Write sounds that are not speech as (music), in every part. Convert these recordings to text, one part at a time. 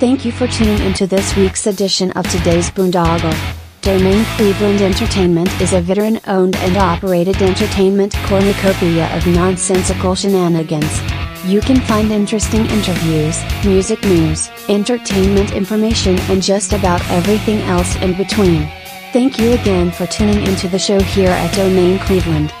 Thank you for tuning into this week's edition of today's Boondoggle. Domain Cleveland Entertainment is a veteran owned and operated entertainment cornucopia of nonsensical shenanigans. You can find interesting interviews, music news, entertainment information, and just about everything else in between. Thank you again for tuning into the show here at Domain Cleveland.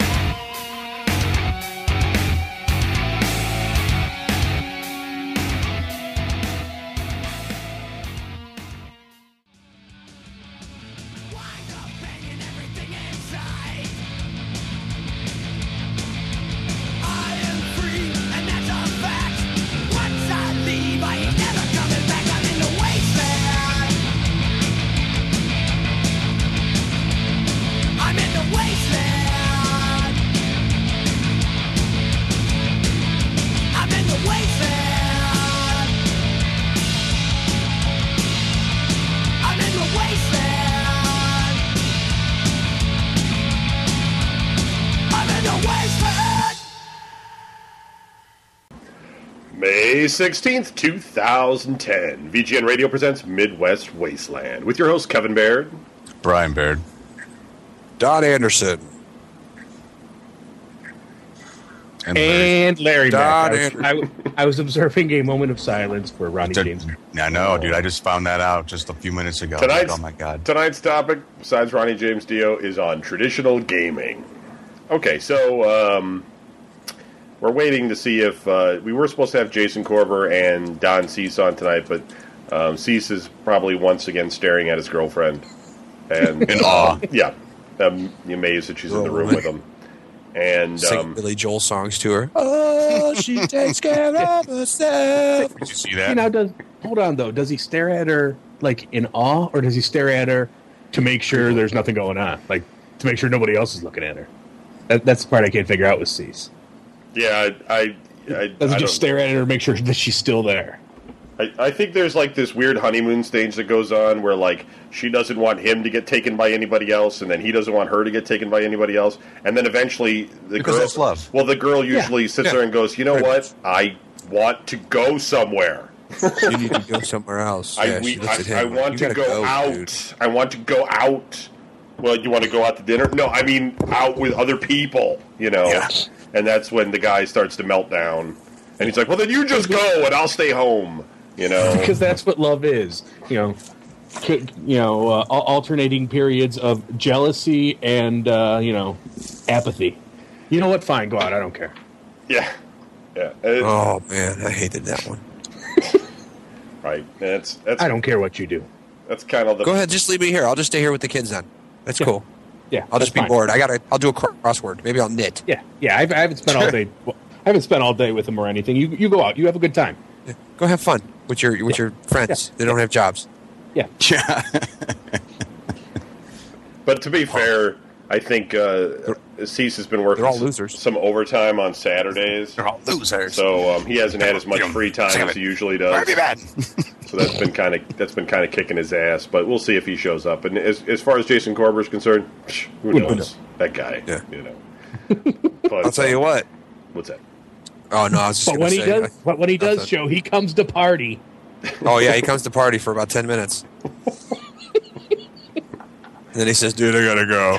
16th, 2010. VGN Radio presents Midwest Wasteland with your host, Kevin Baird. Brian Baird. Don Anderson. And Larry. And Larry Mack. Don I was, I, w- I was observing a moment of silence for Ronnie James. I know, dude. I just found that out just a few minutes ago. Tonight's, oh my god. Tonight's topic, besides Ronnie James Dio, is on traditional gaming. Okay, so um, we're waiting to see if uh, we were supposed to have Jason Corver and Don Cease on tonight, but um, Cease is probably once again staring at his girlfriend, and (laughs) In awe. yeah, um, amazed that she's in the room with him. And Sing um, Billy Joel songs to her. Oh, she takes care of herself. Did you see You that? know, does hold on though. Does he stare at her like in awe, or does he stare at her to make sure there's nothing going on, like to make sure nobody else is looking at her? That, that's the part I can't figure out with Cease. Yeah, I, I, I, Does I he don't- just stare at her to make sure that she's still there? I, I think there's like this weird honeymoon stage that goes on where like she doesn't want him to get taken by anybody else, and then he doesn't want her to get taken by anybody else, and then eventually the Because girl. that's love. Well, the girl usually sits yeah. there and goes, "You know Pretty what? I want to go somewhere. You need to go somewhere else. (laughs) I, Yeah, we, she I, I want to gotta go, out. dude." I want to go out. Well, you want to go out to dinner? No, I mean out with other people. You know, Yeah. And that's when the guy starts to melt down, and he's like, "Well, then you just go, and I'll stay home." You know, (laughs) Because that's what love is. You know, you know, uh, alternating periods of jealousy and uh, you know apathy. You know what? Fine, go out. I don't care. yeah, yeah. It- Oh man, I hated that one. (laughs) Right. That's that's I don't care what you do. that's kind of the Go ahead, just leave me here. I'll just stay here with the kids then. That's Yeah. cool. Yeah, I'll just be fine. bored. I gotta. I'll do a crossword. Maybe I'll knit. Yeah, yeah. I've, I haven't spent all day. well, I haven't spent all day with him or anything. You you go out. You have a good time. Yeah. Go have fun with your with your friends. They don't have jobs. Yeah. (laughs) Yeah. But to be fair, I think uh, Cease has been working they're all some- losers. some overtime on Saturdays, They're all losers. so um, he hasn't had as much free time as he usually Why does. be bad? (laughs) So that's been kind of that's been kind of kicking his ass. But we'll see if he shows up. And as, as far as Jason Corber is concerned, psh, who Who knows? knows? That guy, Yeah. you know. (laughs) But, I'll tell you um, what. What's that? Oh no, I was just But gonna when he say, does, but when he does show, he comes to party. Oh yeah, he comes to party for about ten minutes. and (laughs) then he says, "Dude, I gotta go.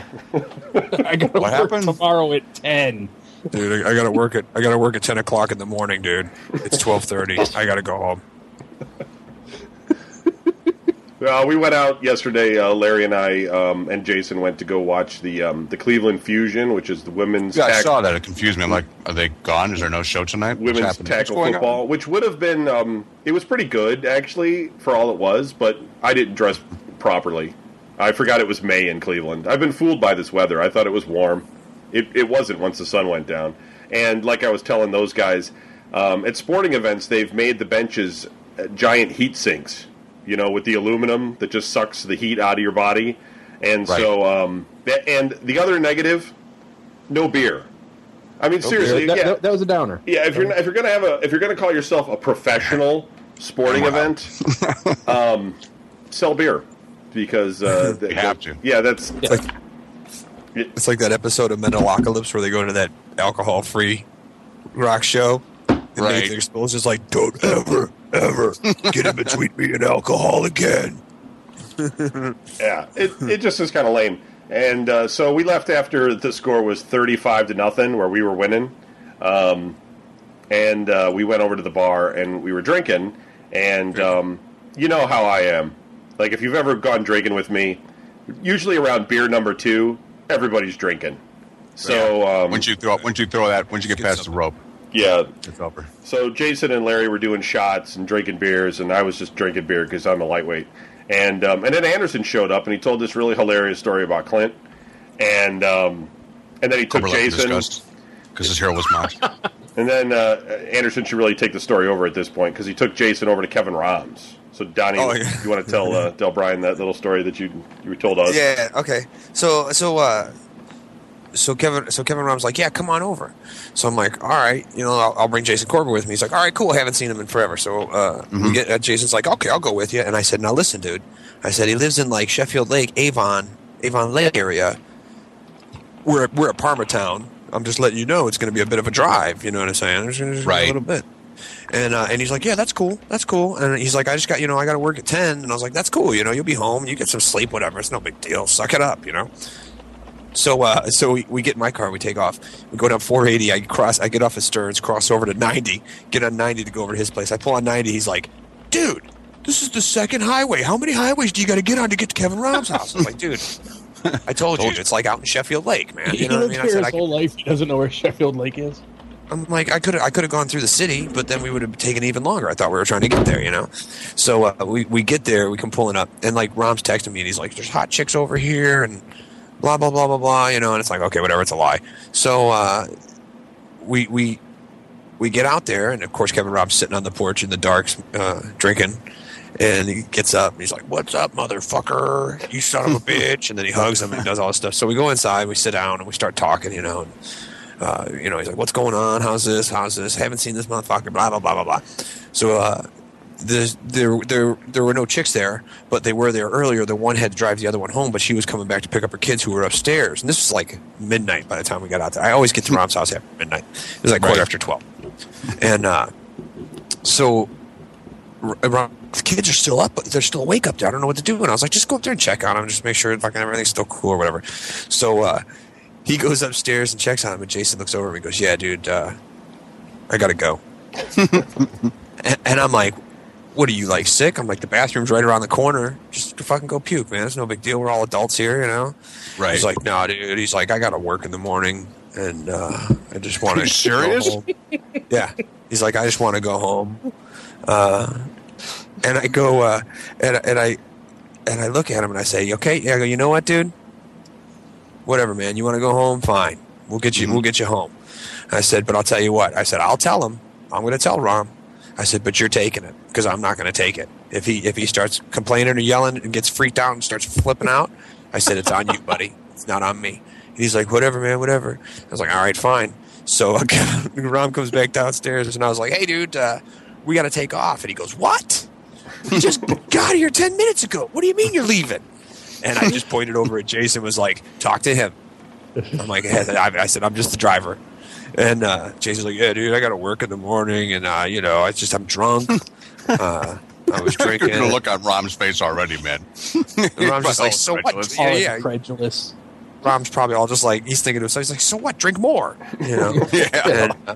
I gotta What work happened? tomorrow at ten. Dude, I, I gotta work at I gotta work at ten o'clock in the morning, dude. It's twelve thirty. I gotta go home." Uh, we went out yesterday. Uh, Larry and I um, and Jason went to go watch the um, the Cleveland Fusion, which is the women's Yeah, I saw that. It confused me. I'm like, are they gone? Is there no show tonight? Women's tackle going on? football, which would have been um, it was pretty good actually for all it was, but I didn't dress properly. I forgot it was May in Cleveland. I've been fooled by this weather. I thought it was warm. It, it wasn't once the sun went down. And like I was telling those guys, um, at sporting events they've made the benches uh, giant heat sinks. You know, with the aluminum that just sucks the heat out of your body. And Right. so, um, that, and the other negative, no beer. I mean, seriously, that, yeah. that- that was a downer. Yeah, if you're if you're gonna have a if you're gonna call yourself a professional (laughs) sporting event, (laughs) um, sell beer because uh, the- You have to. Yeah, that's It's like it's like that episode of Metalocalypse where they go into that alcohol-free rock show. And Right. Nathan Explosion is like, "Don't ever, ever. Get in between me and alcohol again. (laughs) Yeah, it, it just is kind of lame. And uh, so we left after the score was 35 to nothing, where we were winning. Um, and uh, we went over to the bar and we were drinking. And um, you know how I am. Like, if you've ever gone drinking with me, usually around beer number two, everybody's drinking. So, um, Once you throw, once you throw that, once you get Get past the rope, yeah. it's over. So Jason and Larry were doing shots and drinking beers, and I was just drinking beer because I'm a lightweight. And um, and then Anderson showed up and he told this really hilarious story about Clint, and um, and then he took Jason, because his hair was mocked. (laughs) and then uh, Anderson should really take the story over at this point because he took Jason over to Kevin Roms. So Donnie, Oh, yeah. you want to tell uh, (laughs) Del Bryan that little story that you you told us? Yeah. Okay. So so uh, so Kevin so Kevin Rom's like, yeah, come on over. So I'm like, all right, you know, I'll, I'll bring Jason Corbin with me. He's like, all right, cool. I haven't seen him in forever. So uh, we get uh, Jason's like, okay, I'll go with you. And I said, now listen, dude. I said he lives in like Sheffield Lake, Avon, Avon Lake area. We're we're at Parma Town. I'm just letting you know it's going to be a bit of a drive. You know what I'm saying? There's- there's Right. A little bit. And uh, and he's like, yeah, that's cool, that's cool. And he's like, I just got, you know, I got to work at ten. And I was like, that's cool, you know, you'll be home, you get some sleep, whatever. It's no big deal. Suck it up, you know. So uh, so we, we get in my car, we take off, we go down 480. I cross, I get off of Stearns, cross over to 90, get on 90 to go over to his place. I pull on 90. He's like, dude, this is the second highway. How many highways do you got to get on to get to Kevin Rom's house? I'm like, dude. I told you, it's like out in Sheffield Lake, man. He You know what I lived mean? I said, his I, whole life. He doesn't know where Sheffield Lake is. I'm like, I could I could have gone through the city, but then we would have taken even longer. I thought we were trying to get there, you know. So uh, we we get there, we come pulling up, and like Rom's texting me, and he's like, "There's hot chicks over here," and blah blah blah blah blah, you know. And it's like, okay, whatever, it's a lie. So uh, we we we get out there, and of course, Kevin Rob's sitting on the porch in the dark, uh, drinking. And he gets up and he's like, What's up, motherfucker? You son of a (laughs) bitch. And then he hugs him and does all this stuff. So we go inside, we sit down, and we start talking, you know. And, uh, you know, he's like, "What's going on? How's this? How's this? Haven't seen this motherfucker." Blah blah blah blah blah. So uh, there's, there there there were no chicks there, but they were there earlier. The one had to drive the other one home, but she was coming back to pick up her kids who were upstairs. And this was like midnight by the time we got out there. I always get to Rom's house after midnight. It was like quarter after twelve, and uh, so R- Ron- the kids are still up, but they're still awake up there. I don't know what to do. And I was like, just go up there and check on them, just make sure fucking everything's still cool or whatever. So uh, he goes upstairs and checks on him, and Jason looks over and goes, "Yeah, dude, uh, I gotta go." (laughs) and, and I'm like, "What are you like sick?" I'm like, "The bathroom's right around the corner. Just fucking go puke, man. It's no big deal. We're all adults here, you know." Right. He's like, "No, dude." He's like, "I gotta work in the morning, and uh, I just want to." you serious? yeah. He's like, "I just want to go home." Uh, and I go, uh, and and I and I look at him and I say, "Okay, yeah." I go, "You know what, dude? Whatever, man. You want to go home? Fine. We'll get you. We'll get you home." I said, "But I'll tell you what." I said, "I'll tell him. I'm going to tell Rom." I said, "But you're taking it because I'm not going to take it. If he if he starts complaining or yelling and gets freaked out and starts flipping out, I said it's on you, buddy. It's not on me." And he's like, "Whatever, man. Whatever." I was like, "All right, fine." So (laughs) Rom comes back downstairs and I was like, "Hey, dude, uh, we got to take off." And he goes, "What?" You just (laughs) got here 10 minutes ago. What do you mean you're leaving? And I just pointed over at Jason, was like, talk to him. I'm like, hey, I I said, I'm just the driver. And uh, Jason's like, yeah, dude, I got to work in the morning. And, uh, you know, I just, I'm drunk. Uh, I was drinking. (laughs) You're gonna look on Rom's face already, man. And Rom's just (laughs) like, so what? Incredulous. Yeah, yeah. incredulous. Rom's probably all just like, he's thinking to himself, he's like, so what? Drink more. You know? (laughs) Yeah. and, uh,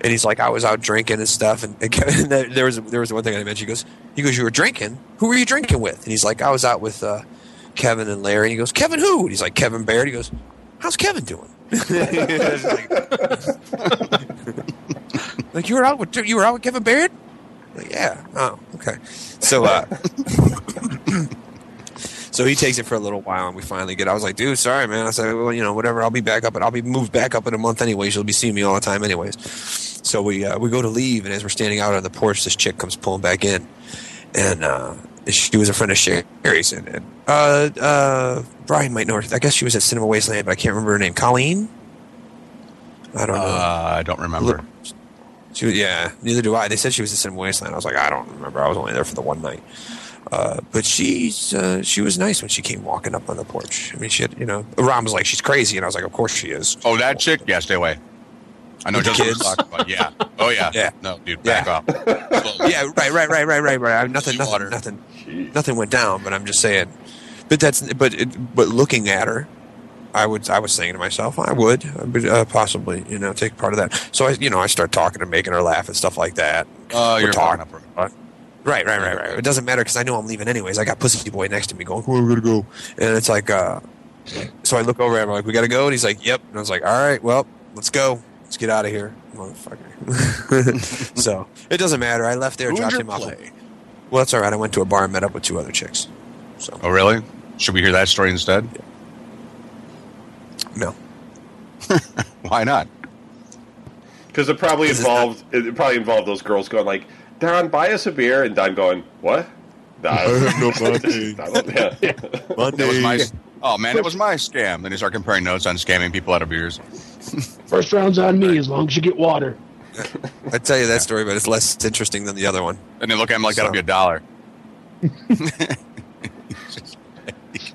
and he's like, I was out drinking and stuff. And, and Kevin- there there was there was one thing I mentioned. He goes, he goes, you were drinking. Who were you drinking with? And he's like, I was out with uh, Kevin and Larry. And he goes, Kevin who? And he's like, Kevin Baird. He goes, how's Kevin doing? Like, like, you were out with you were out with Kevin Baird. Like, yeah. Oh, okay. So, uh, (laughs) so he takes it for a little while, and we finally get. I was like, dude, sorry, man. I said, well, you know, whatever. I'll be back up, and I'll be moved back up in a month anyways. You'll be seeing me all the time anyways. So we uh, we go to leave, and as we're standing out on the porch, this chick comes pulling back in, and uh, she was a friend of Sherry's, and, and uh, uh, Brian might know her. I guess she was at Cinema Wasteland, but I can't remember her name. Colleen. I don't know. Uh, I don't remember. She was, yeah, neither do I. They said she was at Cinema Wasteland. I was like, I don't remember. I was only there for the one night. Uh, but she's uh, she was nice when she came walking up on the porch. I mean, she had you know, Ron was like, she's crazy, and I was like, of course she is. Oh, that chick? Yeah, stay away. I know With the just what kids? talking about. Yeah. Oh yeah. (laughs) Yeah. No, dude, back Yeah. off. (laughs) Yeah, right, right, right, right, right, right. I mean, nothing, nothing, Water. nothing, Jeez. nothing went down. But I'm just saying. But that's but it, but looking at her, I would I was saying to myself, I would, uh, possibly you know take part of that. So I you know I start talking and making her laugh and stuff like that. Oh, We're you're talking. talking up. her- Right, right, right, right. It doesn't matter because I know I'm leaving anyways. I got Pussy Boy next to me going, "Where are we gonna go?" And it's like, uh, so I look over at him like, "We gotta go," and he's like, "Yep." And I was like, "All right, well, let's go. Let's get out of here, motherfucker." (laughs) so it doesn't matter. I left there, Who's dropped him off. play? Well, that's all right. I went to a bar and met up with two other chicks. So Oh, really? Should we hear that story instead? No, (laughs) Why not? Because it probably This is not- involved it probably involved those girls going like, Don, buy us a beer, and Don going, what? (laughs) Don, no (laughs) money. Don, yeah. That was my. Oh man, that was my scam. Then you start comparing notes on scamming people out of beers. First round's on me as long as you get water. I tell you that story, but it's less interesting than the other one. And they look at him like that'll be a dollar.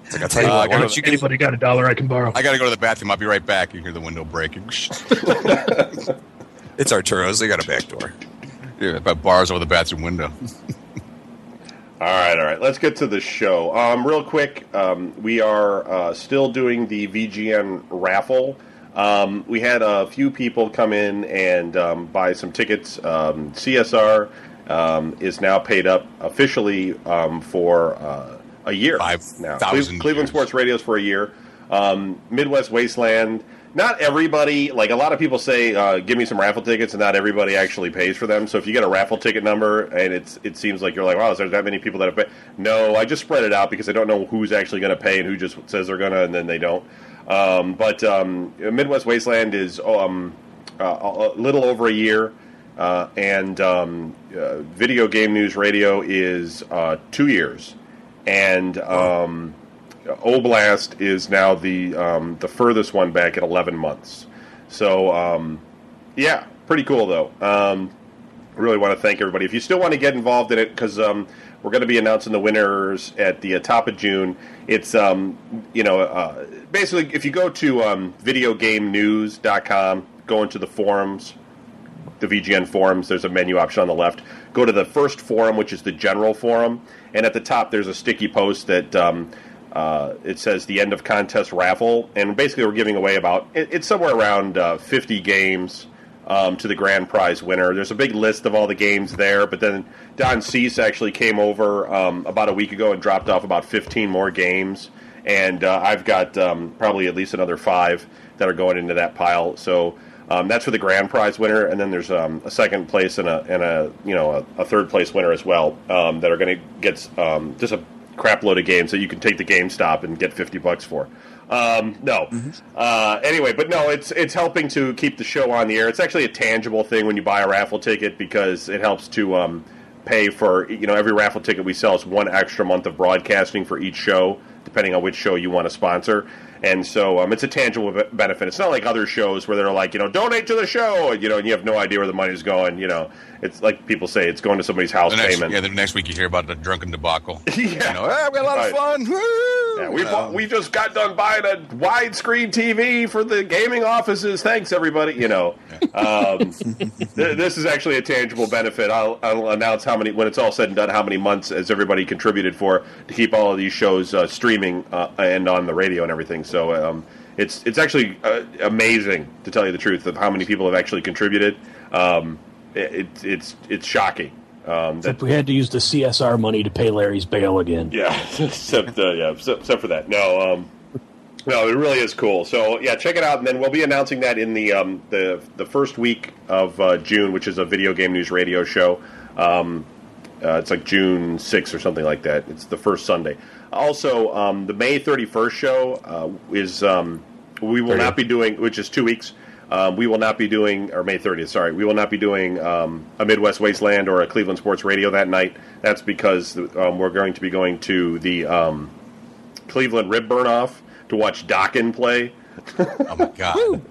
It's like I'll tell you Uh, what. Why gotta- don't you get Anybody got a dollar I can borrow? I got to go to the bathroom. I'll be right back. You hear the window breaking. (laughs) It's Arturo's. They got a back door. yeah, about bars over the bathroom window. (laughs) All right, all right. Let's get to the show. Um, real quick, um, we are uh, still doing the VGN raffle. Um, we had a few people come in and um, buy some tickets. Um, CSR um, is now paid up officially um, for uh, a year Five now. Cleveland. Sports Radio's for a year. Um, Midwest Wasteland. Not everybody, like a lot of people say, uh, give me some raffle tickets, and not everybody actually pays for them. So if you get a raffle ticket number and it's it seems like you're like, wow, is there that many people that have paid? No, I just spread it out because I don't know who's actually going to pay and who just says they're going to and then they don't. Um, but um, Midwest Wasteland is um, uh, a little over a year, uh, and um, uh, Video Game News Radio is uh, two years, and. Um, Oblast is now the um, the furthest one back at 11 months. So um, yeah, pretty cool though. Um, really want to thank everybody. If you still want to get involved in it, because um, we're going to be announcing the winners at the uh, top of June. It's um, you know uh, basically if you go to um, videogamenews.com, go into the forums, the VGN forums. There's a menu option on the left. Go to the first forum, which is the general forum, and at the top there's a sticky post that um, uh, it says the end of contest raffle, and basically we're giving away about it, it's somewhere around uh, 50 games. Um, to the grand prize winner. There's a big list of all the games there, but then Don Cease actually came over um, about a week ago and dropped off about 15 more games, and uh, I've got um, probably at least another five that are going into that pile. So um, that's for the grand prize winner, and then there's um, a second place and a and a you know a, a third place winner as well um, that are going to get um, just a crap load of games that you can take to GameStop and get fifty bucks for. Um, no. Uh, anyway, but no, it's it's helping to keep the show on the air. It's actually a tangible thing when you buy a raffle ticket because it helps to um, pay for you know every raffle ticket we sell is one extra month of broadcasting for each show, depending on which show you want to sponsor. And so um, it's a tangible benefit. It's not like other shows where they're like, you know, donate to the show, you know, and you have no idea where the money's going. You know, it's like people say, it's going to somebody's house The next, payment. yeah, the next week you hear about the drunken debacle. (laughs) Yeah. You know, "Ah, we had a lot of fun. Woo!" Yeah, we bought, we just got done buying a widescreen TV for the gaming offices. Thanks, everybody. You know, um, (laughs) th- this is actually a tangible benefit. I'll, I'll announce how many when it's all said and done, how many months has everybody contributed for to keep all of these shows uh, streaming uh, and on the radio and everything. So um, it's it's actually uh, amazing to tell you the truth of how many people have actually contributed. Um, it, it's it's shocking. Um, that we had to use the CSR money to pay Larry's bail again. yeah, (laughs) except uh, yeah, except, except for that. No, um, no, it really is cool. So yeah, check it out, and then we'll be announcing that in the um, the the first week of uh, June, which is a video game news radio show. Um, uh, it's like June 6th or something like that. It's the first Sunday. Also, um, the May 31st show uh, is um, we will not be doing, which is two weeks. Um, we will not be doing, or May 30th, sorry, we will not be doing um, a Midwest Wasteland or a Cleveland Sports Radio that night. That's because um, we're going to be going to the um, Cleveland Rib Burn Off to watch Dokken play. Oh my god!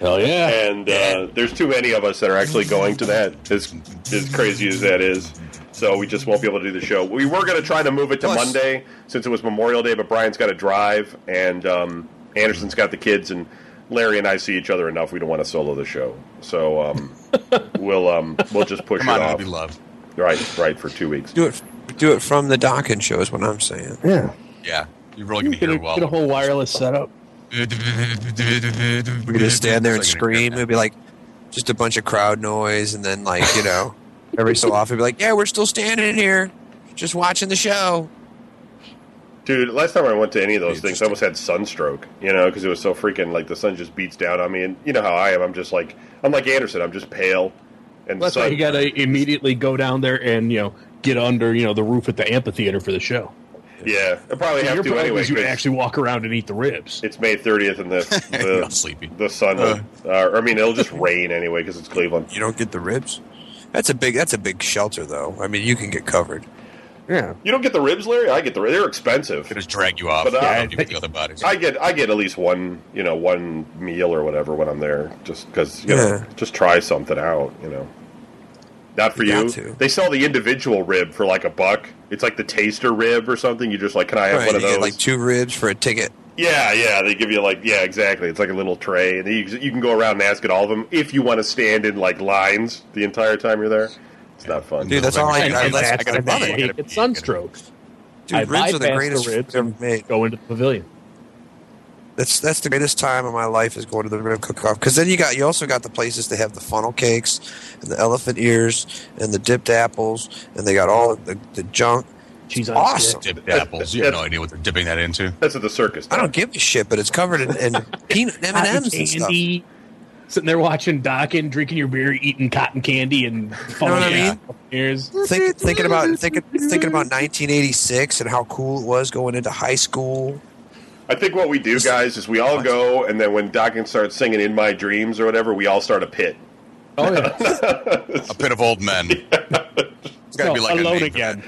Hell yeah. And uh, there's too many of us that are actually going to that, as, as crazy as that is. So we just won't be able to do the show. We were going to try to move it to Plus- Monday since it was Memorial Day, but Brian's got to drive, and um, Anderson's got the kids, and Larry and I see each other enough. We don't want to solo the show, so um, (laughs) we'll um, we'll just push Come it on, off. be love. Right, right, for two weeks. Do it. Do it from the Dokken show is what I'm saying. Yeah. Yeah, you're really gonna get, hear a, well. get a whole wireless setup. (laughs) We could just stand there and scream. It'd be like just a bunch of crowd noise, and then like you know, every so often, be like, "Yeah, we're still standing here, just watching the show." Dude, last time I went to any of those things, I almost had sunstroke. You know, because it was so freaking like the sun just beats down on me, and you know how I am. I'm just like I'm like Anderson. I'm just pale, and That's the why you got to immediately go down there and you know get under you know the roof at the amphitheater for the show. yeah, I probably Your have to problem anyway. is you 'cause actually walk around and eat the ribs. It's May 30th, and the (laughs) the, sleepy. the sun. Will, uh, I mean, it'll just rain anyway because it's Cleveland. You don't get the ribs. That's a big. That's a big shelter, though. I mean, you can get covered. Yeah. You don't get the ribs, Larry. I get the. Ribs. They're expensive. They just drag you off. But, uh, yeah, you with the other bodies. I get I get at least one you know one meal or whatever when I'm there, just because you Yeah. know just try something out. You know, not for You you. They sell the individual rib for like a buck. It's like the taster rib or something. You just like, can I have Right, one of you those? get like two ribs for a ticket. yeah, yeah. They give you like yeah, exactly. It's like a little tray, and you, you can go around and ask at all of them if you want to stand in like lines the entire time you're there. It's not fun. Dude, that's all I- And, I- and that's- that's I gotta why be- I I gotta hate be- get sunstrokes. Dude, I ribs are the greatest the ribs ever and made. go into the pavilion. That's that's the greatest time of my life is going to the rib cook-off because then you got you also got the places that have the funnel cakes and the elephant ears and the dipped apples and they got all the, the junk. Cheese on Awesome. Dipped apples. You have no idea what they're dipping that into. That's at the circus. I don't give a shit, but it's covered in, in (laughs) peanut M and M's and stuff. Candy. Sitting there watching Dokken, drinking your beer, eating cotton candy, and you know what I mean? out. Think, thinking about thinking thinking about 1986 and how cool it was going into high school. I think what we do, guys, is we all go, and then when Dokken starts singing "In My Dreams" or whatever, we all start a pit. Oh yeah, (laughs) A pit of old men. It's got to no, be like alone name for again.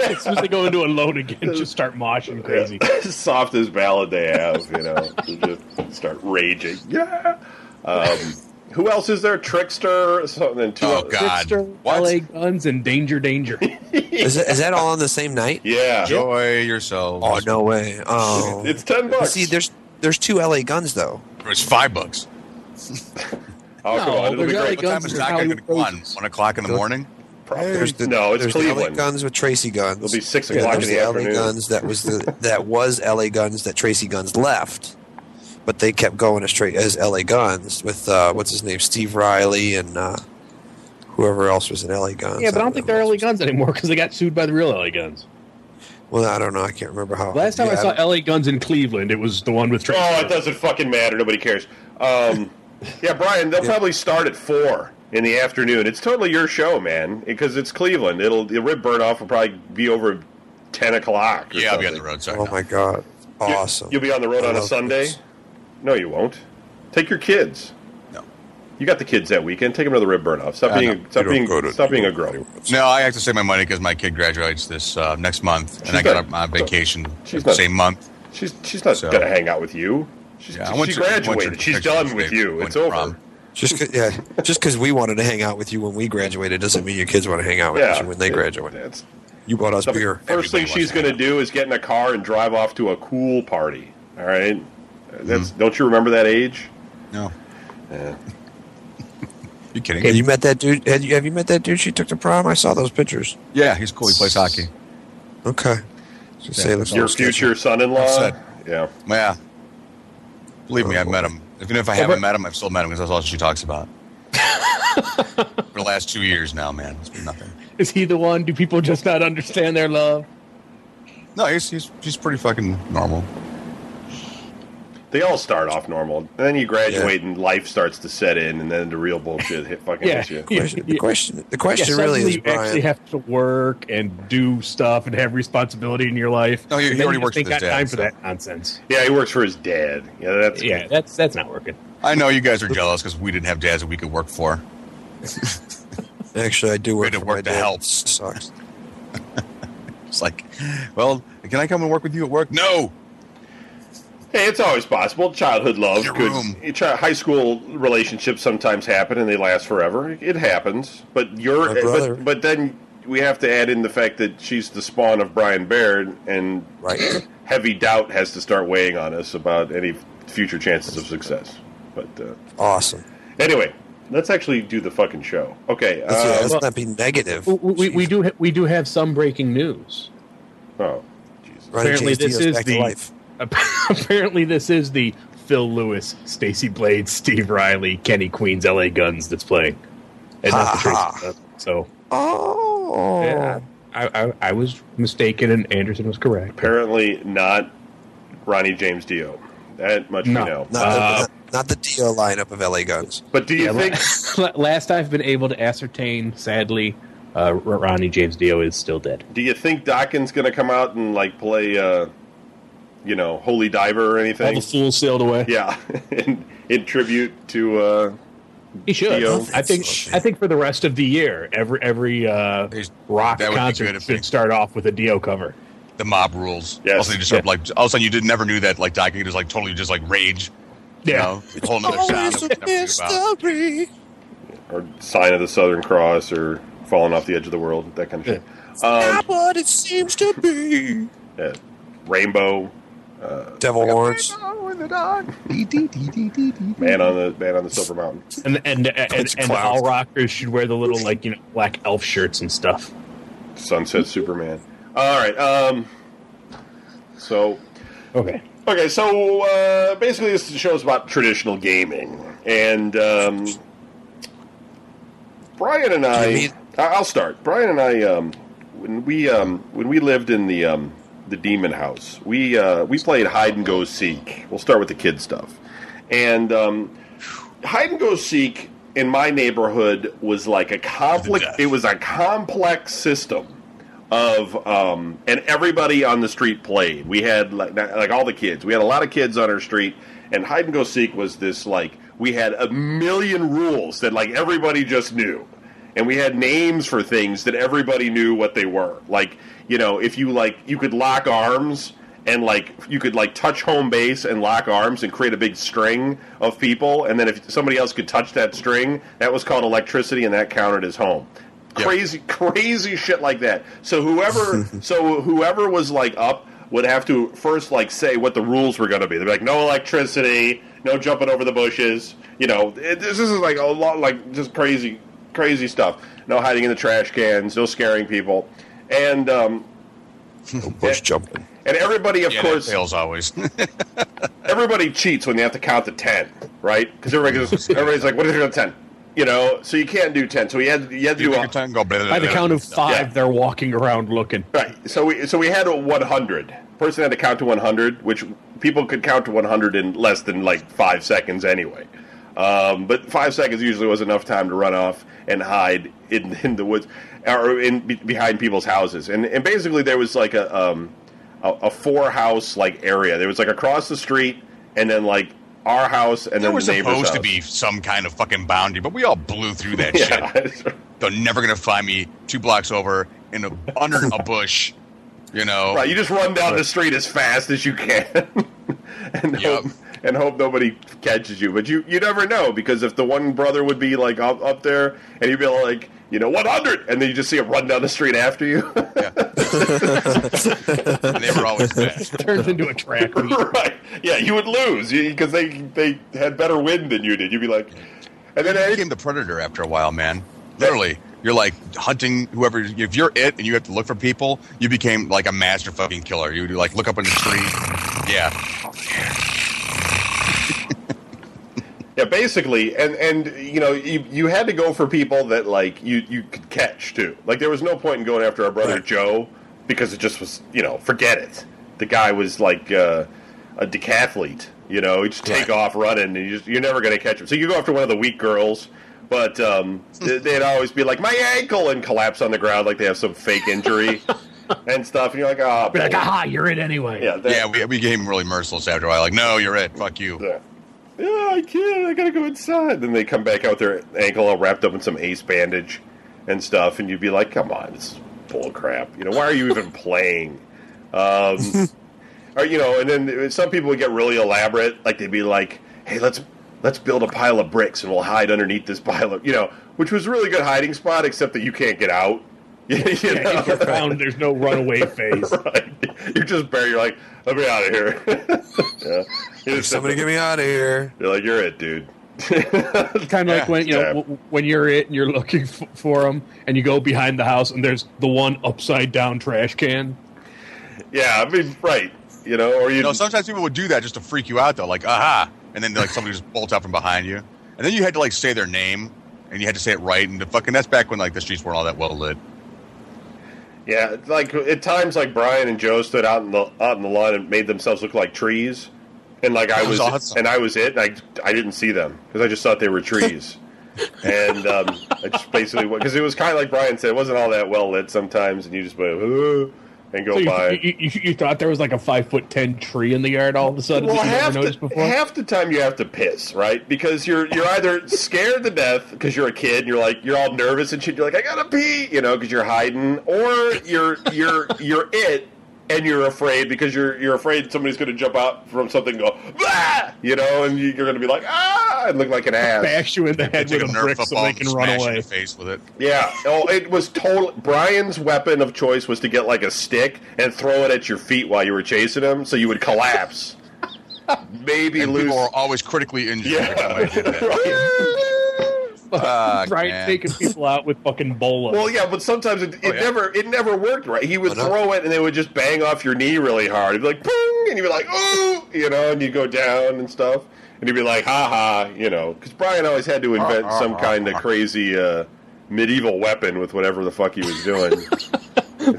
as soon as they go into alone again, just start moshing crazy. (laughs) softest ballad they have, you know. just start raging. Yeah. Um, who else is there? Trixter, something. And two Oh, others. God. Trixter, What? LA Guns, and Danger Danger. (laughs) Is that, is that all on the same night? (laughs) Yeah. Enjoy yourself. Oh no way! Oh, It's ten bucks. see, there's there's two LA guns though. It's five bucks. (laughs) oh, come No, on, it'll be there's great. What time Guns is are that going to Hollywood go on? One o'clock in the morning? There's the, no, it's there's the LA Cleveland. guns with Tracii Guns. It'll be six o'clock there's in the LA afternoon. guns that was the that was LA Guns that Tracii Guns left, but they kept going as tra- as LA Guns with uh, what's his name, Steve Riley and uh, whoever else was in LA Guns. yeah, but I don't think they're LA Guns anymore because they got sued by the real LA Guns. Well, I don't know. I can't remember how. Last time yeah, I saw don't- LA Guns in Cleveland, it was the one with Tracii. Oh, it doesn't fucking matter. Nobody cares. Um, (laughs) yeah, Brian, they'll probably start at four in the afternoon. It's totally your show, man, because it's Cleveland. It'll the rib burn off will probably be over ten o'clock. or Yeah, I'll be on the road. Sorry. Oh my god! Awesome. You'll be on the road I on a Sunday. this. No, you won't. Take your kids. No. You got the kids that weekend. Take them to the rib burn off. Stop Yeah, being no. stop being to- stop being a don't girl. No, I have to save my money because my kid graduates this uh, next month, and She's I got not- up on vacation she's the not- same month. She's she's not So- gonna hang out with you. She's, Yeah, I went she to- to graduated. She's done with you. It's over. prom. Just 'cause- yeah, just because we wanted to hang out with you when we graduated doesn't mean your kids want to hang out with Yeah, you when they it- graduate. That's You bought us the beer. first Everybody thing she's going to do is get in a car and drive off to a cool party. All right. That's Mm-hmm. don't you remember that age? No. (laughs) You kidding? Have you met that dude? Have you, have you met that dude she took to prom? I saw those pictures. Yeah, he's cool. He plays hockey. Okay. Just say, let's Your all sketch future son-in-law. Upset. Yeah. Yeah. Believe me, I've met him. Even if I haven't met him, I've still met him because that's all she talks about. (laughs) For the last two years now, man, it's been nothing. Is he the one? Do people just not understand their love? No, he's he's he's pretty fucking normal. They all start off normal, and then you graduate, and life starts to set in, and then the real bullshit hit fucking Yeah. hits you. question. The question, the Yeah, question really suddenly is, you actually have to work and do stuff and have responsibility in your life. No, he- he And then already you works just with ain't his got dad, time for that nonsense. Yeah, he works for his dad. Yeah, that's Yeah, that's that's not working. I know you guys are jealous because we didn't have dads that we could work for. (laughs) Actually, I do work Way to for work my to dad. help. Sucks. (laughs) It's like, well, can I come and work with you at work? No. Hey, it's always possible. Childhood love Your could. room. High school relationships sometimes happen and they last forever. It happens, but you're. My brother. But, but then we have to add in the fact that she's the spawn of Brian Baird, and Right. (clears throat) heavy doubt has to start weighing on us about any future chances of success. But uh, Awesome. anyway, let's actually do the fucking show. Okay. Let's, Uh, let's not be negative. We, we, we do ha- we do have some breaking news. oh, Jesus. Ronnie apparently James this Dio's is to the- life. (laughs) Apparently, this is the Phil Lewis, Stacey Blades, Steve Riley, Kenny Kweens' L.A. Guns that's playing, and not the Ha, ha. Tracii So Oh. yeah, I, I, I was mistaken, and Anderson was correct. Apparently not Ronnie James Dio. That much No. we know. Not, Uh, the, not, not the Dio lineup of LA Guns. But do you Yeah, think? (laughs) last I've been able to ascertain, sadly, uh, Ronnie James Dio is still dead. Do you think Dokken going to come out and like play, uh, you know, Holy Diver or anything. All the fools sailed away. yeah, (laughs) in, in tribute to. Uh, He should. Dio. I think. I think for the rest of the year, every every uh, rock that would be concert good if they- should start off with a Dio cover. The mob rules. Yes. Also, you just Yeah. like all of a sudden you did never knew that like Doc could just like totally just like rage. You Yeah. know, a whole nother sound. that we never knew about. mystery. or sign of the Southern Cross or falling off the edge of the world, that kind of shit. Um, Not what it seems to be. yeah, Rainbow, Devil horns. man on the man on the Silver Mountain. And and and, and, and all rockers should wear the little like you know black elf shirts and stuff. Sunset Superman. All right. Um, so Okay. okay, so uh, basically this show is about traditional gaming, and um, Brian and I. Do you mean- I- I'll start. Brian and I, um, when we um, when we lived in the um, the Demon House, we uh, we played hide and go seek. We'll start with the kid stuff, and um, hide and go seek in my neighborhood was like a complex. death. It was a complex system of um, and everybody on the street played. We had like like all the kids. We had a lot of kids on our street, and hide and go seek was this like we had a million rules that like everybody just knew, and we had names for things that everybody knew what they were. Like you know, if you like, you could lock arms. And like you could like touch home base and lock arms and create a big string of people, and then if somebody else could touch that string, that was called electricity, and that counted as home. Crazy crazy shit like that. So whoever (laughs) so whoever was like up would have to first like say what the rules were going to be. They'd be like no electricity no jumping over the bushes you know. It, this is like a lot like just crazy crazy stuff. No hiding in the trash cans no scaring people and um Bush jumping. and everybody of Yeah, course that fails always. (laughs) everybody cheats when they have to count to ten, right? Because everybody goes, (laughs) everybody's like, "What is your ten?" You know, so you can't do ten. So you had you had to you do a, your time, go. Blah, blah, By the count of five, Yeah. they're walking around looking. Right. So we so we had a 100. Person had to count to 100, which people could count to 100 in less than like five seconds anyway. Um, but five seconds usually was enough time to run off and hide in, in the woods or in be, behind people's houses. And and basically there was like a um, a, a four house like area. There was like across the street and then like our house and There then was the supposed to be some kind of fucking boundary, but we all blew through that (laughs) shit. They're never gonna find me two blocks over in a under a (laughs) bush. You know, Right, you just run down the street as fast as you can, (laughs) and Yep. hope and hope nobody catches you. But you you never know because if the one brother would be like up up there and he'd be like you know 100, and then you just see him run down the street after you. and (laughs) they were always fast. Turns into a track meet. (laughs) right? Yeah, you would lose because they they had better wind than you did. You'd be like, and then I became the predator after a while, man. Literally, you're like hunting whoever. If you're it and you have to look for people, you became like a master fucking killer. You would like look up in the tree. Yeah, Yeah, basically, and and you know, you you had to go for people that like you you could catch too. Like there was no point in going after our brother Right. Joe because it just was you know forget it. The guy was like uh, a decathlete. You know, he just take Right. off running, and you just, you're never going to catch him. So you go after one of the weak girls, but um, (laughs) they- they'd always be like my ankle and collapse on the ground like they have some fake injury (laughs) and stuff. And you're like, oh, Be like, aha, you're it anyway. yeah, yeah. We, we became really merciless after a while. Like, no, you're it. Fuck you. Yeah. Yeah, I can't. I gotta go inside. Then they come back out with their ankle all wrapped up in some ace bandage and stuff, and you'd be like, "Come on, this is bull crap." You know, why are you even (laughs) playing? Um, (laughs) or you know, and then some people would get really elaborate, like they'd be like, "Hey, let's let's build a pile of bricks and we'll hide underneath this pile of," you know, which was a really good hiding spot, except that you can't get out. (laughs) you Yeah, know? you're found, there's no runaway phase. right. You're just bare. You're like, let me out of here. (laughs) yeah. You Somebody get me out of here. there. You're like, you're it, dude. (laughs) kind of like when you know Yeah. w- when you're it and you're looking f- for them, and you go behind the house, and there's the one upside down trash can. yeah, I mean, right. You know, or you, You know, sometimes people would do that just to freak you out, though. Like, aha, and then like somebody just bolts out from behind you, and then you had to like say their name, and you had to say it right, and the fucking that's back when like the streets weren't all that well lit. Yeah, like at times, like Brian and Joe stood out in the out in the lawn and made themselves look like trees, and like I was awesome. and I was it. And I I didn't see them because I just thought they were trees, (laughs) and um, I just basically because it was kind of like Brian said, it wasn't all that well lit sometimes, and you just went "Uh," and go So you, by. you, you, you thought there was like a five foot ten tree in the yard all of a sudden well, that you never half noticed the, before? half the time you have to piss, right? Because you're you're either scared to death because you're a kid, and you're like you're all nervous and shit. You're like, I gotta pee, you know, because you're hiding, or you're you're you're it, and you're afraid because you're you're afraid somebody's gonna jump out from something, and go, bah! you know, and you're gonna be like, ah, and look like an ass. Bash you in the head with a a brick so they can run smash you in away. the face with it. Yeah. Oh, it was total. Brian's weapon of choice was to get like a stick and throw it at your feet while you were chasing him, so you would collapse. (laughs) Maybe And lose. people were always critically injured every (laughs) (laughs) (laughs) Fuck, Right, man. taking people out with fucking bola. Well, yeah, but sometimes it, it Oh, yeah. never it never worked right. He would no. throw it and it would just bang off your knee really hard. It'd be like boom, and you'd be like ooh, you know, and you'd go down and stuff, and he'd be like ha ha, you know, because Brian always had to invent some kind of crazy uh, medieval weapon with whatever the fuck he was doing. (laughs)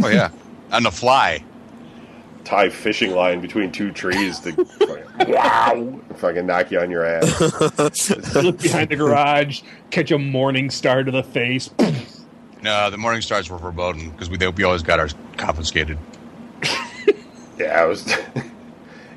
Oh yeah, on the fly. Tie fishing line between two trees to fucking, (laughs) wow, fucking knock you on your ass. (laughs) look behind the garage, catch a morning star to the face. (laughs) No, the morning stars were verboten because we they, we always got ours confiscated. Yeah, it was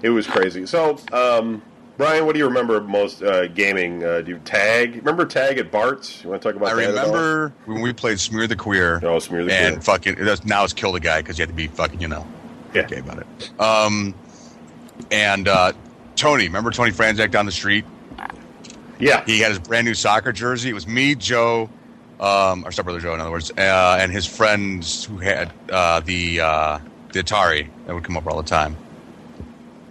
it was crazy. So, um, Brian, what do you remember most uh, gaming? Uh, do you tag? Remember tag at Bart's? You want to talk about I that? at all? remember when we played Smear the Queer. Oh, Smear the and Queer. fucking that's- now it's kill the guy because you had to be fucking you know Yeah. okay about it. Um, and uh, Tony, remember Tony Franzak down the street? Yeah, He had his brand new soccer jersey. It was me, Joe, um, our stepbrother Joe, in other words, uh, and his friends who had uh, the uh, the Atari that would come over all the time.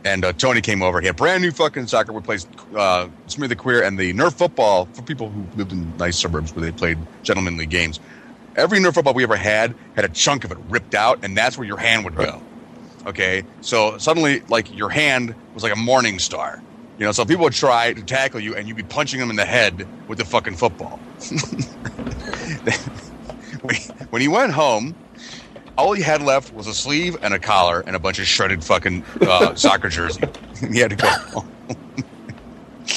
And uh, Tony came over. He had brand new fucking soccer. We played uh, Smear the Queer and the Nerf football for people who lived in nice suburbs where they played gentlemanly games. Every Nerf football we ever had had a chunk of it ripped out, and that's where your hand would go. Okay, so suddenly, like your hand was like a morning star. You know, so people would try to tackle you, and you'd be punching them in the head with the fucking football. (laughs) when he- went home, all he had left was a sleeve and a collar and a bunch of shredded fucking uh, (laughs) soccer jersey. he had to go home. (laughs)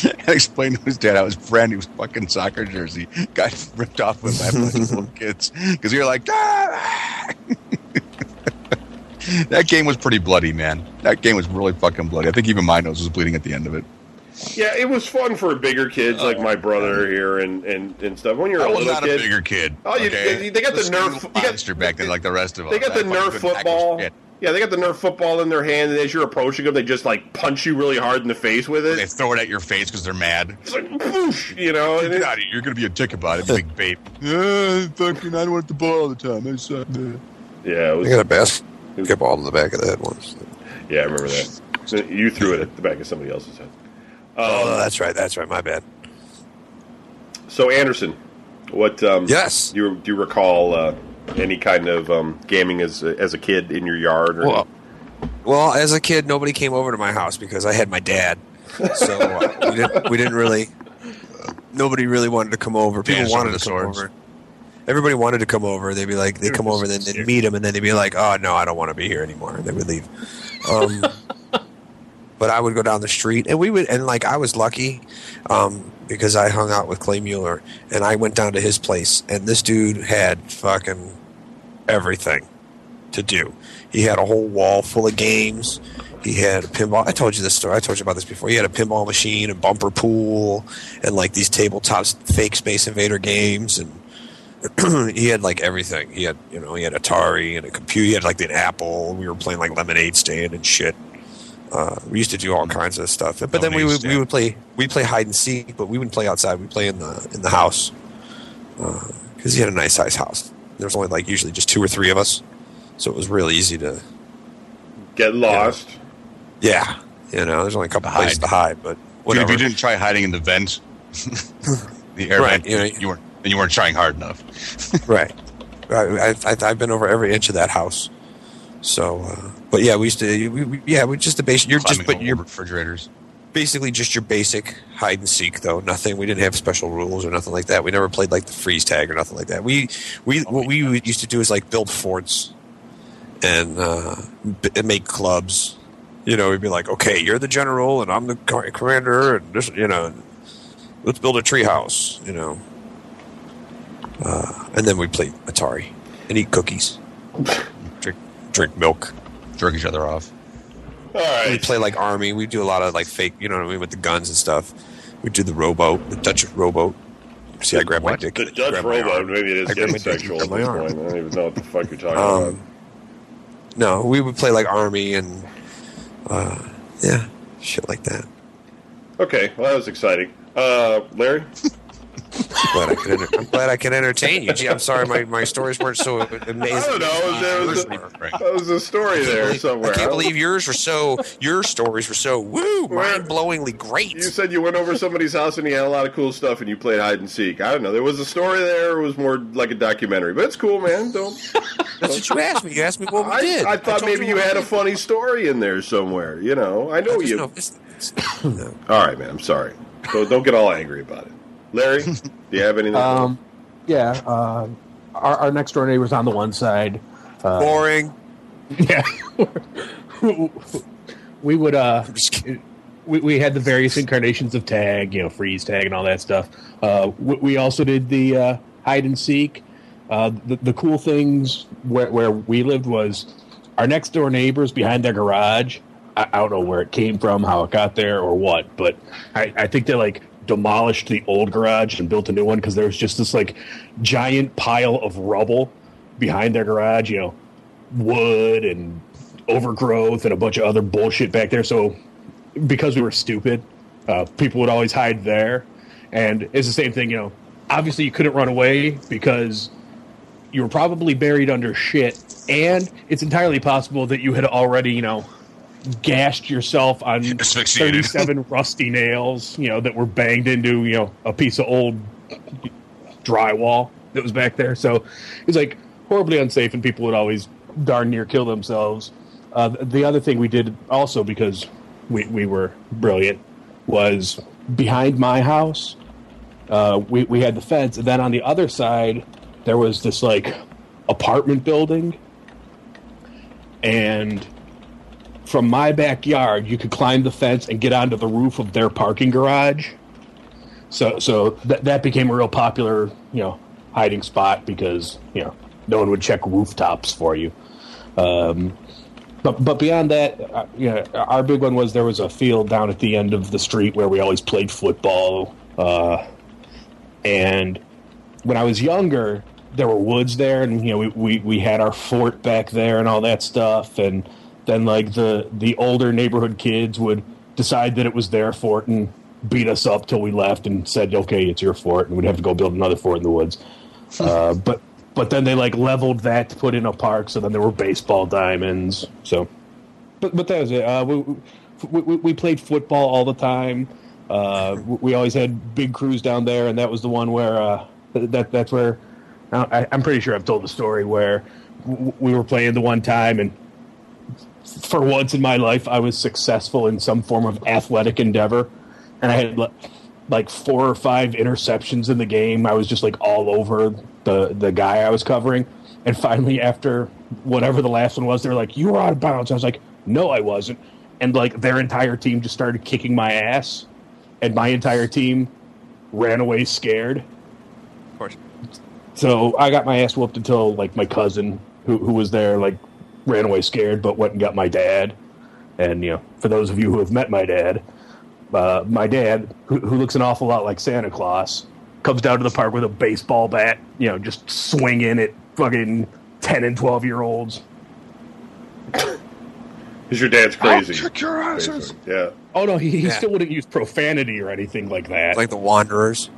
and explain to his dad how his brand new fucking soccer jersey got ripped off with a bunch of little kids because you're like, ah! (laughs) that game was pretty bloody, man. That game was really fucking bloody. I think even my nose was bleeding at the end of it. yeah, it was fun for bigger kids like my brother oh, here and, and, and stuff. When you're I a was little not kid, a bigger kid. Oh, you- okay? they got the Just a Nerf- little got- monster back then, like the rest of us. they got the I Nerf football. Yeah, they got the Nerf football in their hand, and as you're approaching them, they just like punch you really hard in the face with it. They throw it at your face because they're mad. It's like whoosh, you know. And Get it, out of here. You're going to be a dick about it, big babe. (laughs) Yeah, fucking, I don't want the ball all the time. I suck. yeah, it was, I got a basketball in the back of the head once. yeah, I remember that. So you threw it at the back of somebody else's head. Oh, Um, that's right. That's right. My bad. So Anderson, what? Um, Yes. Do you, do you recall uh, any kind of um, gaming as a, as a kid in your yard? Or Well, well, as a kid, nobody came over to my house because I had my dad. So uh, we, didn't, we didn't really. Nobody really wanted to come over. People Dance wanted to the come swords. over. Everybody wanted to come over. They'd be like, they'd come over, then they'd meet him, and then they'd be like, "Oh no, I don't want to be here anymore." And they would leave. Um, (laughs) but I would go down the street, and we would, and like I was lucky um, because I hung out with Clay Mueller, and I went down to his place, and this dude had fucking everything to do. He had a whole wall full of games. He had a pinball. I told you this story. I told you about this before. He had a pinball machine and bumper pool, and like these tabletops, fake Space Invader games, and (clears throat) he had like everything. He had you know he had Atari and a computer. He had like the Apple. We were playing like Lemonade Stand and shit. Uh, we used to do all kinds of stuff. But then we Lemonade would we would play we play hide and seek, but we wouldn't play outside. We play in the in the house because he had a nice size house. There was only like usually just two or three of us, so it was real easy to. Get lost. Yeah, you know, there's only a couple To places to hide, but Dude, whatever. if you didn't try hiding in the vent, (laughs) the air Right, vent, you know, you weren't, and you weren't trying hard enough. (laughs) Right. I, I, I've been over every inch of that house. So, uh, but yeah, we used to. We, we, yeah, we just the basic. You're just, but over refrigerators. basically just your basic hide and seek, though. Nothing. We didn't have special rules or nothing like that. We never played like the freeze tag or nothing like that. We we what we used to do is like build forts and uh, and make clubs. You know, we'd be like, okay, you're the general and I'm the commander, and this, you know, let's build a treehouse. You know, uh, and then we play Atari and eat cookies, drink drink milk. Jerk each other off. All We right. play like army. We do a lot of like fake, you know what I mean, with the guns and stuff. We do the rowboat, the Dutch rowboat. See, I grabbed my dick. The Dutch grabbed my robot. arm. Maybe it is getting sexual at this point. I don't even know what the fuck you're talking about. Um, no, we would play like army and uh, yeah, shit like that. Okay, well that was exciting. Uh, Larry, (laughs) Glad I could enter- I'm glad I can entertain you. Gee, I'm sorry my, my stories weren't so amazing. (laughs) I don't know. There was a, there was a story there somewhere. I can't believe yours were so. Your stories were so woo, mind-blowingly great. You said you went over somebody's house and you had a lot of cool stuff and you played hide and seek. I don't know. There was a story there. It was more like a documentary, but it's cool, man. Don't. (laughs) That's what you asked me. You asked me what we I, did. I thought told maybe you what had a funny story in there somewhere. You know, I know I you. know it's- it's- no. All right, man. I'm sorry. So don't get all angry about it. Larry, (laughs) do you have anything? Um, yeah. Uh, our, our next door neighbor's on the one side. Uh, Boring. Yeah. (laughs) we would uh just kidding. we, we had the various incarnations of tag, you know, freeze tag and all that stuff. Uh, we, we also did the uh, hide and seek. Uh, the, the cool things where, where we lived was our next door neighbors behind their garage. I, I don't know where it came from, how it got there, or what, but I, I think they like demolished the old garage and built a new one because there was just this like giant pile of rubble behind their garage. You know, wood and overgrowth and a bunch of other bullshit back there. So because we were stupid, uh, people would always hide there. And it's the same thing, you know. Obviously, you couldn't run away because you were probably buried under shit, and it's entirely possible that you had already, you know, gashed yourself on Asphyxiated. thirty-seven (laughs) rusty nails, you know, that were banged into, you know, a piece of old drywall that was back there. So it's like horribly unsafe, and people would always darn near kill themselves. Uh, the other thing we did also because we, we were brilliant was behind my house. Uh, we we had the fence, and then on the other side there was this like apartment building, and from my backyard you could climb the fence and get onto the roof of their parking garage. So so that that became a real popular you know hiding spot because you know no one would check rooftops for you. Um, but but beyond that, uh, you know, our big one was there was a field down at the end of the street where we always played football. Uh, and when I was younger, there were woods there, and you know we, we, we had our fort back there and all that stuff. And then like the the older neighborhood kids would decide that it was their fort and beat us up till we left and said, "Okay, it's your fort," and we'd have to go build another fort in the woods. (laughs) uh, but but then they like leveled that to put in a park, so then there were baseball diamonds. So, but but that was it. Uh, we, we we played football all the time. Uh, we always had big crews down there, and that was the one where uh, that that's where I, I'm pretty sure I've told the story where we were playing the one time, and for once in my life, I was successful in some form of athletic endeavor, and I had like four or five interceptions in the game. I was just like all over the the guy I was covering, and finally, after whatever the last one was, they're like, "You were out of bounds." I was like, "No, I wasn't," and like their entire team just started kicking my ass, and my entire team ran away scared. Of course. So I got my ass whooped until like my cousin who who was there like ran away scared, but went and got my dad. And you know, for those of you who have met my dad, uh, my dad, who, who looks an awful lot like Santa Claus, comes down to the park with a baseball bat, you know, just swinging at fucking ten and twelve year olds. Because your dad's crazy. kick your asses. basically. Yeah. Oh no, he, he Yeah. still wouldn't use profanity or anything like that. Like the Wanderers.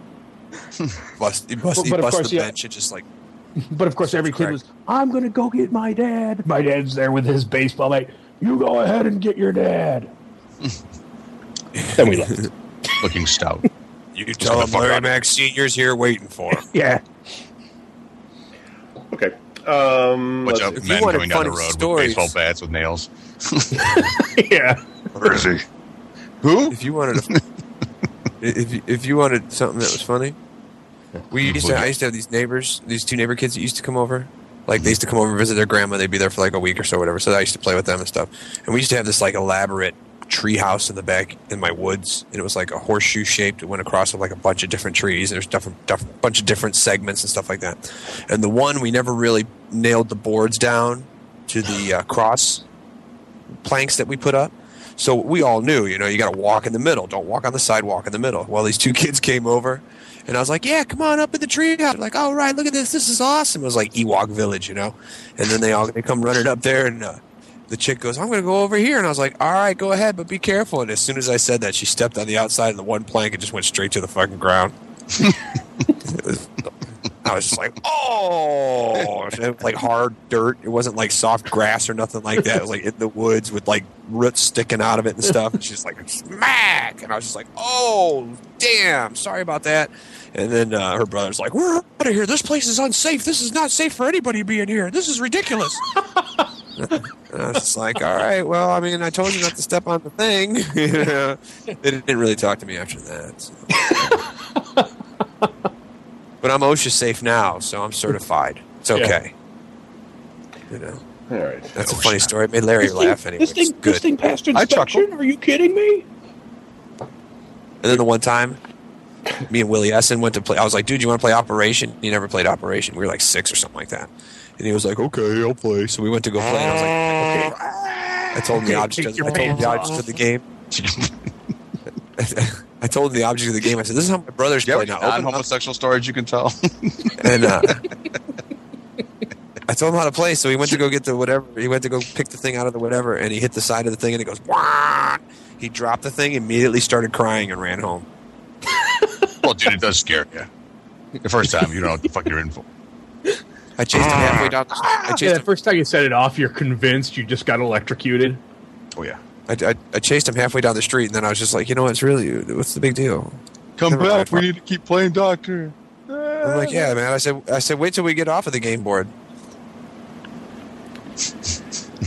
(laughs) bust, he bust, But- he but of bust course, the yeah. bench and just like (laughs) But of course, every kid was, I'm going to go get my dad. My dad's there with his baseball bat. You go ahead and get your dad. (laughs) then we left. (laughs) Looking stout. You tell him Larry out. Mack Senior's here waiting for him. Yeah. Okay. Um, Watch let's out, see. if you men going down the funny road stories- with baseball bats with nails. yeah. Where is he? Who? If you wanted to, if you- if you wanted something that was funny, we used to. I used to have these neighbors, these two neighbor kids that used to come over. Like they used to come over and visit their grandma. They'd be there for like a week or so, whatever. So I used to play with them and stuff. And we used to have this like elaborate tree house in the back in my woods, and it was like a horseshoe shaped. It went across with like a bunch of different trees. There's different, different bunch of different segments and stuff like that. And the one we never really nailed the boards down to the uh, cross planks that we put up. So we all knew, you know, you got to walk in the middle. Don't walk on the sidewalk in the middle. Well, these two (laughs) kids came over, and I was like, "Yeah, come on up in the tree house." Like, "All right, look at this. This is awesome." It was like Ewok Village, you know. And then they all they come running up there, and uh, the chick goes, "I'm going to go over here," and I was like, "All right, go ahead, but be careful." And as soon as I said that, she stepped on the outside of the one plank and just went straight to the fucking ground. (laughs) It was- I was just like, oh, like hard dirt. It wasn't like soft grass or nothing like that. It was like in the woods with like roots sticking out of it and stuff. And she's like, smack. And I was just like, oh, damn. Sorry about that. And then uh, her brother's like, we're out of here. This place is unsafe. This is not safe for anybody being here. This is ridiculous. (laughs) and I was just like, all right, well, I mean, I told you not to step on the thing. (laughs) You know? they didn't really talk to me after that. so. (laughs) But I'm OSHA safe now, so I'm certified. It's okay. You know, All right. that's a funny story. It made Larry laugh anyway. This thing, good. this thing passed inspection? Are you kidding me? And then the one time, me and Willie Essen went to play. I was like, "Dude, you want to play Operation?" He never played Operation. We were like six or something like that. And he was like, "Okay, I'll play." So we went to go play. And I was like, "Okay." I told him the Okay, object. take Of, I told him the pants object of the game. (laughs) (laughs) I told him the object of the game. I said, "This is how my brothers Do you play have now." any Open non-homosexual stories you can tell? (laughs) and uh, (laughs) I told him how to play, so he went to go get the whatever. He went to go pick the thing out of the whatever, and he hit the side of the thing, and it goes. Wah! He dropped the thing, immediately started crying, and ran home. (laughs) well, dude, it does scare you. The first time, you don't know what the fuck you're in for. I chased him halfway down. The, I Yeah, the him. first time you set it off, you're convinced you just got electrocuted. Oh yeah. I, I, I chased him halfway down the street, and then I was just like, you know what? It's really what's the big deal? Come Never back. We need to keep playing doctor. I'm like, yeah, man. I said, I said, wait till we get off of the game board.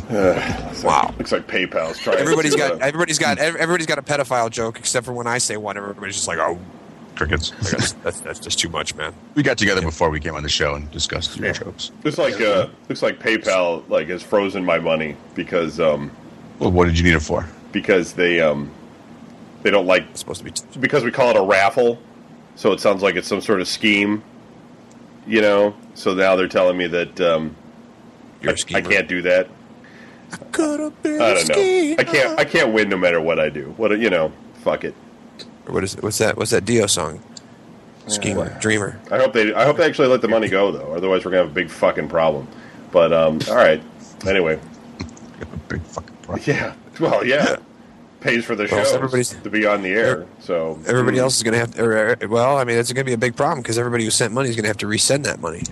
(sighs) Wow. Looks like PayPal's trying. Everybody's to, got uh, everybody's got everybody's got a pedophile joke, except for when I say one, everybody's just like, oh, Crickets. that's, (laughs) that's, that's just too much, man. We got together before we came on the show and discussed your Yeah. jokes. Looks like uh, looks like PayPal like has frozen my money because um Well, what did you need it for? because they um they don't like It's supposed to be. T- because we call it a raffle, so it sounds like it's some sort of scheme. You know, so now they're telling me that um, you're I, a. I can't do that. Could have been I a don't know. schemer. I can't. I can't win no matter what I do. What a- you know? Fuck it. What is it? What's that? What's that Dio song? Schemer, dreamer. I hope they. I hope they actually let the money go though. Otherwise, we're gonna have a big fucking problem. But um, all right. Anyway, a (laughs) big fucking problem. yeah. Well, yeah. Pays for the Well, shows everybody's- to be on the air. So Everybody else is going to have. To, or, or- well, I mean, it's going to be a big problem because everybody who sent money is going to have to resend that money.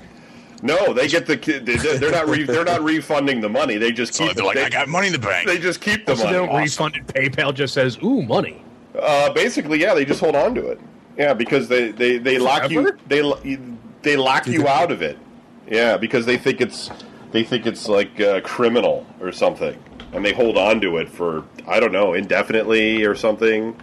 No, they get the. they- They're not. Re, they're not refunding the money. They just keep So keep. they're like, they, I got money in the bank. They just keep the So they money. don't refund it. PayPal just says, "Ooh, money." Uh, basically, yeah, they just hold on to it. Yeah, because they they, they lock you they they lock you out of it. Yeah, because they think it's they think it's like uh, criminal or something, and they hold on to it for I don't know indefinitely or something.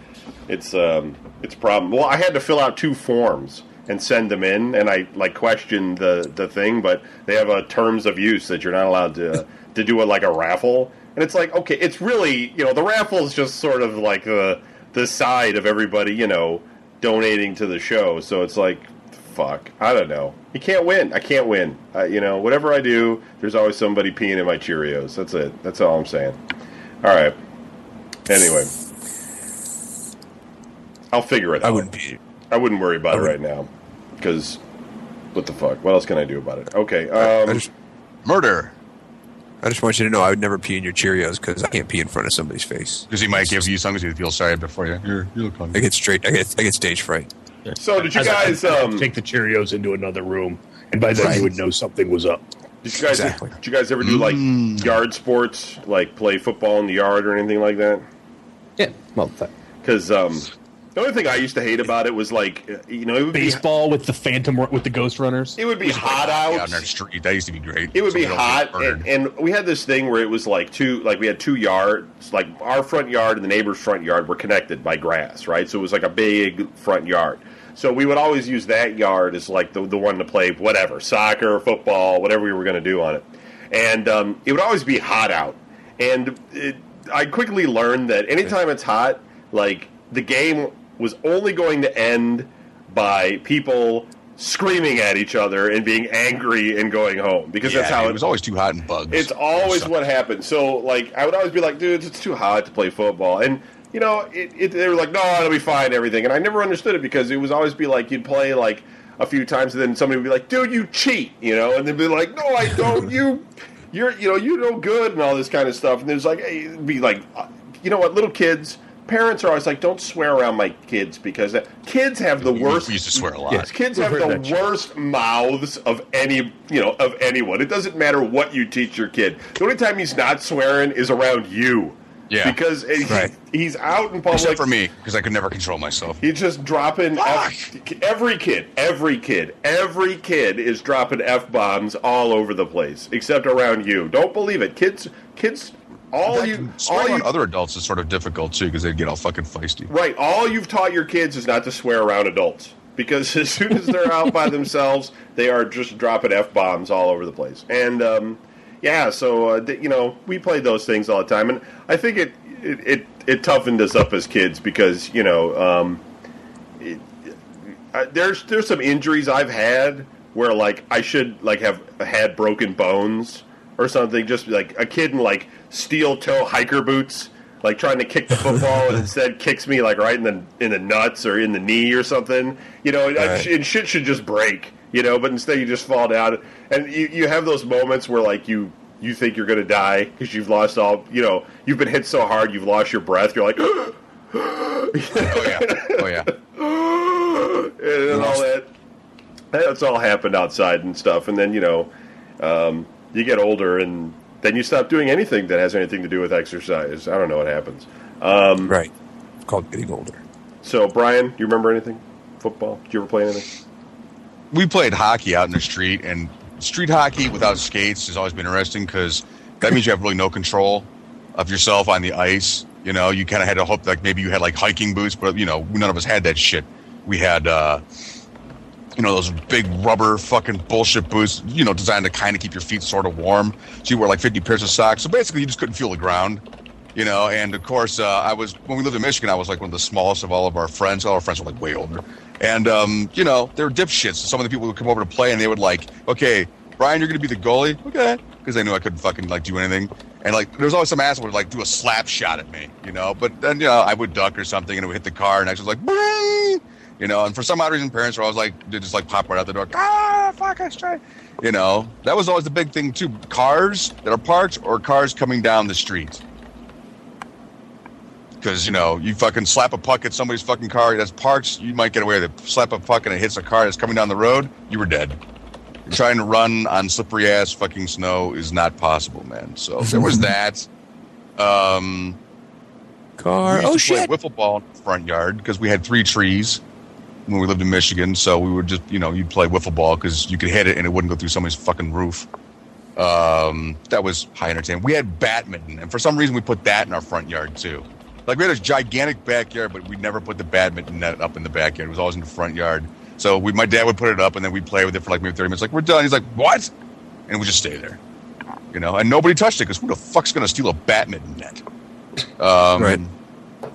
It's um it's a problem. Well, I had to fill out two forms and send them in, and I like questioned the the thing, but they have a terms of use that you're not allowed to (laughs) to do it like a raffle. And it's like, okay, it's really you know the raffle is just sort of like the the side of everybody you know donating to the show. So it's like, fuck, I don't know. You can't win. I can't win. Uh, you know, whatever I do, there's always somebody peeing in my Cheerios. That's it. That's all I'm saying. All right. Anyway, I'll figure it out. I wouldn't be. I wouldn't worry about I it right now because what the fuck? What else can I do about it? Okay. I Um, just, Murder. I just want you to know I would never pee in your Cheerios because I can't pee in front of somebody's face. Because he might give you something to feel sorry before you. You're, you look I get straight. I get. I get stage fright. So did you As I- guys? I Um, take the Cheerios into another room and by then Right. you would know something was up. Did you guys Exactly. did you guys ever do like Mm. yard sports, like play football in the yard or anything like that? Yeah. Well, Because um, the only thing I used to hate about it was like uh, you know it would be Baseball with the phantom with the ghost runners. it would be hot out out. on our street. That used to be great. It would be So we don't hot, and, and we had this thing where it was like two, like we had two yards, like our front yard and the neighbor's front yard were connected by grass, right? So it was like a big front yard. So we would always use that yard as like the the one to play whatever, soccer, football, whatever we were going to do on it, and um, it would always be hot out. And it, I quickly learned that anytime it's hot, like the game was only going to end by people screaming at each other and being angry and going home because yeah, that's how it it was always too hot and bugs. it's always what happens. So, like, I would always be like, dudes, it's too hot to play football. And, you know, it, it, they were like, no, it'll be fine, everything. And I never understood it because it was always be like, you'd play, like, a few times, and then somebody would be like, dude, you cheat, you know? And they'd be like, no, I don't. (laughs) you, you're, you know, you're no good and all this kind of stuff. And there's like, it'd be like, uh, you know what, little kids. Parents are always like, "Don't swear around my kids because uh, kids have the We- worst." we used to swear a lot. Yes, kids have We've the that shit. worst mouths of any you know of anyone. It doesn't matter what you teach your kid. The only time he's not swearing is around you. Yeah. because he- Right. he's out in public. Except for me, because I could never control myself. He's just dropping F- every kid, every kid, every kid is dropping f bombs all over the place, except around you. Don't believe it, kids. Kids, all you, all you, other adults is sort of difficult too, because they get all fucking feisty. Right. All you've taught your kids is not to swear around adults. Because (laughs) as soon as they're out by themselves, they are just dropping f bombs all over the place. And um, yeah, so uh, you know, we played those things all the time, and I think it it, it, it toughened us up as kids because you know um, it, uh, there's there's some injuries I've had where like I should like have had broken bones or something. Just like a kid in like steel toe hiker boots, like trying to kick the football and (laughs) instead kicks me like right in the in the nuts or in the knee or something. You know, Right. and shit should just break. You know, but instead you just fall down, and you you have those moments where like you. You think you're going to die because you've lost all, you know, you've been hit so hard you've lost your breath. You're like, (gasps) Oh yeah, oh yeah. (laughs) and all that. That's all happened outside and stuff. And then you know, um, you get older, and then you stop doing anything that has anything to do with exercise. I don't know what happens. Um, Right. It's called getting older. So, Brian, do you remember anything? Football? Did you ever play anything? We played hockey out in the street, and street hockey without skates has always been interesting because that means you have really no control of yourself on the ice. You know, you kind of had to hope like maybe you had like hiking boots, but you know, none of us had that shit. We had, uh, you know, those big rubber fucking bullshit boots, you know, designed to kind of keep your feet sort of warm. So you wear like 50 pairs of socks. So basically, you just couldn't feel the ground. You know, and of course, uh, I was when we lived in Michigan. I was like one of the smallest of all of our friends. All our friends were like way older, and um, you know, they were dipshits. So some of the people would come over to play, and they would like, okay, Brian, you're going to be the goalie, okay? Because they knew I couldn't fucking like do anything. And like, there was always some asshole would like do a slap shot at me, you know. But then you know, I would duck or something, and it would hit the car, and I was like, Bing! you know. And for some odd reason, parents were always like, they just like pop right out the door, ah, fuck, I straight. You know, that was always the big thing too. Cars that are parked or cars coming down the street. Because you know, you fucking slap a puck at somebody's fucking car that's parked, you might get away with it. Slap a puck and it hits a car that's coming down the road, you were dead. Trying to run on slippery ass fucking snow is not possible, man. So there was (laughs) that. Um, Car. Oh shit. wiffle ball in the front yard because we had three trees when we lived in Michigan. So we would just, you know, you'd play wiffle ball because you could hit it and it wouldn't go through somebody's fucking roof. Um, that was high entertainment. We had badminton, and for some reason we put that in our front yard too. Like we had a gigantic backyard, but we never put the badminton net up in the backyard. It was always in the front yard. So we, my dad would put it up, and then we'd play with it for like maybe thirty minutes. Like we're done. He's like, "What?" And we just stay there, you know. And nobody touched it because who the fuck's gonna steal a badminton net? Um, Right.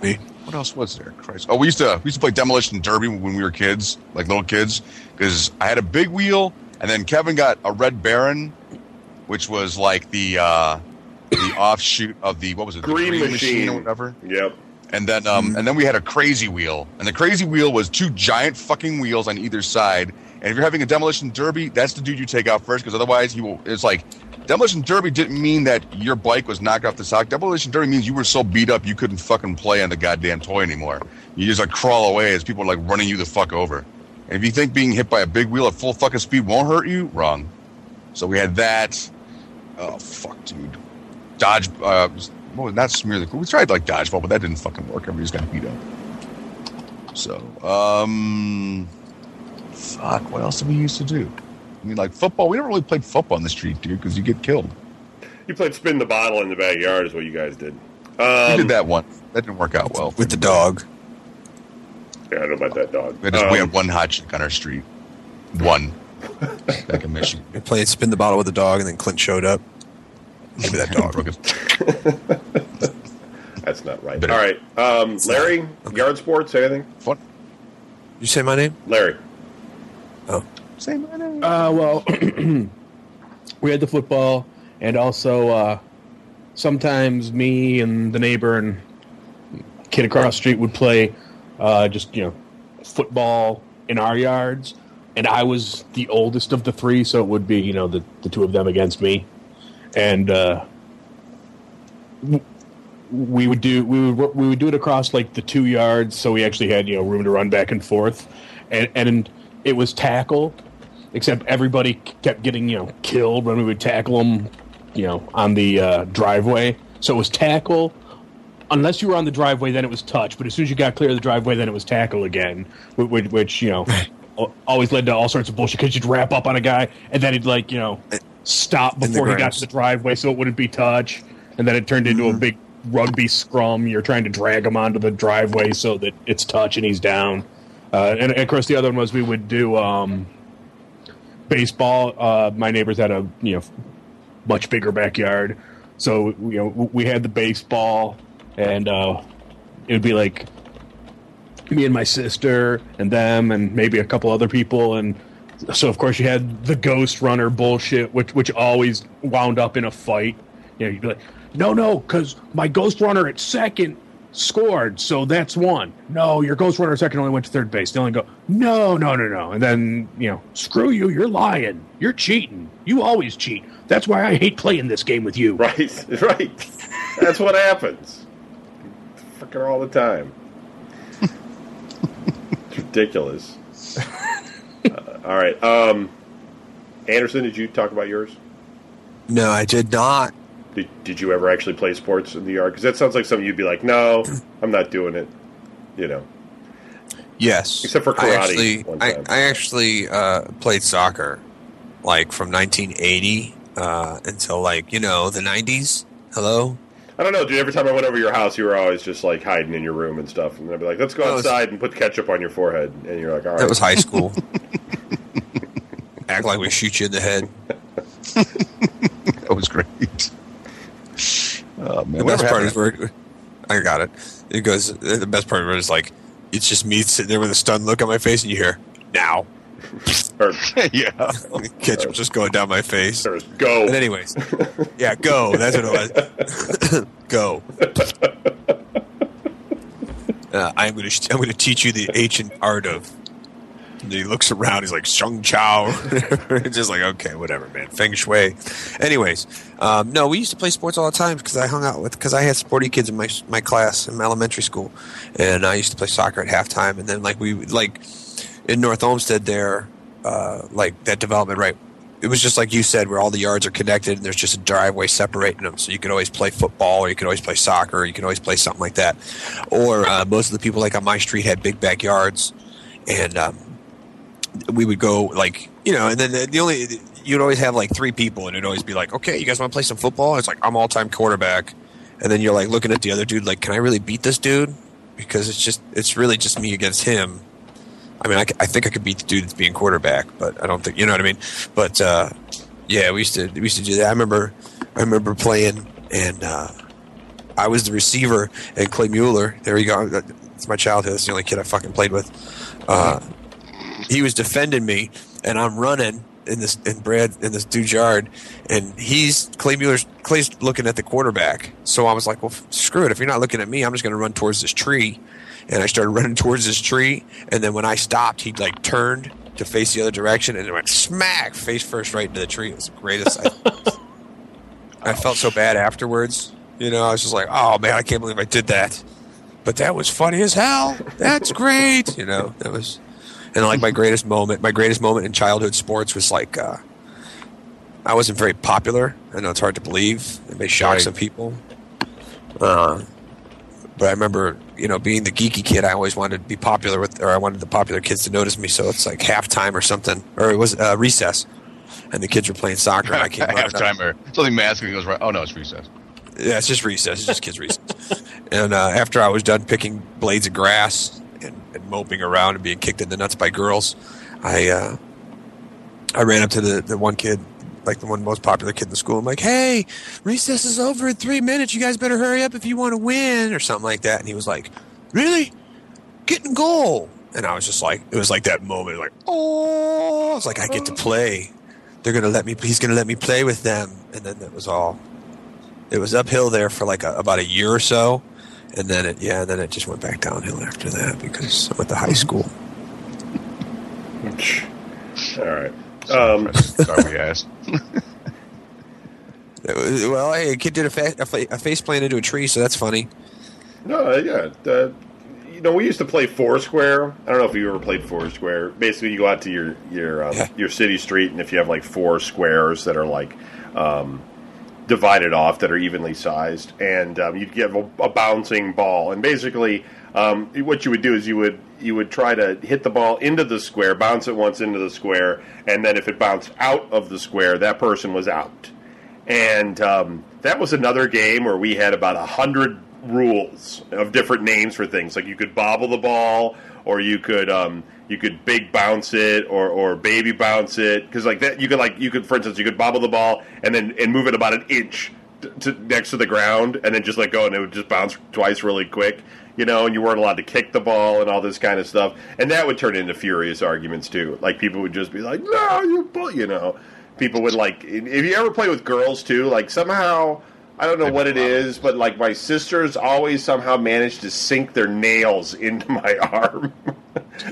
Me. What else was there? Christ. Oh, we used to we used to play demolition derby when we were kids, like little kids, because I had a big wheel, and then Kevin got a red baron, which was like the uh, the offshoot of the what was it, the Green Machine. or whatever. Yep. And then um, and then we had a crazy wheel, and the crazy wheel was two giant fucking wheels on either side. And if you're having a demolition derby, that's the dude you take out first, because otherwise he will. It's like demolition derby didn't mean that your bike was knocked off the sock. Demolition derby means you were so beat up you couldn't fucking play on the goddamn toy anymore. You just like crawl away as people are like running you the fuck over. And if you think being hit by a big wheel at full fucking speed won't hurt you, wrong. So we had that. Oh fuck, dude. Dodge. Uh, what was not smear the? Cool we tried like dodgeball, but that didn't fucking work. Everybody just got beat up. So, um, fuck. What else did we used to do? I mean, like football. We never really played football on the street, dude, because you get killed. You played spin the bottle in the backyard, is what you guys did. we Um, did that one. That didn't work out well. with the dog. Yeah, I don't know about that dog. We had, just, we Um, had one hot chick on our street. One. (laughs) Back in Michigan. We played spin the bottle with the dog, and then Clint showed up. Give me that dog. Broke (laughs) That's not right. Bitter. All right, um, Larry, yard sports, say anything? What? You say my name? Larry. Oh. Say my name. Uh, well, (clears throat) we had the football, and also uh, sometimes me and the neighbor and kid across the street would play uh, just you know football in our yards, and I was the oldest of the three, so it would be you know the the two of them against me, and uh, we would do we would we would do it across like the two yards, so we actually had you know room to run back and forth, and and it was tackle, except everybody kept getting you know killed when we would tackle them, you know, on the uh, driveway. So it was tackle. Unless you were on the driveway, then it was touch. But as soon as you got clear of the driveway, then it was tackle again, which, which you know always led to all sorts of bullshit because you'd wrap up on a guy and then he'd like you know stop before he got to the driveway, so it wouldn't be touch, and then it turned into a big rugby scrum. You're trying to drag him onto the driveway so that it's touch and he's down. Uh, and, and of course, the other one was we would do um, baseball. Uh, my neighbors had a you know much bigger backyard, so you know we had the baseball, and uh, it would be like me and my sister and them and maybe a couple other people and so of course you had the ghost runner bullshit which which always wound up in a fight you know you'd be like no no because my ghost runner at second scored so that's one no your ghost runner at second only went to third base they only go no no no no and then you know screw you you're lying you're cheating you always cheat that's why i hate playing this game with you (laughs) Right, right. That's what happens. Freaking all the time. it's ridiculous. (laughs) Uh, (laughs) all right. Um, Anderson, did you talk about yours? No, I did not. Did, did you ever actually play sports in the yard? Because that sounds like something you'd be like, no, (clears throat) I'm not doing it. You know. Yes, Except for I karate actually, one I. I actually uh, played soccer, like from 1980 uh, until like you know the 90s. Hello. I don't know, dude. Every time I went over your house, you were always just like hiding in your room and stuff. And I'd be like, let's go That was- outside and put ketchup on your forehead. And you're like, all right. That was high school. (laughs) Act like we shoot you in the head. (laughs) That was great. Oh man, The whatever best part happened- is where I got it. It goes. The best part of it is like it's just me sitting there with a stunned look on my face, and you hear now. Or, (laughs) yeah. Ketchup just going down my face. or go. But anyways, yeah, go. That's what it was. (laughs) go. Uh, I'm gonna I'm gonna teach you the ancient art of. And he looks around. He's like Shang Chao. (laughs) just like okay, whatever, man. Feng Shui. Anyways, um, no, we used to play sports all the time because I hung out with because I had sporty kids in my my class in elementary school, and I used to play soccer at halftime. And then like we like in North Olmsted there, uh, like that development right it was just like you said, where all the yards are connected and there's just a driveway separating them. So you could always play football, or you could always play soccer, or you could always play something like that. Or uh, most of the people like on my street had big backyards, and um, we would go like you know, and then the, the only you'd always have like three people, and it'd always be like, okay, you guys want to play some football? It's like I'm all time quarterback, and then you're like looking at the other dude, like, can I really beat this dude? Because it's just it's really just me against him. I mean, I think I could beat the dude that's being quarterback, but I don't think you know what I mean. But uh, yeah, we used to we used to do that. I remember I remember playing, and uh, I was the receiver, and Clay Mueller. There you go. It's my childhood. That's the only kid I fucking played with. Uh, he was defending me, and I'm running in this in Brad in this dude's yard, and he's Clay Mueller's Clay's looking at the quarterback. So I was like, well, f- screw it. If you're not looking at me, I'm just going to run towards this tree. And I started running towards this tree, and then when I stopped, he like turned to face the other direction, and it went smack face first right into the tree. It was the greatest. I, (laughs) I felt so bad afterwards. You know, I was just like, oh man, I can't believe I did that. But that was funny as hell. That's great. You know, that was And like my greatest moment, my greatest moment in childhood sports was like uh, I wasn't very popular. I know it's hard to believe. It may shock Right. some people. Uh, but I remember, you know, being the geeky kid, I always wanted to be popular with, or I wanted the popular kids to notice me. So it's like halftime or something, or it was uh, recess, and the kids were playing soccer. And I came (laughs) halftime or something masking goes right. Oh no, it's recess. Yeah, it's just recess. It's just kids' recess. (laughs) And uh, after I was done picking blades of grass and, and moping around and being kicked in the nuts by girls, I uh, I ran up to the, the one kid, like the one most popular kid in the school. I'm like, "Hey, recess is over in three minutes. You guys better hurry up if you want to win, or something like that." And he was like, "Really? Get in goal!" And I was just like, it was like that moment, like, "Oh!" I was like, "I get to oh. play. They're gonna let me. He's gonna let me play with them." And then that was all it was uphill there for like a, about a year or so, and then it yeah, and then it just went back downhill after that because I went to high mm-hmm. school. All right. Um, Sorry, we asked. (laughs) Was- well, hey, a kid did a, fa- a, fa- a face plant into a tree, so that's funny. No, uh, yeah. Uh, you know, we used to play Foursquare. I don't know if you ever played Foursquare. Basically, you go out to your your um, Yeah. your city street, and if you have like four squares that are like um, divided off that are evenly sized, and um, you'd give a, a bouncing ball, and basically. Um, what you would do is you would you would try to hit the ball into the square, bounce it once into the square, and then if it bounced out of the square, that person was out. and um, that was another game where we had about a hundred rules of different names for things. Like you could bobble the ball, or you could um, you could big bounce it, or, or baby bounce it. Because like that, you could like you could, for instance, you could bobble the ball and then and move it about an inch to, next to the ground, and then just let go, and it would just bounce twice really quick. You know, and you weren't allowed to kick the ball and all this kind of stuff, and that would turn into furious arguments too. Like people would just be like, "No, you bull," you know people would like if you ever play with girls too like somehow i don't know what it is but like my sisters always somehow manage to sink their nails (laughs) into my arm. (laughs)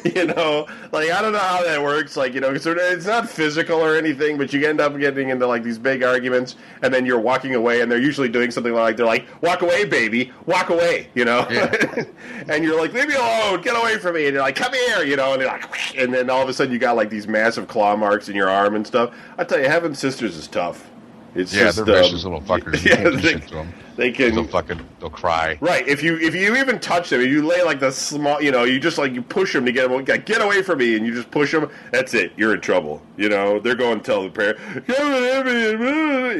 You know? Like i don't know how that works like you know 'cause it's not physical or anything but you end up getting into like these big arguments and then you're walking away and they're usually doing something like they're like walk away baby. Walk away you know? (laughs) And you're like leave me alone. Get away from me. And you're like come here you know? And they're like and then all of a sudden you got like these massive claw marks in your arm and stuff. I tell you having sisters is tough it's Yeah, just, they're um, vicious little fuckers. (laughs) You yeah, can't they, shit to them. they They'll fucking, they'll cry. Right. If you if you even touch them, if you lay like the small, you know, you just like you push them to get them, like, get away from me, and you just push them. That's it. You're in trouble. You know, they're going to tell the parent,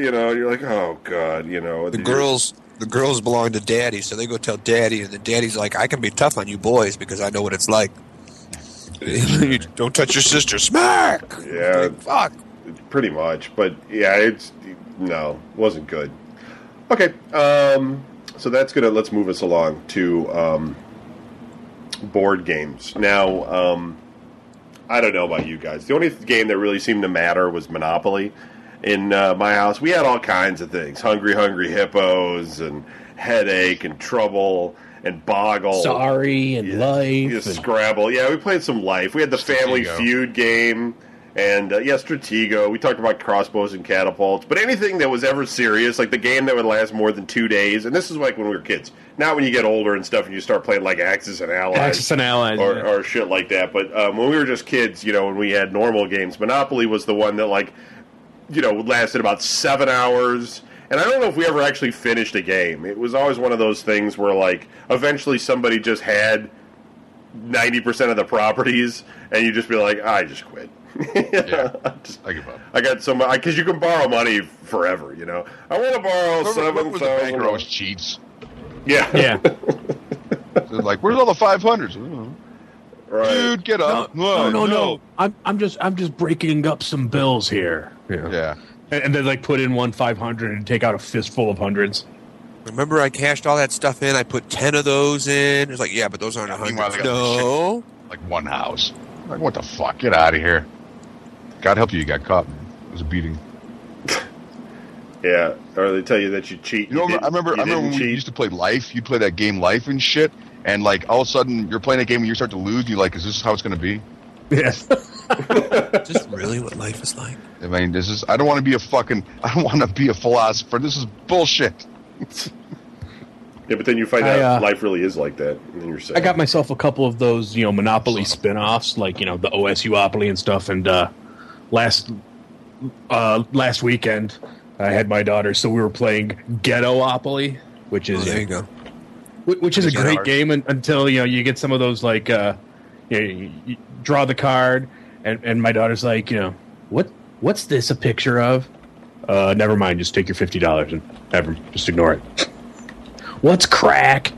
you know, you're like, oh god, you know, The girls, the girls belong to daddy, so they go tell daddy, and the daddy's like, "I can be tough on you boys because I know what it's like." (laughs) Don't touch your sister, smack. Yeah. Like, fuck. pretty much. But yeah, it's no, wasn't good. Okay, um, so that's gonna let's move us along to um, board games now. Um, I don't know about you guys. The only game that really seemed to matter was Monopoly. In uh, my house, we had all kinds of things: Hungry Hungry Hippos and Headache and Trouble and Boggle. Sorry and life. Yeah, and- Scrabble. Yeah, we played some Life. We had the Family Feud game, and uh, yeah, Stratego. We talked about crossbows and catapults, but anything that was ever serious, like the game that would last more than two days. And this is like when we were kids. Not when you get older and stuff, and you start playing like Axis and Allies. Axis and Allies. Or, yeah. or shit like that. But um, when we were just kids, you know, when we had normal games, Monopoly was the one that like, you know, lasted about seven hours. And I don't know if we ever actually finished a game. It was always one of those things where like eventually somebody just had ninety percent of the properties, and you just be like, I just quit. (laughs) Yeah. I give up. I got some because you can borrow money forever. You know, I want to borrow Remember, seven remember the banker always cheats? Yeah, yeah. (laughs) They're like, where's all the 500s? right. Dude, get No, up. no, no, no. I'm, I'm just, I'm just breaking up some bills here. Yeah. Yeah. And, and then like put in one 500 and take out a fistful of hundreds. Remember, I cashed all that stuff in. I put ten of those in. It's like, yeah, but those aren't a Meanwhile, hundred. they got the No, Like one house. Like, what the fuck? Get out of here. God help you, you got caught, man. It was a beating. (laughs) Yeah, or they tell you that you cheat. You know, I remember, I remember didn't when we used to play Life. You'd play that game Life and shit, and like all of a sudden you're playing a game and you start to lose. And you're like, is this how it's going to be? Yes. is this really what life is like? I mean, this is. I don't want to be a fucking. I don't want to be a philosopher. This is bullshit. (laughs) Yeah, but then you find I, out uh, life really is like that, and then you're sad. I got myself a couple of those, you know, Monopoly spin-offs, like you know the OSUopoly and stuff. And uh, last uh, last weekend, I had my daughter, so we were playing Ghettopoly, which Oh, is there you go. Which is a great ours. game until you know you get some of those like uh, you, know, you, draw the card, and, and my daughter's like, you know, what what's this a picture of? Uh, never mind, just take your fifty dollars and never just ignore it. What's crack?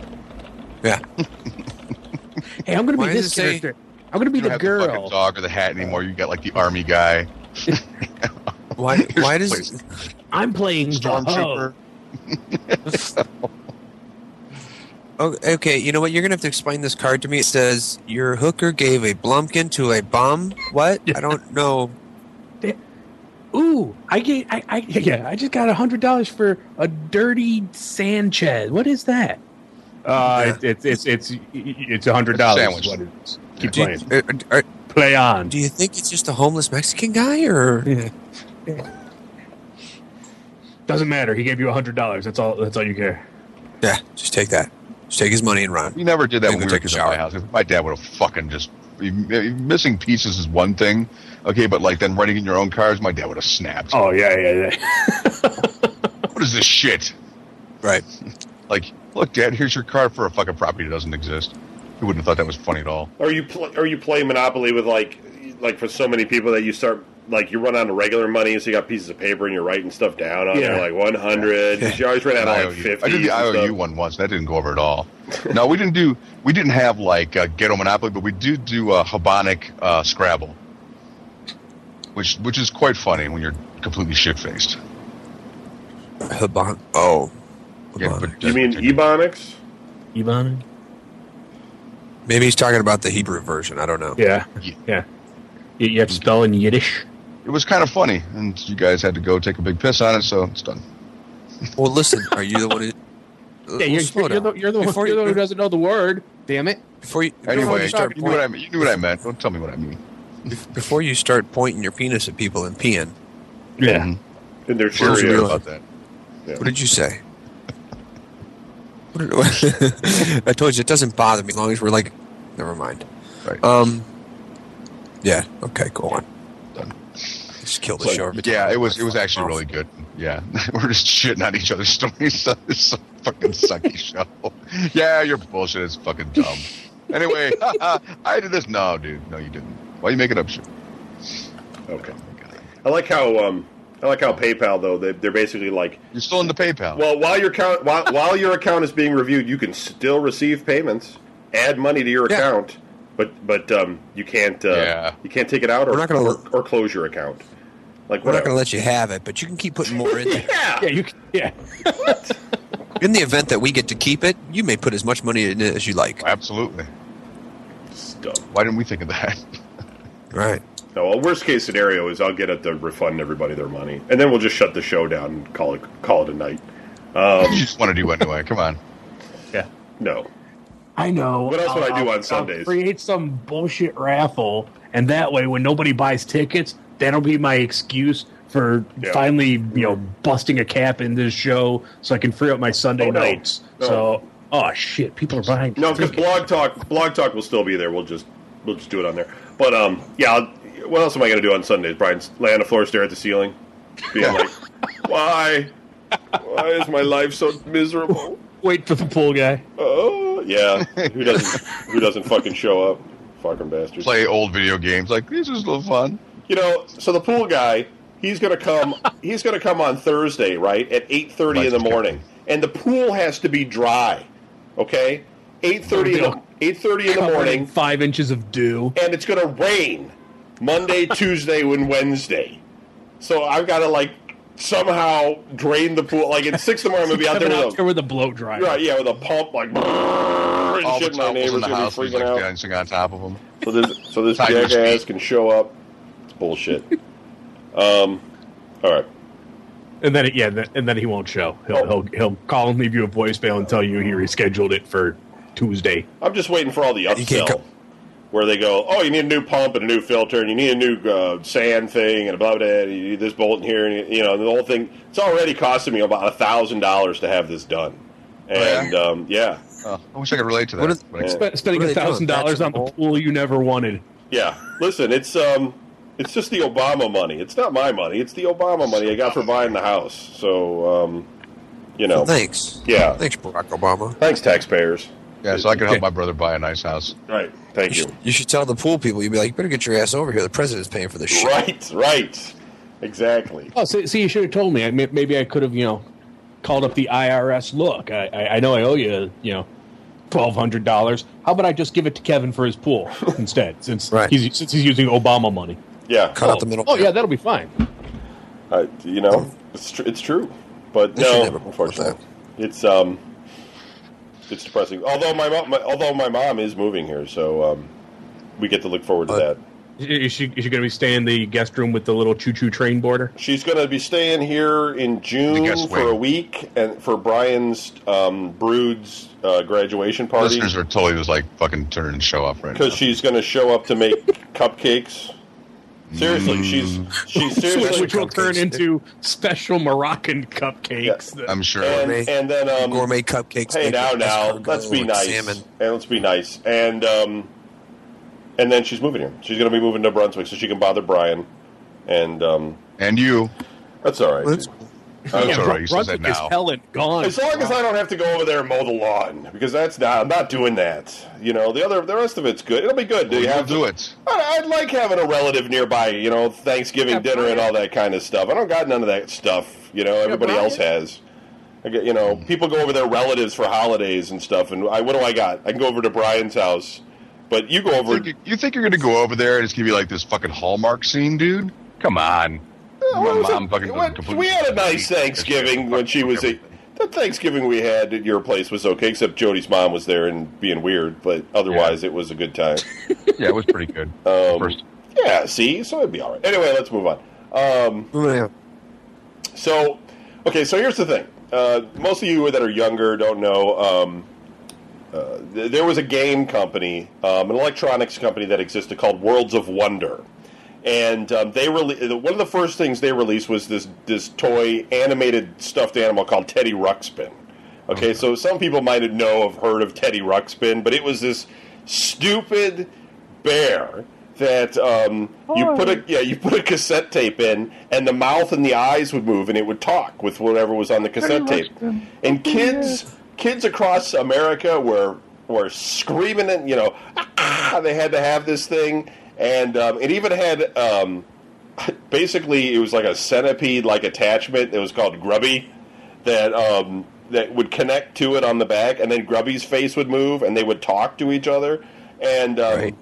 Yeah. (laughs) Hey, I'm gonna Why be this it say- character. I'm gonna be You don't the have the fucking girl. dog or the hat anymore. You got like the army guy, (laughs) Why? (laughs) Why does? I'm playing stormtrooper. (laughs) Oh, okay, you know what? You're gonna have to explain this card to me. It says your hooker gave a blumpkin to a bum. What? I don't know. Ooh, I get, I, I, yeah, I just got a hundred dollars for a dirty Sanchez. What is that? Uh, Yeah. it's it's it's it's a hundred dollars. Sandwich. What it is. Keep Do playing. you, uh, uh, Play on. do you think it's just a homeless Mexican guy, or Doesn't matter. He gave you a hundred dollars. That's all. That's all you care. yeah? Just take that. Just take his money and run. We never did that when we were take a kids at my shower. house. 'cause My dad would have fucking just missing pieces is one thing, okay, but like then running in your own cars, my dad would have snapped. Oh yeah, yeah, yeah. (laughs) What is this shit? Right. Like, look, Dad, here's your car for a fucking property that doesn't exist. He wouldn't have thought that was funny at all. Or you pl- or you play Monopoly with like like for so many people that you start like you run out of regular money, so you got pieces of paper and you're writing stuff down on Yeah. there, like one hundred. (laughs) You always run out of like fifty. I did the IOU one once. That didn't go over at all. no, we didn't do. We didn't have like uh, ghetto monopoly, but we did do uh, Habonic uh, Scrabble, which which is quite funny when you're completely shit faced. Habon. Oh. Yeah, Habonic. but You mean Ebonics? Ivan. Maybe he's talking about the Hebrew version. I don't know. Yeah, Yeah. yeah. You, you have to spell in Yiddish. it was kind of funny, and you guys had to go take a big piss on it, so it's done. Well, listen. Are you the one who? (laughs) Yeah, you're, you're, you're the, down. you're the one, you're the one who doesn't know the word. Damn it! Before you, Anyway, you you, start knew what I mean. You knew what I meant. Don't tell me what I mean. before you start pointing your penis at people and peeing. Yeah. Mhm. And they're What you know about that? What did you say? What (laughs) did, I told you it doesn't bother me as long as we're like, never mind. Right. Um. Yeah. Okay. Go on. Done. Just kill the But, show. yeah, it was it was actually really good. Yeah, (laughs) we're just shitting on each other's (laughs) stories. So it's a fucking sucky show. Yeah, your bullshit is fucking dumb. Anyway, I did this. No, dude, no, you didn't. Why are you making up shit? Okay. I like how um I like how PayPal though they they're basically like You're still in the PayPal. well while your account while, while your account is being reviewed you can still receive payments, add money to your Yeah. account, but but um you can't uh, Yeah. you can't take it out or, We're not gonna- or, or close your account. Like We're not going to let you have it, but you can keep putting more in there. (laughs) yeah. Yeah, you. can- Yeah. In the event that we get to keep it, you may put as much money in it as you like. Absolutely. Stuff. Why didn't we think of that? (laughs) Right. No, well, worst case scenario is I'll get it to refund everybody their money, and then we'll just shut the show down and call it call it a night. Um, you just want to do anyway. Come on. Yeah. no, I know. What else would I do I'll- on I'll Sundays? create some bullshit raffle, and that way, when nobody buys tickets, that'll be my excuse for Yeah. finally, you know, busting a cap in this show, so I can free up my Sunday Oh, no. nights. No. So, oh shit, people are buying. no, because. Blog Talk Blog Talk will still be there. We'll just we'll just do it on there. But um, yeah. I'll, what else am I going to do on Sundays? Brian, lay on the floor, stare at the ceiling, being like, "Why? Why is my life so miserable?" wait for the pool guy. Oh, yeah. Who doesn't Who doesn't fucking show up? Fucking bastards. Play old video games. Like this is a little fun. You know, so the pool guy, he's gonna come. he's gonna come on Thursday, right at eight thirty in the morning, and the pool has to be dry. Okay, eight thirty in the eight thirty in the morning, five inches of dew. and it's gonna rain Monday, (laughs) Tuesday, and Wednesday. So I've got to like somehow drain the pool. Like at six tomorrow, the morning, I'm gonna be out there Coming out with there a with a blow dryer. right, yeah, with a pump like. (laughs) and All the shit. My neighbors in the gonna be house. He's freaking like out. dancing on top of them. So this, so this Time your jackass can show up. It's bullshit. um, all right. And then, yeah, and then he won't show. He'll, Oh. he'll he'll call and leave you a voicemail and tell you he rescheduled it for Tuesday. I'm just waiting for all the upsell co- where they go, oh, you need a new pump and a new filter, and you need a new uh, sand thing, and blah blah. blah and you need this bolt in here, and you know, the whole thing. It's already costing me about a thousand dollars to have this done. and um, yeah, Oh, I wish I could relate to that. What is- Yeah. Spending a thousand dollars on the pool you never wanted. yeah. Listen, it's um, it's just the Obama money. It's not my money. It's the Obama money I got for buying the house. So um, you know, Thanks. yeah. Thanks, Barack Obama. Thanks, taxpayers. Yeah, so I can help my brother buy a nice house. Right. Thank You you. should, you should tell the pool people. You'd be like, you better get your ass over here. The president's paying for this shit. Right. Right. Exactly. Oh, see, see you should have told me. I, may- maybe I could have, you know, called up the IRS. Look, I, I, I know I owe you, you know, twelve hundred dollars. How about I just give it to Kevin for his pool (laughs) instead, since Right. he's since he's using Obama money. Yeah. Cut oh, out the middle. Oh yeah, that'll be fine. Uh, you know, it's tr- it's true, but no, unfortunately, it's um, it's depressing. Although my mom, my, although my mom is moving here, so um, we get to look forward to Uh, that. Is she, is she going to be staying in the guest room with the little choo-choo train border? She's going to be staying here in June for wing. a week, and for Brian's um, Brood's uh, graduation party Listeners are totally just like fucking turning the show off right now. because she's going to show up to make (laughs) cupcakes. Seriously, she's she's (laughs) seriously, which will turn into special Moroccan cupcakes. that- I'm sure. and, Gourmet- and then um, Gourmet cupcakes. Hey, now, now, let's be nice. Salmon. And let's be nice. And um, and then she's moving here. She's going to be moving to Brunswick so she can bother Brian. And um, And you. that's all right. That's- That's yeah, all right. You said Brunswick that is now. hell and gone. As long as I don't have to go over there and mow the lawn, because that's not. I'm not doing that. You know, the other, the rest of it's good. It'll be good. Do you You'll have do to- it. I- I'd like having a relative nearby. You know, Thanksgiving Yeah, dinner and all that kind of stuff. I don't got none of that stuff. You know, everybody Brian. else has. I get, you know, hmm. people go over their relatives for holidays and stuff. And I, what do I got? I can go over to Brian's house, but you go You over. think, you think you're going to go over there and it's going to be like this fucking Hallmark scene, dude? Come on. What My was it? mom fucking What- completely- we had a nice Thanksgiving when she was a. The Thanksgiving we had at your place was okay, except Jody's mom was there and being weird. But otherwise, it was a good time. (laughs) Yeah, it was pretty good. Um, First. Yeah, see, so it'd be all right. Anyway, let's move on. Um, Yeah. so, okay, so here's the thing. Uh, most of you that are younger don't know. Um, uh, th- there was a game company, um, an electronics company that existed called Worlds of Wonder, and um, they rele- one of the first things they released was this this toy animated stuffed animal called Teddy Ruxpin. Okay, so some people might know have heard of Teddy Ruxpin, but it was this stupid bear that um, you put a yeah you put a cassette tape in, and the mouth and the eyes would move, and it would talk with whatever was on the cassette tape. And kids kids across America were were screaming and you know ah, they had to have this thing, and um, it even had um, (laughs) basically it was like a centipede like attachment. It was called Grubby that um, that would connect to it on the back, and then Grubby's face would move, and they would talk to each other, and um, Right.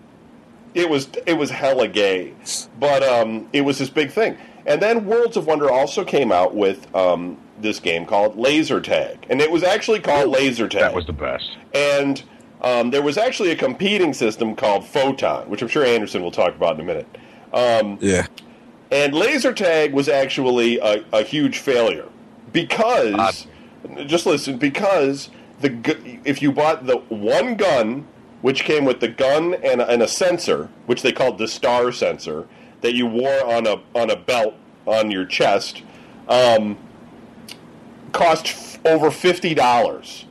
it was it was hella gay, but um, it was this big thing. And then Worlds of Wonder also came out with um, this game called Laser Tag, and it was actually called Laser Tag. That was the best. and um, there was actually a competing system called Photon, which I'm sure Anderson will talk about in a minute. Um, Yeah. and laser tag was actually a, a huge failure because Odd. just listen because the gu- if you bought the one gun which came with the gun and a, and a sensor which they called the star sensor that you wore on a on a belt on your chest um, cost f- over fifty dollars.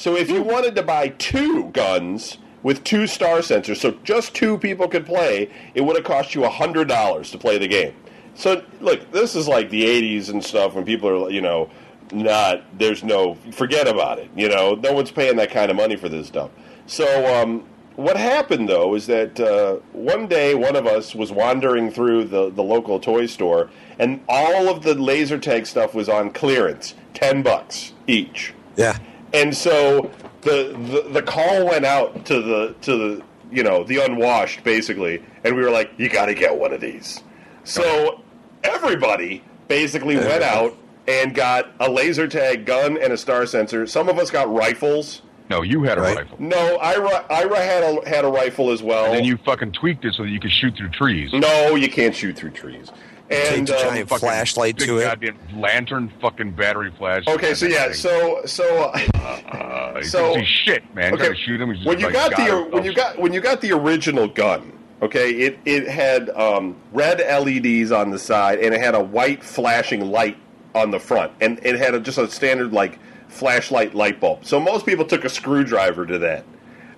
So if you wanted to buy two guns with two star sensors, so just two people could play, it would have cost you hundred dollars to play the game. So look, this is like the '80s and stuff when people are, you know, not there's no forget about it. You know, no one's paying that kind of money for this stuff. So um, what happened though is that uh, one day one of us was wandering through the the local toy store, and all of the laser tag stuff was on clearance, ten bucks each. Yeah. And so the, the the call went out to the to the you know the unwashed basically, and we were like, you got to get one of these. So everybody basically went out and got a laser tag gun and a star sensor. Some of us got rifles. No, you had a Right. rifle. No, Ira Ira had a had a rifle as well. And then you fucking tweaked it so that you could shoot through trees. no, you can't shoot through trees. And a um, giant Fucking flashlight to it. goddamn lantern fucking battery flash. okay, so yeah, so so uh, (laughs) you so- see shit, man. Okay. To shoot him. when you like, got the when you got when you got the original gun, okay, it it had um, red LEDs on the side and it had a white flashing light on the front, and it had a, just a standard like flashlight light bulb. So most people took a screwdriver to that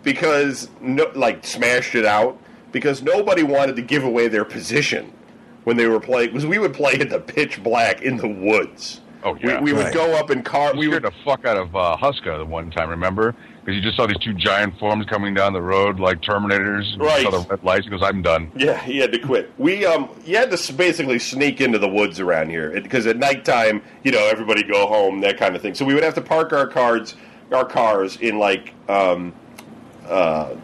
because no, like smashed it out because nobody wanted to give away their position when they were playing. Because we would play in the pitch black in the woods. Oh, yeah. we, we would Right. go up in car. We We scared would the fuck out of uh, Huska the one time, remember? Because you just saw these two giant forms coming down the road like Terminators. and you Right. saw the red lights. He goes, I'm done. Yeah, he had to quit. We um, you had to basically sneak into the woods around here because at nighttime, you know, everybody go home, that kind of thing. So we would have to park our cars, our cars in like um, uh,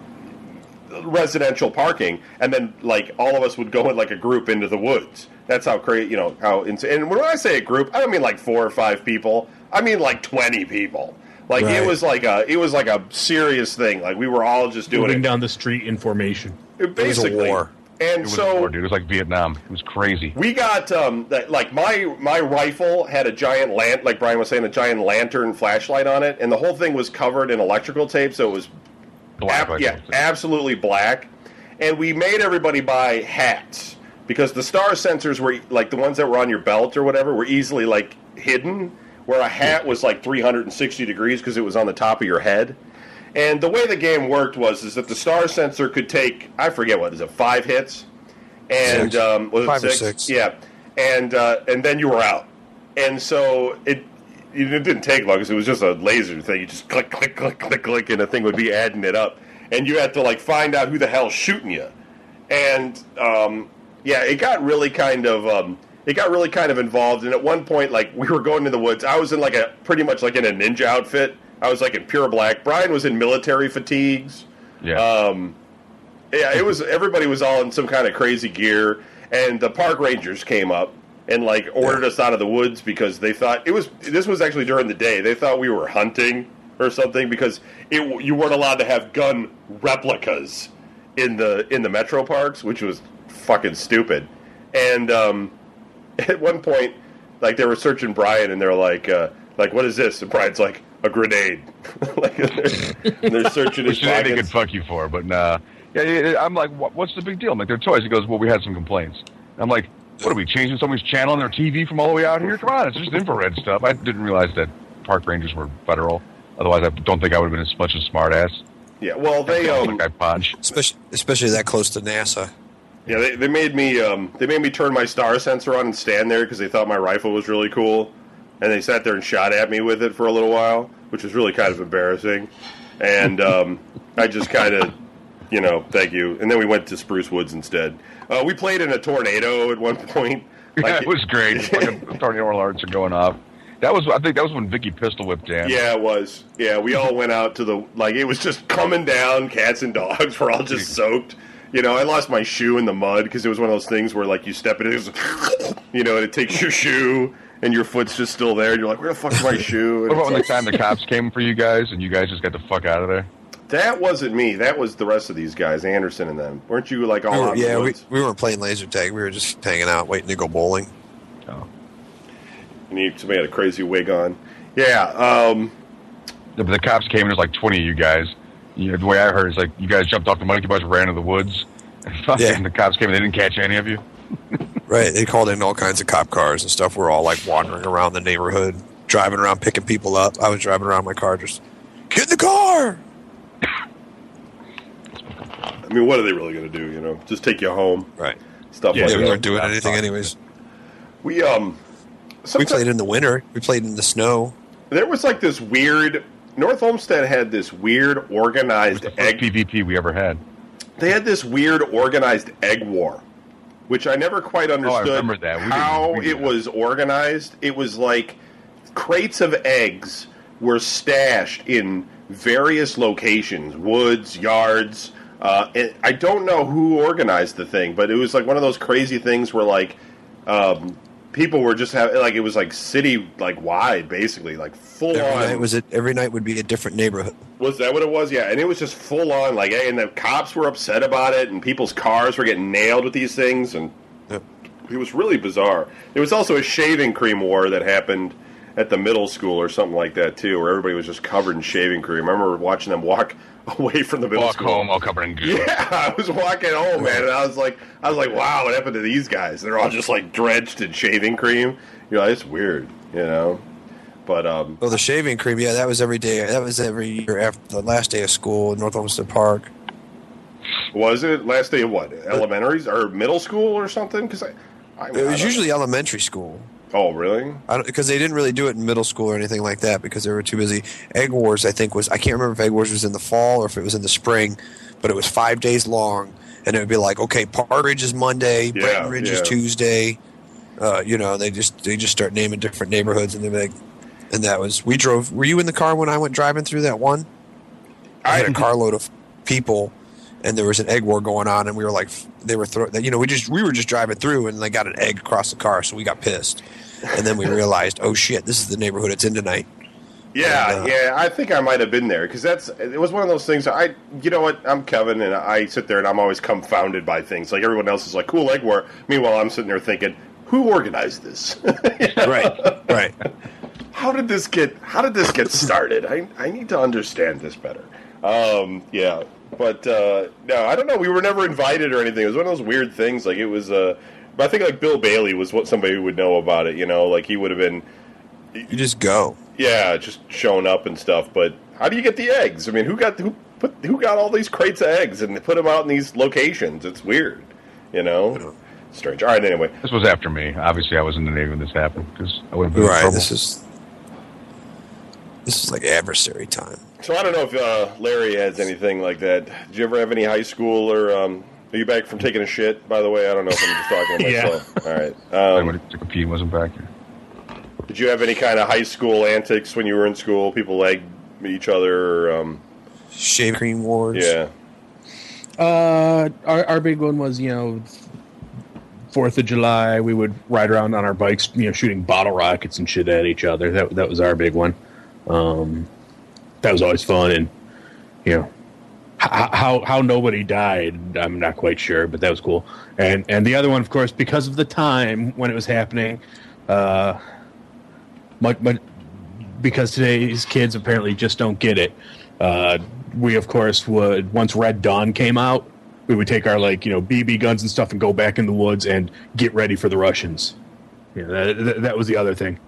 residential parking, and then like all of us would go in like a group into the woods. That's how crazy, you know, how. Ins- and when I say a group, I don't mean like four or five people. I mean like twenty people. Like it was like a, it was like a serious thing. Like we were all just doing Moving it. down the street in formation. It was a basically. war. And It was so war, dude. It was like Vietnam. It was crazy. we got um, that, like my my rifle had a giant lant, like Brian was saying, a giant lantern flashlight on it, and the whole thing was covered in electrical tape, so it was Black ab- yeah, absolutely black. And we made everybody buy hats because the star sensors were like the ones that were on your belt or whatever were easily like hidden, where a hat was like 360 degrees because it was on the top of your head. And the way the game worked was is that the star sensor could take I forget what is it five hits, and um, was it Five or six? six. Yeah, and uh, and then you were out. And so it it didn't take long because it was just a laser thing. You just click click click click click, and the thing would be adding it up, and you had to like find out who the hell's shooting you. And um, yeah, it got really kind of um, it got really kind of involved. And at one point, like we were going to the woods, I was in like a pretty much like in a ninja outfit. I was like in pure black. Brian was in military fatigues. Yeah. Um, yeah, it was everybody was all in some kind of crazy gear, and the park rangers came up and like ordered us out of the woods because they thought it was. This was actually during the day. They thought we were hunting or something because it you weren't allowed to have gun replicas in the in the metro parks, which was fucking stupid. And um, (laughs) at one point, like they were searching Brian, and they're like, uh, like what is this? And Brian's like a grenade. (laughs) like they're, they're (laughs) searching his Which they could fuck you for, but nah. Yeah, yeah, yeah, I'm like, what, what's the big deal? I'm like, they're toys. He goes, well, we had some complaints. I'm like, what are we changing someone's channel on their TV from all the way out here? Come on, it's just infrared stuff. I didn't realize that park rangers were federal. Otherwise, I don't think I would have been as much a smart ass. Yeah, well, they um, like I punch. especially especially that close to NASA. yeah, they, they made me um, they made me turn my star sensor on and stand there because they thought my rifle was really cool, and they sat there and shot at me with it for a little while, which was really kind of embarrassing, and um, I just kind of, you know, thank you, and then we went to Spruce Woods instead. Uh, we played in a tornado at one (laughs) point. yeah, it was great. (laughs) Fucking tornado alerts are going off. That was, I think, that was when Vicky pistol whipped Dan. Yeah, it was. Yeah, we all went out to the like it was just coming down. Cats and dogs were all just (laughs) soaked. You know, I lost my shoe in the mud because it was one of those things where like you step in it, it's, you know, and it takes your shoe and your foot's just still there. And you're like, where the fuck's my shoe? What about when the time the cops came for you guys and you guys just got the fuck out of there? Like- that wasn't me. That was the rest of these guys, Anderson and them. Weren't you like all We were- in the yeah, we, we weren't playing laser tag. We were just hanging out, waiting to go bowling. Oh. And you, somebody had a crazy wig on. Yeah. Um, The, the cops came and there's like 20 of you guys. You know, the way I heard is like you guys jumped off the monkey bus, ran to the woods, and (laughs) fucking Yeah. the cops came and they didn't catch any of you. (laughs) Right. They called in all kinds of cop cars and stuff. We're all like wandering around the neighborhood, driving around, picking people up. I was driving around my car, just get in the car. I mean, what are they really going to do? You know, just take you home, Right. stuff Yeah, like we that. weren't doing anything anyways. We um, We played in the winter. We played in the snow. There was like this weird. North Olmsted had this weird It was organized the first egg. PvP we ever had. They had this weird organized egg war, which I never quite understood Oh, remember that. How we did it that. was organized. It was like crates of eggs were stashed in various locations, woods, yards. Uh, and I don't know who organized the thing, but it was like one of those crazy things where like um, people were just having like it was like city like wide, basically like full Every on. night was it. Every night would be a different neighborhood. Was that what it was? Yeah, and it was just full on like, and the cops were upset about it, and people's cars were getting nailed with these things, and Yep. it was really bizarre. There was also a shaving cream war that happened at the middle school or something like that too, where everybody was just covered in shaving cream. I remember watching them walk (laughs) away from the middle Walk school. home all covered in goo. Yeah, (laughs) I was walking home, man, and I was like, I was like, wow, what happened to these guys? They're all just like drenched in shaving cream. You're like, it's weird, you know. But um, Oh, the shaving cream. Yeah, that was every day. That was every year after the last day of school in North Olmsted Park. was it last day of what? Elementaries or middle school or something? Because I, I, It was don't- usually elementary school. Oh, really? because they didn't really do it in middle school or anything like that because they were too busy. Egg Wars, I think, was I can't remember if Egg Wars was in the fall or if it was in the spring, but it was five days long, and it would be like, okay, Partridge is Monday, Yeah, Breckenridge Ridge is. Tuesday. Uh, you know, they just they just start naming different neighborhoods, and they're like, and that was we drove. Were you in the car when I went driving through that one? I had a (laughs) carload of people, and there was an egg war going on, and we were like, they were throwing. You know, we just we were just driving through, and they got an egg across the car, so we got pissed, and then we (laughs) realized, oh shit, this is the neighborhood it's in tonight. Yeah, And, uh, yeah. I think I might have been there because that's it was one of those things. I, you know what? I'm Kevin, and I sit there and I'm always confounded by things. Like everyone else is like, "Cool egg war." Meanwhile, I'm sitting there thinking, "Who organized this? (laughs) Right, right. how did this get? How did this get started? I, I need to understand this better." Um, yeah, but uh, no, I don't know. We were never invited or anything. It was one of those weird things. Like it was. Uh, but I think like Bill Bailey was what somebody would know about it. You know, like he would have been. You just go. Yeah, just showing up and stuff. But how do you get the eggs? I mean, who got who put who got all these crates of eggs and put them out in these locations? It's weird, you know. Strange. All right. Anyway, This was after me. Obviously, I wasn't in the Navy when this happened because I would have been in Right. trouble. This is this is like adversary time. So I don't know if uh, Larry has anything like that. Did you ever have any high school or? Um, are you back from taking a shit? By the way, I don't know if I'm just talking to (laughs) Yeah. myself. All right. I Um, went to compete. Wasn't back here. did you have any kind of high school antics when you were in school? People egg each other. Or, um, Shave cream wars. yeah. Uh, our, our big one was you know Fourth of July. We would ride around on our bikes, you know, shooting bottle rockets and shit at each other. That that was our big one. Um, that was always fun, and you know how, how nobody died. I'm not quite sure, but that was cool. And and the other one, of course, because of the time when it was happening, uh, much, much because today's kids apparently just don't get it. Uh, we of course would once Red Dawn came out, we would take our like you know BB guns and stuff and go back in the woods and get ready for the Russians. Yeah, that, that was the other thing.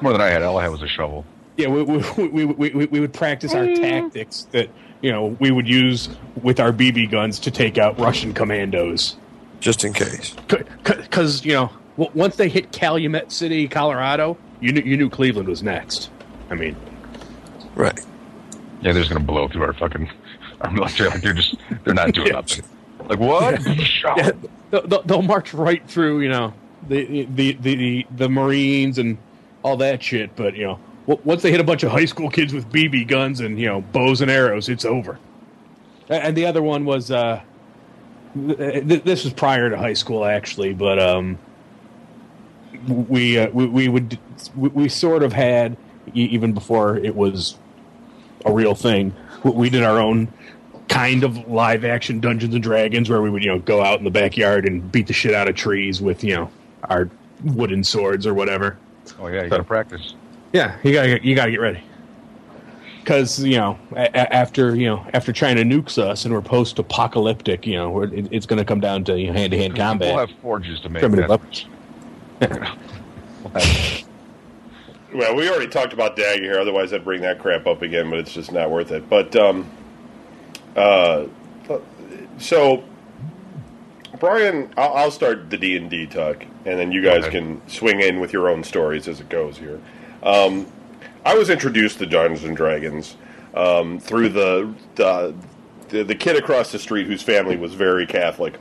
More than I had. All I had was a shovel. Yeah, we we, we, we, we, we would practice our tactics that you know we would use with our BB guns to take out Russian commandos. Just in case. Because you know w- once they hit Calumet City, Colorado, you knew you knew Cleveland was next. I mean, Right. Yeah, they're just gonna blow through our fucking our military. Like they're just they're not doing (laughs) Yeah. nothing. Like what? yeah, (laughs) they'll, they'll- they'll march right through, you know, the, the the the the Marines and all that shit. But you know, w- once they hit a bunch of high school kids with BB guns and you know bows and arrows, it's over. And the other one was uh, th- th- this was prior to high school actually, but um, we uh, we, we would we, we sort of had even before it was a real thing. we- did our own kind of live action Dungeons and Dragons where we would you know go out in the backyard and beat the shit out of trees with you know our wooden swords or whatever. Oh yeah, you gotta practice. Yeah, you gotta you gotta get ready. Because you know, a- a- after you know, after China nukes us and we're post-apocalyptic, you know, we're, it, it's going to come down to you know, hand-to-hand combat. We'll have forges to make Primitive that. weapons. (laughs) Well, we already talked about Dagger here. Otherwise, I'd bring that crap up again, but it's just not worth it. But um, uh, so Brian, I'll, I'll start the D and D talk, and then you guys Okay. can swing in with your own stories as it goes here. Um, I was introduced to Dungeons and Dragons um, through the, the the kid across the street whose family was very Catholic,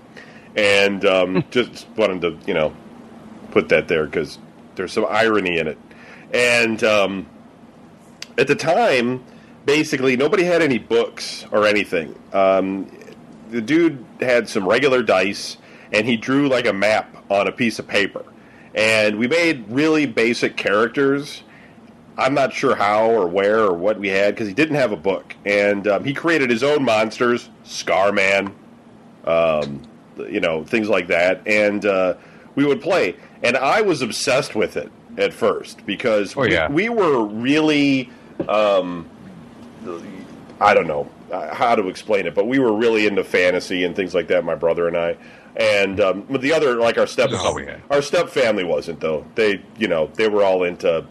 and um, (laughs) just wanted to you know put that there because there's some irony in it. And um, at the time, basically nobody had any books or anything. Um, the dude had some regular dice, and he drew like a map on a piece of paper. And we made really basic characters. I'm not sure how or where or what we had because he didn't have a book. And um, he created his own monsters, Scarman, um, you know, things like that. And uh, we would play. And I was obsessed with it at first because Oh, yeah. we, we were really, um, I don't know uh, how to explain it, but we were really into fantasy and things like that, my brother and I. And um, but the other, like our step, we had. our step family wasn't though. They, you know, they were all into,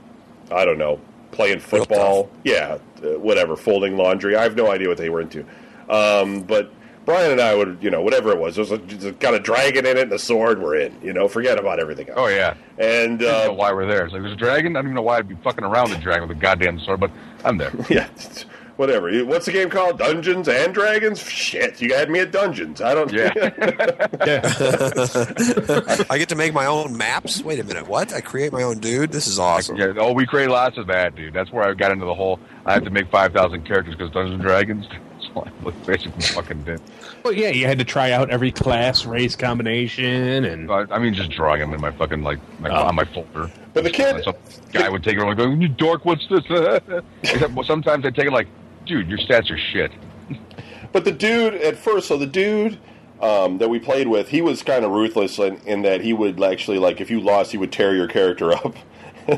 I don't know, playing football. Yeah, uh, whatever, folding laundry. I have no idea what they were into. Um, but Brian and I would, you know, whatever it was, it was a, just got a dragon in it and a sword. We're in. You know, forget about everything else. Oh yeah. And I don't know uh, why we're there. It's like there's a dragon. I don't even know why I'd be fucking around the dragon with a goddamn sword, but I'm there. (laughs) yeah, whatever. What's the game called? Dungeons and Dragons? Shit, you had me at Dungeons. I don't. Yeah. (laughs) I get to make my own maps. Wait a minute, what? I create my own dude. This is awesome. Yeah, oh, we create lots of that, dude. That's where I got into the whole. I have to make five thousand characters because Dungeons and Dragons. (laughs) That's basically fucking did. Well, yeah, you had to try out every class, race combination, and I, I mean, just drawing them in my fucking like my, Oh. on my folder. But the kid, Some guy would take it like, going, "You dork, what's this?" (laughs) Except, well, sometimes I take it like, "Dude, your stats are shit." (laughs) But the dude at first, so the dude um, that we played with, he was kind of ruthless in, in that he would actually like if you lost, he would tear your character up. (laughs)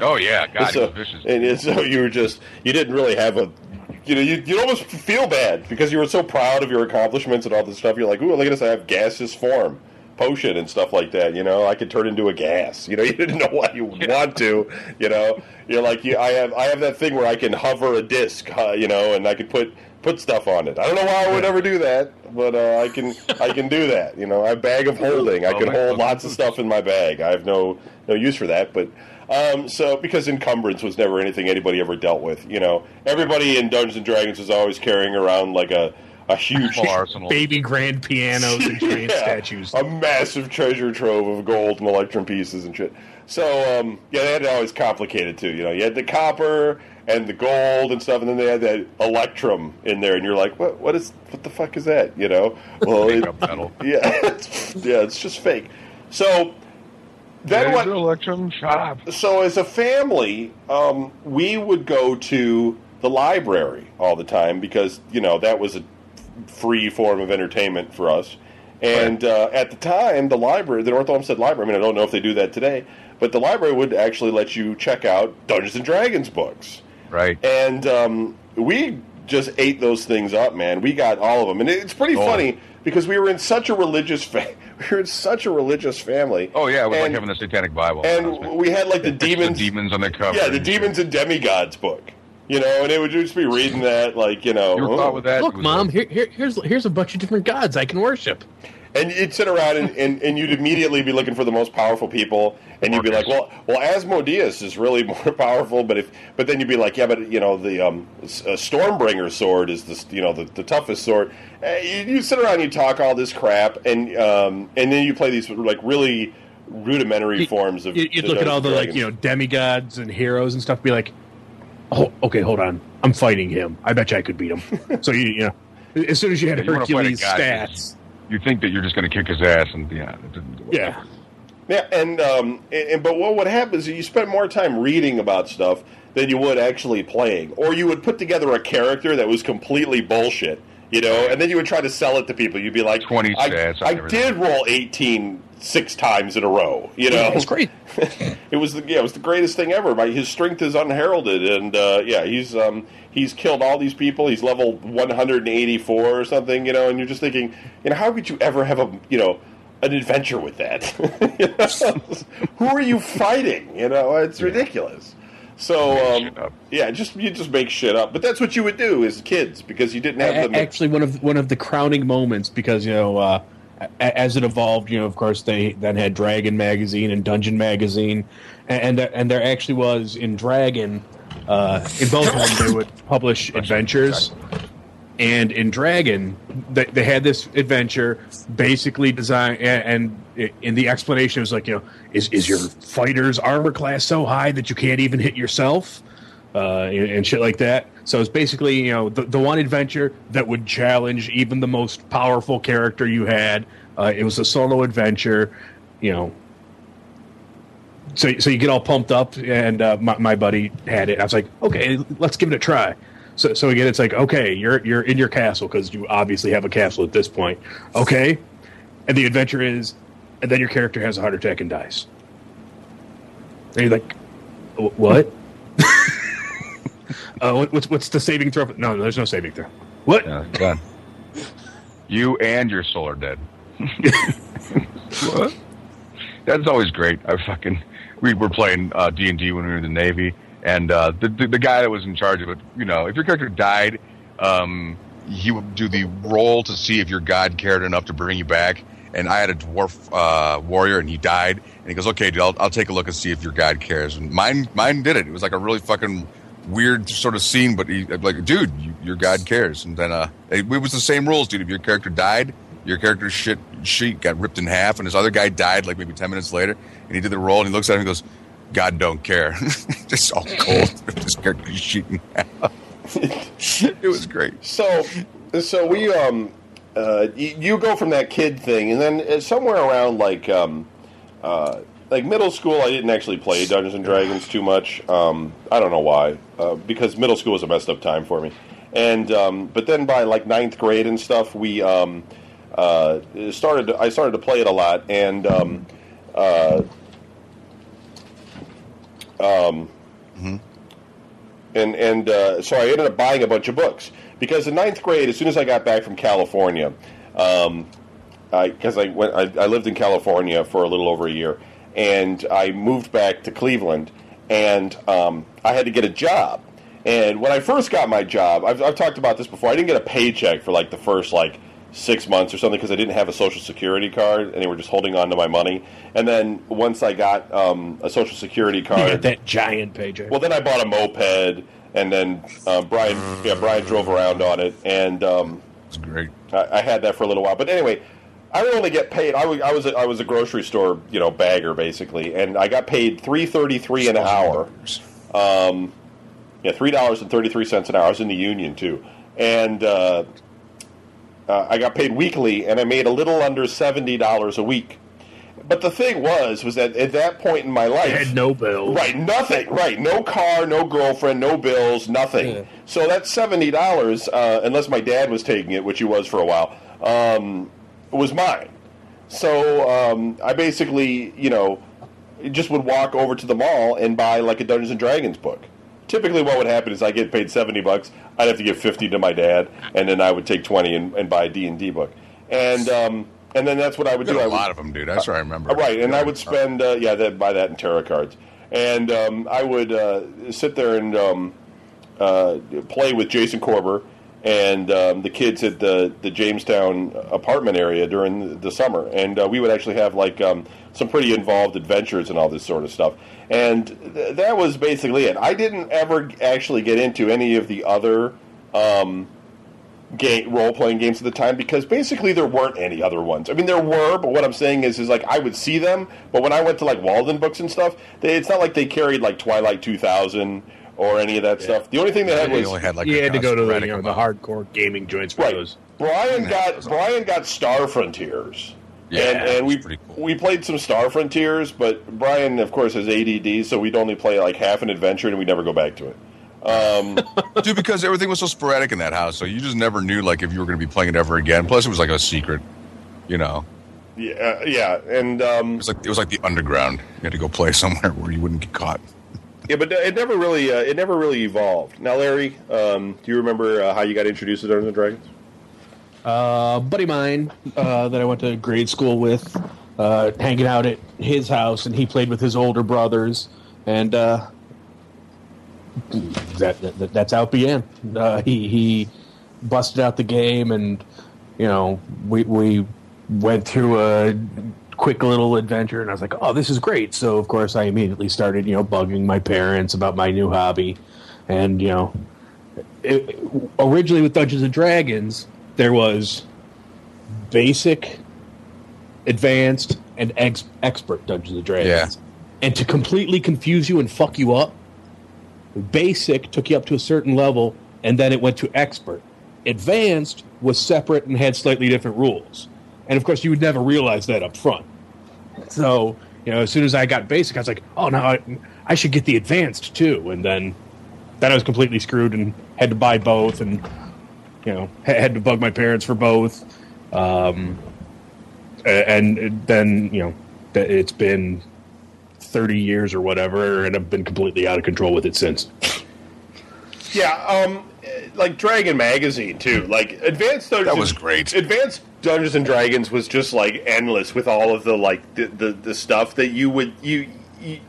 Oh yeah, God, so, vicious. and, and so you were just you didn't really have a. You know, you you almost feel bad because you were so proud of your accomplishments and all this stuff. You're like, "Ooh, look at this! I have gaseous form, potion, and stuff like that." You know, I could turn into a gas. You know, (laughs) you didn't know why you want to. You know, you're like, you, I have I have that thing where I can hover a disc. Uh, you know, and I could put put stuff on it. I don't know why I would ever do that, but uh, I can I can do that. You know, I have bag of holding. I can hold lots of stuff in my bag. I have no no use for that, but um, so because encumbrance was never anything anybody ever dealt with. You know, everybody in Dungeons and Dragons was always carrying around like a a huge arsenal. baby grand pianos and (laughs) giant Yeah, statues. a massive treasure trove of gold and electrum pieces and shit. So um, yeah, they had to always complicated too. You know, you had the copper and the gold and stuff, and then they had that electrum in there, and you're like, what? What is? What the fuck is that? You know? Well, it, metal. (laughs) yeah, it's, yeah, it's just fake. So then what? Electrum, shut up. so as a family, um, we would go to the library all the time because you know that was a free form of entertainment for us. And uh, at the time, the library, the North Olmsted Library, I mean, I don't know if they do that today, but the library would actually let you check out Dungeons and Dragons books. Right. And um, we just ate those things up, man. We got all of them, and it's pretty Oh. funny because we were in such a religious, fa- (laughs) we were in such a religious family. Oh yeah, it was like having the Satanic Bible. and we had like the (laughs) demons, demons on the cover. yeah, the demons and demigods book. You know, and it would just be reading that, like you know, You were oh. with that. Look, mom, here, here, here's here's a bunch of different gods I can worship. and you'd sit around and, and, and you'd immediately be looking for the most powerful people, and you'd be like, well, well, Asmodeus is really (laughs) more powerful, but if but then you'd be like, yeah, but you know, the um, uh, Stormbringer sword is the you know the, the toughest sword. Uh, you, you sit around, and you talk all this crap, and um, and then you play these like really rudimentary You- forms of. You- You'd look at all the and like you know demigods and heroes and stuff. Be like, oh, okay, hold on, I'm fighting him. I bet you I could beat him. (laughs) so you, you know, as soon as you had Yeah, you a Hercules guy stats, You think that you're just going to kick his ass, and yeah, it didn't go. yeah, Yeah, and, um, and and- but what would happen is you spend more time reading about stuff than you would actually playing, or you would put together a character that was completely bullshit, you know, and then you would try to sell it to people. You'd be like, 20 I, stats on I did roll 18 six times in a row, you know. it's great. (laughs) it was the yeah, it was the greatest thing ever. My, his strength is unheralded, and uh, yeah, he's um, he's killed all these people. He's level 184 or something, you know. And you're just thinking, you know, how could you ever have a you know an adventure with that? (laughs) You know? (laughs) Who are you fighting? You know, it's ridiculous. So um, yeah, just you just make shit up. But that's what you would do as kids because you didn't have the actually one of one of the crowning moments because you know uh, as it evolved you know of course they then had dragon magazine and dungeon magazine and and there, and there actually was in dragon uh, in both of them they would publish adventures and in dragon they, they had this adventure basically designed and, and in the explanation it was like you know is, is your fighter's armor class so high that you can't even hit yourself uh, and, and shit like that. So it's basically you know the, the one adventure that would challenge even the most powerful character you had. Uh, it was a solo adventure, you know. So so you get all pumped up, and uh, my, my buddy had it. I was like, okay, let's give it a try. So so again, it's like okay, you're you're in your castle because you obviously have a castle at this point. Okay, and the adventure is, and then your character has a heart attack and dies. And you're like, what? (laughs) Uh, what, what's what's the saving throw? No, no, there's no saving throw. What? Yeah, done. You and your soul are dead. (laughs) what? That's always great. I fucking we were playing uh, D and D when we were in the Navy, And uh, the, the the guy that was in charge of it, you know, if your character died, um, he would do the roll to see if your god cared enough to bring you back. And I had a dwarf uh, warrior, and he died. And he goes, "Okay, dude, I'll, I'll take a look and see if your god cares." And mine, mine did it. It was like a really fucking weird sort of scene, but he like, dude, you, your god cares. And then uh, it, it was the same rules, dude. If your character died, your character's shit sheet got ripped in half, and this other guy died like maybe ten minutes later. And he did the roll, and he looks at him and goes, "God don't care." (laughs) Just all cold. (laughs) character's sheet (laughs) it was great. So, so we um, uh, you, you go from that kid thing, and then uh, somewhere around like um, uh, like middle school, I didn't actually play Dungeons and Dragons too much. Um, I don't know why, uh, because middle school was a messed up time for me. And um, but then by like ninth grade and stuff, we um, uh, started. I started to play it a lot, and um, uh, um, and and uh, so I ended up buying a bunch of books because in ninth grade, as soon as I got back from California, um, because I, went, I, I lived in California for a little over a year, and I moved back to Cleveland, and um, I had to get a job. And when I first got my job, I've, I've talked about this before. I didn't get a paycheck for like the first like six months or something because I didn't have a social security card, and they were just holding on to my money. And then once I got um, a social security card, got that giant paycheck. well, then I bought a moped, and then uh, Brian, yeah, Brian drove around on it, and um, It's great. I, I had that for a little while. But anyway, I would only get paid. I was I was a, I was a grocery store, you know, bagger basically, and I got paid three thirty three an hour. Um, yeah, three dollars and thirty three cents an hour. I was in the union too, and uh, uh, I got paid weekly, and I made a little under seventy dollars a week. But the thing was, was that at that point in my life, I life, had no bills. Right, nothing. Right, no car, no girlfriend, no bills, nothing. Yeah. So that seventy dollars, uh, unless my dad was taking it, which he was for a while, um, was mine. So um, I basically, you know, just would walk over to the mall and buy like a Dungeons and Dragons book. Typically, what would happen is I get paid seventy bucks. I'd have to give fifty to my dad, and then I would take twenty and, and buy a D and D book. And um, and then that's what I would do. a would, lot of them, dude. That's what I remember. Right, and I would spend uh, yeah, that buy that in tarot cards, and um, I would uh, sit there and um, uh, play with Jason Corber and um, the kids at the the Jamestown apartment area during the summer, and uh, we would actually have like um, some pretty involved adventures and all this sort of stuff, and th- that was basically it. I didn't ever actually get into any of the other. Um, game role playing games at the time because basically there weren't any other ones. I mean, there were, but what I'm saying is, is like I would see them, but when I went to like Waldenbooks and stuff, they, it's not like they carried like Twilight 2000 or any of that stuff. The only thing they had was only had like you had to go to the, you know, the hardcore gaming joints for right. those. Brian Yeah, got Brian got Star Frontiers. Yeah, and, and we cool. we played some Star Frontiers, but Brian, of course, has ADD, so we'd only play like half an adventure, and we'd never go back to it. Um, (laughs) dude, because everything was so sporadic in that house, so you just never knew like if you were going to be playing it ever again. Plus, it was like a secret, you know. yeah, uh, yeah, and um, It was like it was like the underground. You had to go play somewhere (laughs) where you wouldn't get caught. Yeah, but it never really uh, it never really evolved. Now, Larry, um, do you remember uh, how you got introduced to Dungeons and Dragons? uh, buddy mine uh, that I went to grade school with, uh, hanging out at his house, and he played with his older brothers, and uh, that, that that's how it began. Uh, he he busted out the game, and you know we we went through a quick little adventure, and I was like, oh, this is great. So of course I immediately started you know bugging my parents about my new hobby, and you know it, originally with Dungeons and Dragons, there was basic, advanced, and ex- expert Dungeons and Dragons. Yeah. And to completely confuse you and fuck you up, basic took you up to a certain level, and then it went to expert. Advanced was separate and had slightly different rules. And of course, you would never realize that up front. So, you know, as soon as I got basic, I was like, oh, no, I, I should get the advanced too. And then then I was completely screwed and had to buy both, and you know had to bug my parents for both. Um, and then you know it's been thirty years or whatever, and I've been completely out of control with it since. Yeah, um, like Dragon Magazine too. Like Advanced Dungeons. That was great. Advanced Dungeons and Dragons was just like endless with all of the like the the, the stuff that you would you you,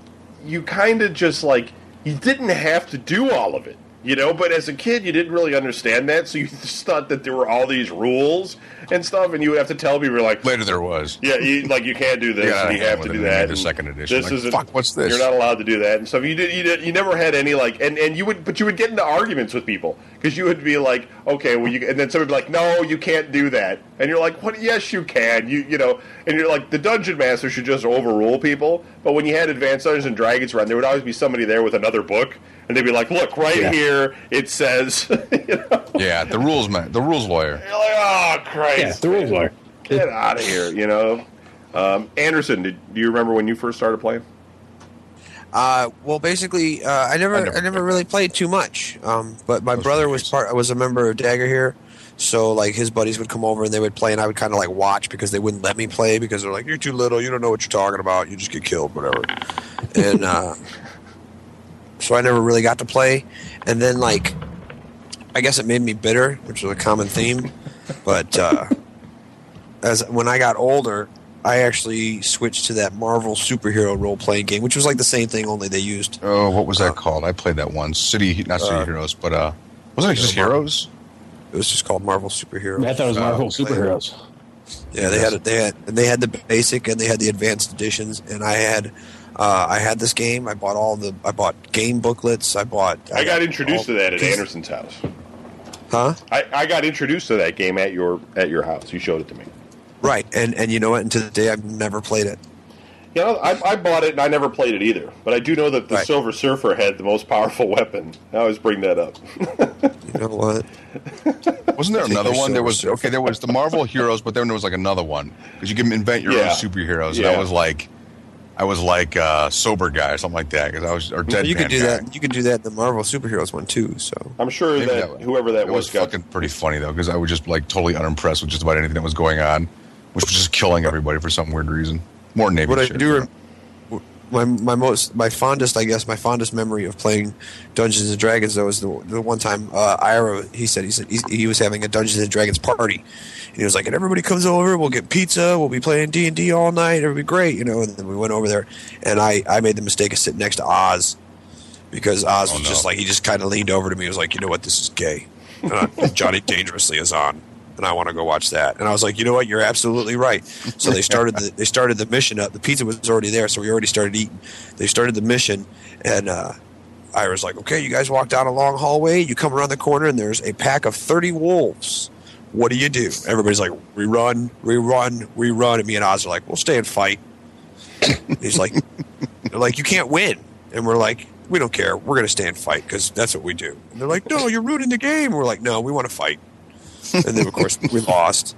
you kind of just like you didn't have to do all of it. You know, but as a kid, you didn't really understand that, so you (laughs) just thought that there were all these rules and stuff, and you would have to tell people, like, Later there was. yeah, you, like you can't do this, Yeah, and you have to do that. the second edition. This Like, isn't fuck, what's this? You're not allowed to do that and stuff. You did, you did, you never had any like, and, and you would, but you would get into arguments with people because you would be like, okay, well, you, and then somebody would be like, no, you can't do that, and you're like, what? Yes, you can. You, you know, and you're like, the dungeon master should just overrule people. But when you had Advanced Dungeons and Dragons run, there would always be somebody there with another book, and they'd be like, look, right Yeah. here it says, (laughs) you know, Yeah, the rules man, the rules lawyer. you're like, oh Christ, Yeah, the rules are. get out of here, you know. Um, Anderson, did, do you remember when you first started playing? Uh, well, basically, uh, I never, I I never never, really played too much. Um, but my brother was part, was a member of Dagger here, so like his buddies would come over and they would play, and I would kind of like watch because they wouldn't let me play because they're like, "You're too little, you don't know what you're talking about, you just get killed, whatever." and uh, so I never really got to play, and then like, I guess it made me bitter, which is a common theme, but uh, as when I got older. I actually switched to that Marvel superhero role playing game, which was like the same thing, only they used Oh, what was that Uh, called? I played that one. City, not City Uh, Heroes, but uh, wasn't it just. Heroes? It was just called Marvel Superheroes. I thought it was Uh, Marvel play- superheroes. Yeah, they had it. They had and they had the basic and they had the advanced editions, and I had uh, I had this game. I bought all the I bought game booklets. I bought. I got all- introduced to that at piece- Anderson's house. Huh? I, I got introduced to that game at your at your house. You showed it to me. Right, and and you know what? And to the day, I've never played it. You know, I, I bought it and I never played it either. But I do know that the Right. Silver Surfer had the most powerful (laughs) weapon. I always bring that up. You know what? (laughs) Wasn't there another there's one? There was Surfer. okay. There was the Marvel Heroes, but then there was like another one because you can invent your Yeah. own superheroes. And I was like, I was like uh, sober guy or something like that because I was or dead. you could do that. You could do that in the Marvel superheroes one too. So I'm sure Maybe that, that- whoever that It was was, got fucking pretty funny though because I was just like totally unimpressed with just about anything that was going on, which was just killing everybody for some weird reason. More Navy what I do rem- my my most my fondest I guess my fondest memory of playing Dungeons and Dragons though was the the one time uh, Ira he said he said he, he was having a Dungeons and Dragons party. And he was like and everybody comes over we'll get pizza we'll be playing D and D all night it'll be great you know and then we went over there and I I made the mistake of sitting next to Oz because Oz Oh, was no. just like he just kind of leaned over to me and was like you know what? This is gay. Uh, Johnny Dangerously is on and I want to go watch that. And I was like, you know what, you're absolutely right. So they started the they started the mission up. The pizza was already there, so we already started eating. They started the mission, and uh, I was like, okay, you guys walk down a long hallway. You come around the corner, and there's a pack of thirty wolves. What do you do? Everybody's like, we run, we run, we run. And me and Oz are like, we'll stay and fight. He's like, they're like, you can't win, and we're like. We don't care. We're going to stay and fight because that's what we do. And they're like, "No, you're ruining the game." We're like, "No, we want to fight." And then of course we lost.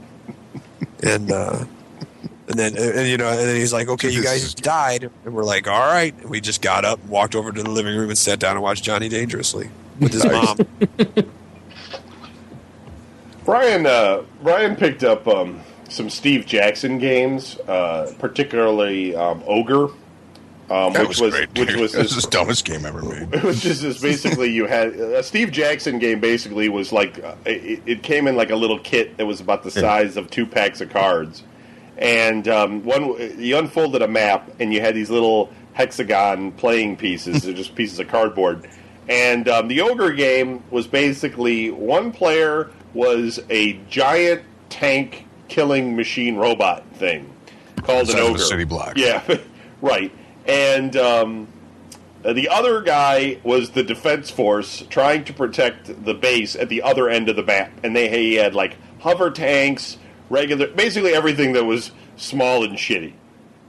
And uh and then and, you know and then he's like okay you guys (laughs) died. And we're like all right. And we just got up walked over to the living room and sat down and watched johnny dangerously with his Nice. mom. (laughs) Brian, uh, Brian picked up um, some Steve Jackson games, uh, particularly um, Ogre, um, which was, was great. which was That was the dumbest game ever made. (laughs) which is this basically you had a Steve Jackson game. Basically, was like uh, it, it came in like a little kit that was about the size of two packs of cards, and um, one you unfolded a map and you had these little hexagon playing pieces, they're just pieces of cardboard. And um, the ogre game was basically one player was a giant tank killing machine robot thing called an ogre. city block. Yeah, (laughs) right. And um, the other guy was the defense force trying to protect the base at the other end of the map, and they he had like hover tanks, regular, basically everything that was small and shitty.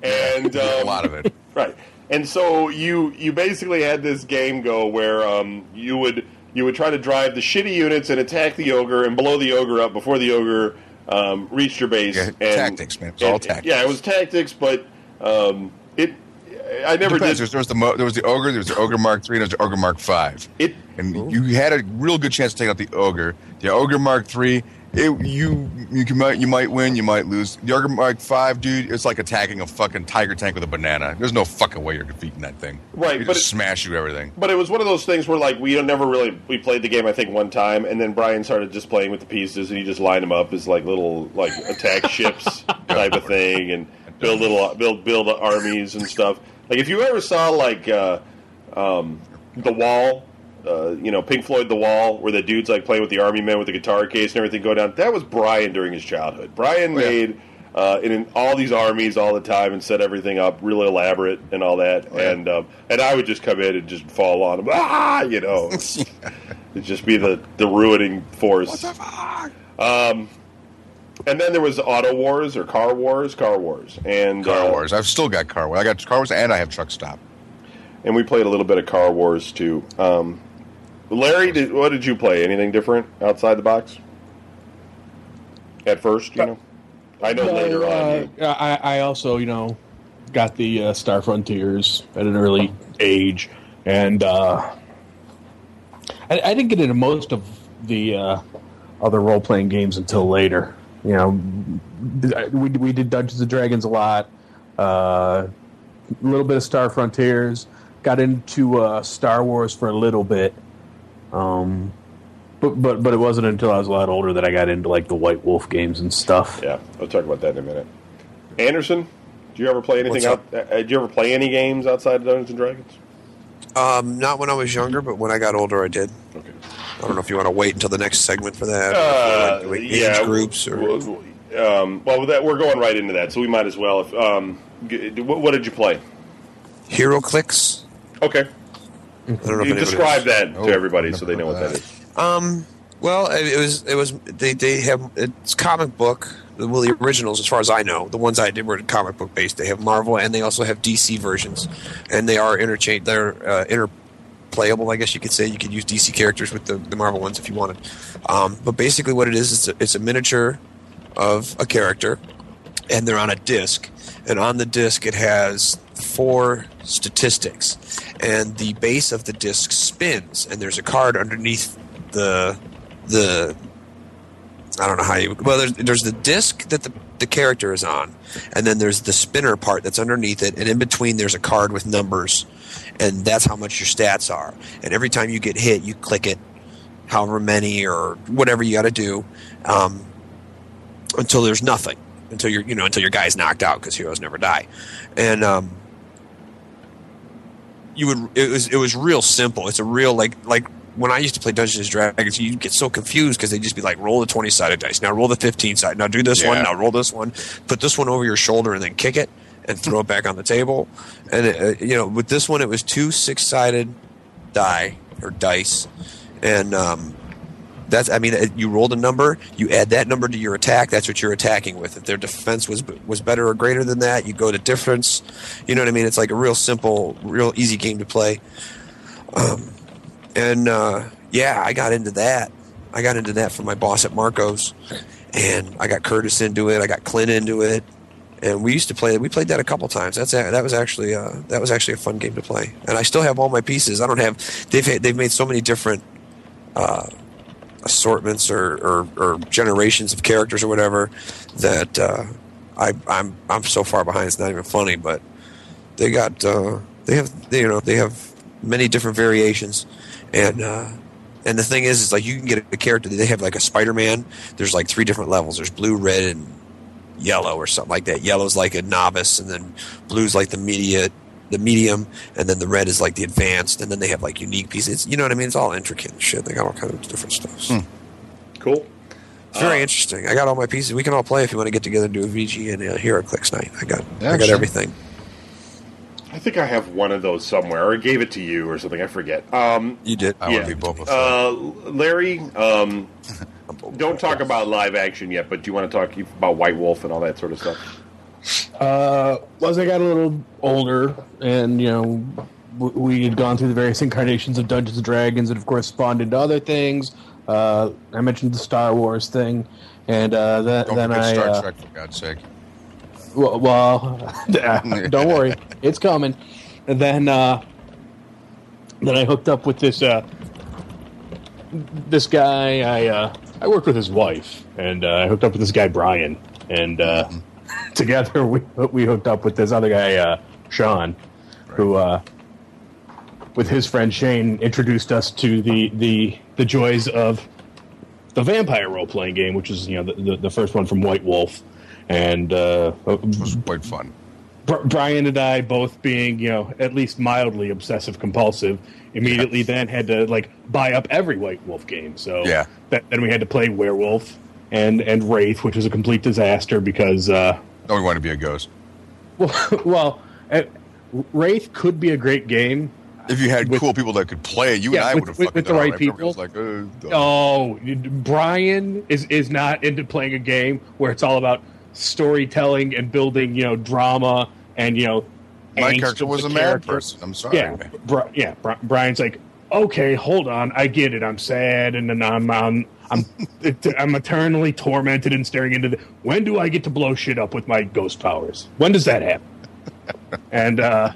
And (laughs) a um, lot of it. right. And so you you basically had this game go where um, you would you would try to drive the shitty units and attack the ogre and blow the ogre up before the ogre um, reached your base. Yeah, and, tactics, man. It was all tactics. Yeah, it was tactics, but um, it. I never Depends. did. There was the mo- there was the ogre, there was the ogre Mark Three, and there was the ogre Mark Five. It and you had a real good chance to take out the ogre. The ogre Mark Three, it, you you can might you might win, you might lose. The ogre Mark Five, dude, it's like attacking a fucking tiger tank with a banana. There's no fucking way you're defeating that thing. Right, it but just it- smash you everything. But it was one of those things where like we never really we played the game I think one time and then Brian started just playing with the pieces and he just lined them up as like little like attack ships (laughs) type of thing and build little build build armies and stuff. Like if you ever saw like uh, um, the Wall, uh, you know, Pink Floyd, The Wall, where the dude's like playing with the army men with the guitar case and everything go down. That was Brian during his childhood. Brian Oh, yeah. made uh, in, in all these armies all the time and set everything up real elaborate and all that. Oh, yeah. And um, and I would just come in and just fall on him, ah, you know, (laughs) it'd just be the the ruining force. What the fuck? Um, and then there was Auto Wars or Car Wars, Car Wars, and Car uh, Wars. I've still got Car Wars. I got Car Wars and I have Truck Stop. and we played a little bit of Car Wars too. Um, Larry, did, what did you play? Anything different outside the box? At first, you know. I know No, later on. uh, you- I, I also, you know, got the uh, Star Frontiers at an early age, and uh, I, I didn't get into most of the uh, other role playing games until later. You know, we we did Dungeons and Dragons a lot, uh, a little bit of Star Frontiers, got into uh, Star Wars for a little bit. Um, but, but but it wasn't until I was a lot older that I got into like the White Wolf games and stuff. yeah, I'll talk about that in a minute. Anderson, do you ever play anything What's out? Uh, did you ever play any games outside of Dungeons and Dragons? Um, not when I was younger, but when I got older, I did. Okay. I don't know if you want to wait until the next segment for that. Uh, like, age yeah, groups or Um, well, that, we're going right into that, so we might as well. If, um, g- what, what did you play? HeroClix. Okay, I don't know you anybody describe that Oh, to everybody so they know what that that. is. Um. Well, it it was. It was. They. They have. It's comic book. Well, the originals, as far as I know, the ones I did were comic book based. They have Marvel and they also have DC versions, and they are interchange. They're uh, interplayable. I guess you could say you could use DC characters with the, the Marvel ones if you wanted. Um, but basically, what it is, it's a, it's a miniature of a character, and they're on a disc, and on the disc it has four statistics, and the base of the disc spins, and there's a card underneath the the I don't know how you well there's there's the disc that the the character is on, and then there's the spinner part that's underneath it, and in between there's a card with numbers, and that's how much your stats are. And every time you get hit, you click it, however many or whatever you got to do, um, until there's nothing, until you're you know until your guy's knocked out because heroes never die, and um, you would it was it was real simple. It's a real like like when I used to play Dungeons and Dragons, you'd get so confused because they'd just be like, roll the twenty sided dice, now roll the fifteen side, now do this one, now roll this one, put this one over your shoulder, and then kick it and throw it back on the table. And uh, you know, with this one, it was two six sided die or dice, and um, that's I mean, you rolled a number, you add that number to your attack. That's what you're attacking with. If their defense was was better or greater than that, you go to difference. You know what I mean? It's like a real simple, real easy game to play. Um, and uh, yeah, I got into that. I got into that from my boss at Marcos, and I got Curtis into it. I got Clint into it, and we used to play. that. We played that a couple times. That's a, that was actually uh, that was actually a fun game to play. And I still have all my pieces. I don't have. They've had, they've made so many different uh, assortments or, or, or generations of characters or whatever that uh, I I'm I'm so far behind. It's not even funny. But they got uh, they have they, you know they have many different variations, and uh, and the thing is, is like you can get a character. They have like a Spider Man. There's like three different levels. There's blue, red, and yellow, or something like that. Yellow's like a novice, and then blue's like the media. The medium, and then the red is like the advanced, and then they have like unique pieces. You know what I mean? It's all intricate and shit. They got all kinds of different stuff. Cool. It's very Uh, interesting. I got all my pieces. We can all play if you want to get together and do a VG and a HeroClix night. I got, Yeah, I got sure. everything. I think I have one of those somewhere, or I gave it to you or something. I forget. Um, You did. I yeah. want to be Boba Fett. Uh, Larry, um, (laughs) Boba don't Fett. talk about live action yet, but do you want to talk about White Wolf and all that sort of stuff? Uh, as I got a little older, and you know, we had gone through the various incarnations of Dungeons and Dragons, and of course spawned into other things. Uh, I mentioned the Star Wars thing, and uh, then, I Don't then I Star uh, Trek, for God's sake. Well, well (laughs) don't worry, it's coming. And then uh, then I hooked up with this uh, this guy. I uh, I worked with his wife, and uh, I hooked up with this guy Brian, and uh, (laughs) together we we hooked up with this other guy uh, Sean, who uh, with his friend Shane introduced us to the the the joys of the vampire role playing game, which is you know the, the, the first one from White Wolf, and uh, It was quite fun. Brian and I both being, you know, at least mildly obsessive compulsive, immediately then had to like buy up every White Wolf game. So Yeah. that, then we had to play Werewolf and and Wraith, which was a complete disaster because, uh, No, we want to be a ghost. well, (laughs) well, uh, Wraith could be a great game. If you had With- cool people that could play, you Yeah, and I would have with- with the right people. like, uh. Oh, Brian is is not into playing a game where it's all about storytelling and building, you know, drama and you know. my character was a mad person. I'm sorry. Yeah, Bri- yeah. Bri- Brian's like, okay, hold on, I get it. I'm sad, and then I'm I'm I'm, (laughs) I'm eternally tormented and staring into the. When do I get to blow shit up with my ghost powers? When does that happen? (laughs) and uh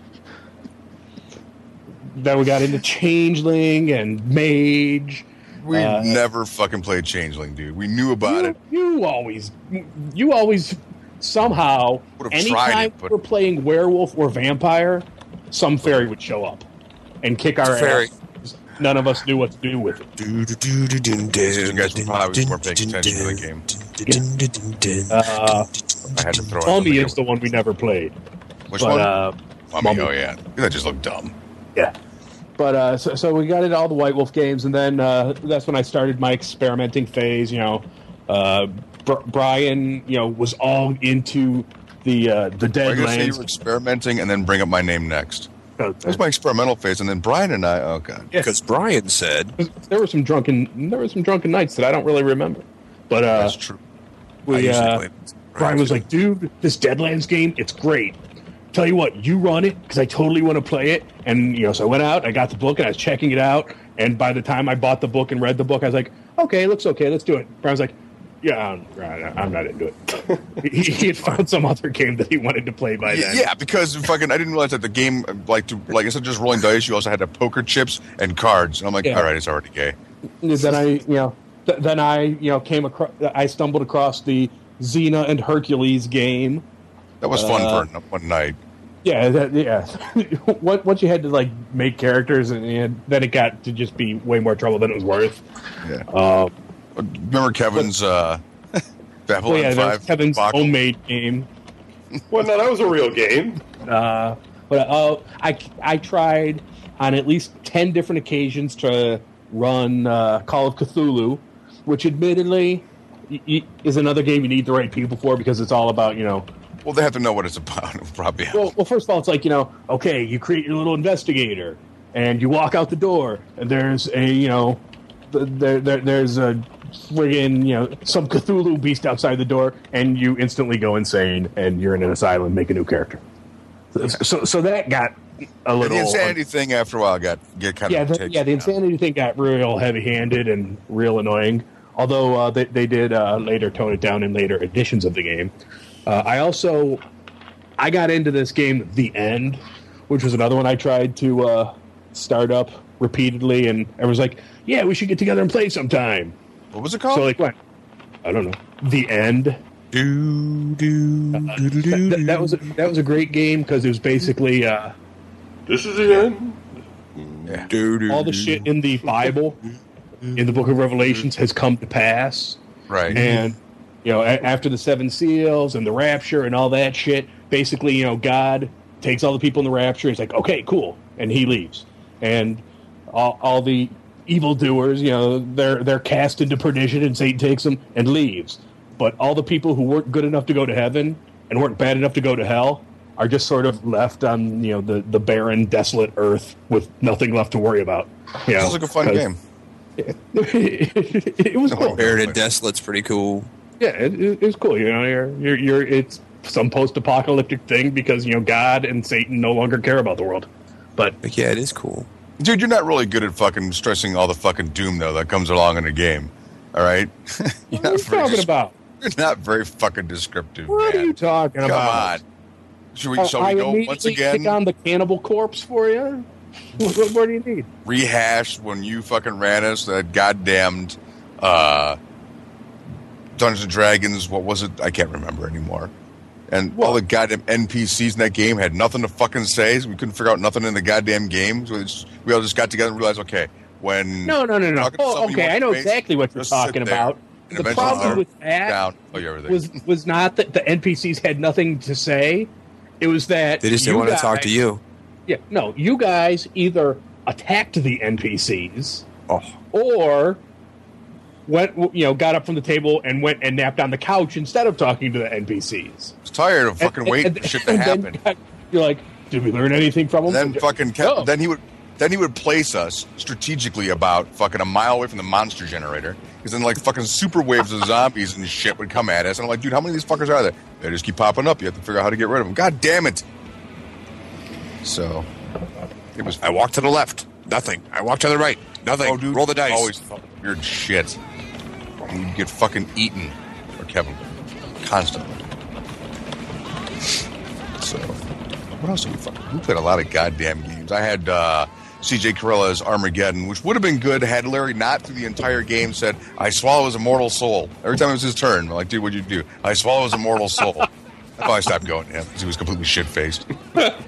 then we got into changeling and mage. We Uh, never fucking played Changeling, dude. We knew about you, it. you always, you always somehow, anytime it, but- we're playing werewolf or vampire, some fairy would show up and kick our Fairy. ass. None of us knew what to do with it. You guys probably weren't paying attention to the game. Uh, I had to throw. Mummy is the one we never played, Which but one? uh. Mummy. Oh yeah, that just looked dumb. yeah. But uh, so, so we got into all the White Wolf games, and then uh, that's when I started my experimenting phase. You know, uh, Br- Brian, you know, was all into the uh, the Are you gonna say you Deadlands. were experimenting and then bring up my name next? Uh, That was my experimental phase, and then Brian and I. Oh god. Yeah. Because Brian said, there were some drunken there were some drunken nights that I don't really remember. But uh, That's true. I we, usually uh, Brian was like, "Dude, this Deadlands game, it's great. Tell you what, you run it because I totally want to play it." And you know, so I went out, I got the book, and I was checking it out. And by the time I bought the book and read the book, I was like, "Okay, it looks okay. Let's do it." Brian's like, "Yeah, I'm, I'm not into it." (laughs) he, he had found some other game that he wanted to play by then. Yeah, because fucking, I didn't realize that the game, like, to like instead of just rolling dice, you also had to poker chips and cards. And I'm like, Yeah. all right, it's already gay. then I, you know, th- then I, you know, came across, I stumbled across the Xena and Hercules game. That was fun Uh, for one night. Yeah, that, yeah. (laughs) Once once you had to like make characters, and, and then it got to just be way more trouble than it was worth. Yeah. Uh, Remember Kevin's uh, (laughs) Babylon well, yeah, that was Five? Kevin's debacle? homemade game. (laughs) Well, no, that was a real game. Uh, but uh, I I tried on at least ten different occasions to run uh, Call of Cthulhu, which admittedly y- y- is another game you need the right people for because it's all about you know Well, they have to know what it's about. (laughs) Probably. Well, well, first of all, it's like you know, okay, you create your little investigator, and you walk out the door, and there's a you know, th- there, there there's a friggin' you know some Cthulhu beast outside the door, and you instantly go insane, and you're in an asylum, make a new character. So, so, so that got a And little the insanity thing after a while got get kind yeah, of the, yeah, the insanity thing got real heavy-handed and real annoying. Although uh, they, they did uh, later tone it down in later editions of the game. Uh, I also I got into this game, The End, which was another one I tried to uh, start up repeatedly, and I was like, "Yeah, we should get together and play sometime." What was it called? So like, what? I don't know. The End. do, do, do, do, That, that- that was a, that was a great game because it was basically uh, This is the end. Do, do, all the do. shit in the Bible, in the Book of Revelations, has come to pass. right. and you know a- after the seven seals and the rapture and all that shit basically you know god takes all the people in the rapture he's like okay cool and he leaves and all, all the evildoers you know they're they're cast into perdition and satan takes them and leaves but all the people who weren't good enough to go to heaven and weren't bad enough to go to hell are just sort of left on you know the, the barren desolate earth with nothing left to worry about you know, Sounds like a fun game. (laughs) it was No, cool. Buried and Desolate's pretty cool. Yeah, it, it, it's cool. You know, you're, you're, you're, it's some post-apocalyptic thing because you know God and Satan no longer care about the world. But Like, yeah, it is cool. Dude, you're not really good at fucking stressing all the fucking doom though that comes along in a game. All right. (laughs) you're what are you very talking des- about? You're not very fucking descriptive. What man. are you talking Come about? on. Should we? Uh, shall I we go immediately once again? pick on the cannibal corpse for you. (laughs) What, what more do you need? rehash when you fucking ran us that goddamned uh, Dungeons and Dragons. What was it? I can't remember anymore. And all the goddamn NPCs in that game had nothing to fucking say. So we couldn't figure out nothing in the goddamn game. So it's, we all just got together and realized, okay, when No, no, no, no. talking Oh, okay, I know face, exactly what you're talking about. The problem start with that down, oh, tell you everything. was was not that the NPCs had nothing to say. It was that They just didn't you want to talk to you. Yeah, no, you guys either attacked the NPCs Oh, or went, you know, got up from the table and went and napped on the couch instead of talking to the NPCs. I was tired of fucking And- waiting and- for shit to and then happen. (laughs) you're like, did we learn anything from them? then fucking kept, No. then he would then he would place us strategically about fucking a mile away from the monster generator because then like fucking super waves of zombies and shit would come at us and I'm like dude how many of these fuckers are there they just keep popping up you have to figure out how to get rid of them god damn it so it was I walked to the left. Nothing. I walked to the right. Nothing. oh dude Roll the dice. always weird shit and you get fucking eaten or Kevin constantly so what else did we fucking we played a lot of goddamn games I had uh CJ Carella's Armageddon, which would have been good had Larry not through the entire game said, I swallow his immortal soul. Every time it was his turn, I'm like, dude, what'd you do? I swallow his immortal soul. I stopped going to him because he was completely shit faced. (laughs) what,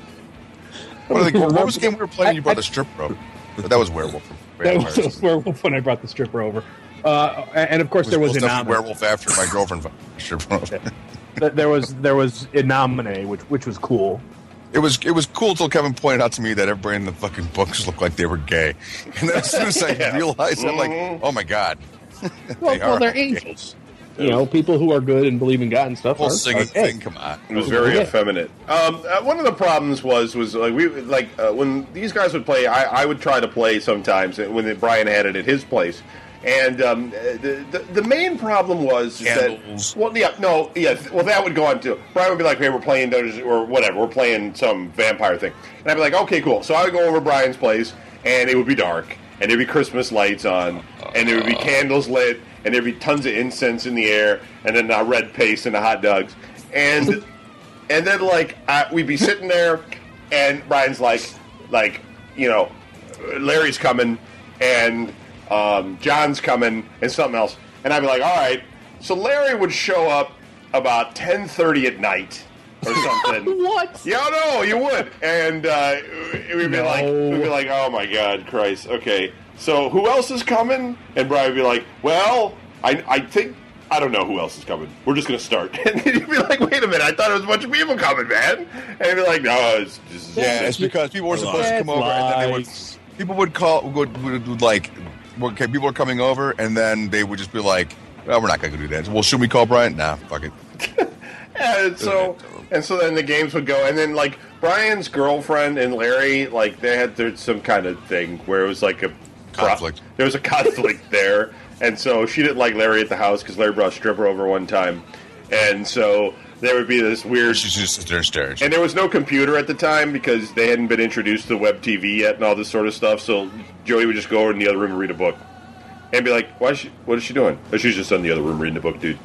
what was the game we were playing? You brought the strip rope. But that was werewolf. that was werewolf when I brought the stripper over. Uh, and of course, there was supposed to werewolf after my girlfriend found the strip rope. Th- There was there was In Nomine, which which was cool. It was it was cool until Kevin pointed out to me that everybody in the fucking books looked like they were gay, (laughs) and then as soon as I (laughs) realized, I'm like, oh my god, Well, (laughs) They well are they're gay. angels. You know, people who are good and believe in God and stuff. whole are, singing are gay. thing. Come on, It was very Yeah. effeminate. Um, uh, one of the problems was was like we like uh, when these guys would play. I, I would try to play sometimes when Brian had it at his place, and um, the, the the main problem was Candles. that well yeah no yeah well that would go on too. Brian would be like, hey, we're playing Dungeons or whatever, we're playing some vampire thing, and I'd be like, okay, cool. So I would go over to Brian's place, and it would be dark, and there'd be Christmas lights on, and there would be candles lit, and there'd be tons of incense in the air, and then uh, red paste and the hot dogs, and (laughs) and then like I, we'd be sitting there, and Brian's like, like you know, Larry's coming, and um, John's coming, and something else, and I'd be like, all right. So Larry would show up about ten thirty at night or (laughs) something. What? Yeah, no, you would, and uh, we'd be like, we'd be like, oh my god, Christ, okay. So who else is coming? And Brian would be like, well, I, I think I don't know who else is coming. We're just gonna start. (laughs) And then you'd be like, wait a minute, I thought it was a bunch of people coming, man. And he'd be like, no, it's just Yeah, it's because people were supposed to come over, and then they would people would call would, would, would like okay, people are coming over, and then they would just be like, "Well, we're not going to do that." Well, should we call Brian? Nah, fuck it. (laughs) And so, and so then the games would go, and then like Brian's girlfriend and Larry, like they had there's some kind of thing where it was like a Conflict. There was a conflict (laughs) there, and so she didn't like Larry at the house because Larry brought a stripper over one time, and so there would be this weird. She just sits there and. And there was no computer at the time because they hadn't been introduced to web TV yet and all this sort of stuff. So Joey would just go over in the other room and read a book, and be like, "Why? Is she, what is she doing?" Oh, she's just in the other room reading the book, dude.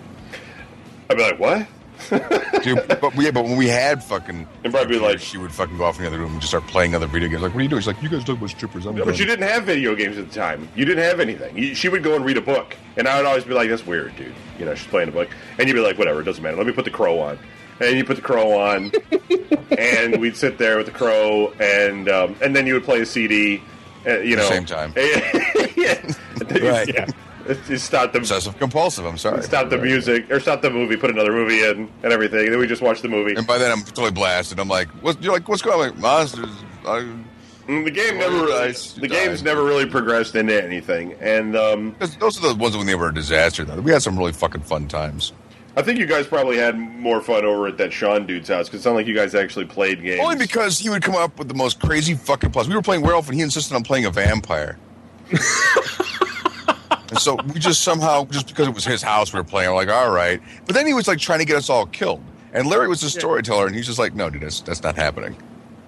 I'd be like, "What?" (laughs) Dude, but yeah, but when we had fucking, And would be like- she would fucking go off in the other room and just start playing other video games. Like, what are you doing? She's like, you guys talk about strippers. I'm No, but you didn't have video games at the time. You didn't have anything. You, she would go and read a book, and I would always be like, "That's weird, dude." You know, she's playing a book, and you'd be like, "Whatever, it doesn't matter. Let me put the crow on." And you put the crow on, (laughs) and we'd sit there with the crow, and um, and then you would play a CD. Uh, you know, Same time. (laughs) yeah. And then you- Right. yeah. You start the obsessive compulsive. I'm sorry. stop the music or stop the movie, put another movie in, and everything. And then we just watch the movie. And by then, I'm totally blasted. I'm like, what? You're like, what's going on? I'm like, monsters. I, Mm, the game never really, dice, the game's die. never really progressed into anything. And um, Those- those are the ones when they were a disaster. Though we had some really fucking fun times. I think you guys probably had more fun over at that Sean dude's house because it sounded like you guys actually played games. Only because he would come up with the most crazy fucking plots. We were playing werewolf, and he insisted on playing a vampire. (laughs) and so we just somehow, just because it was his house, we were playing. We're like, all right. But then he was like trying to get us all killed. And Larry was the storyteller, and he's just like, no, dude, that's that's not happening.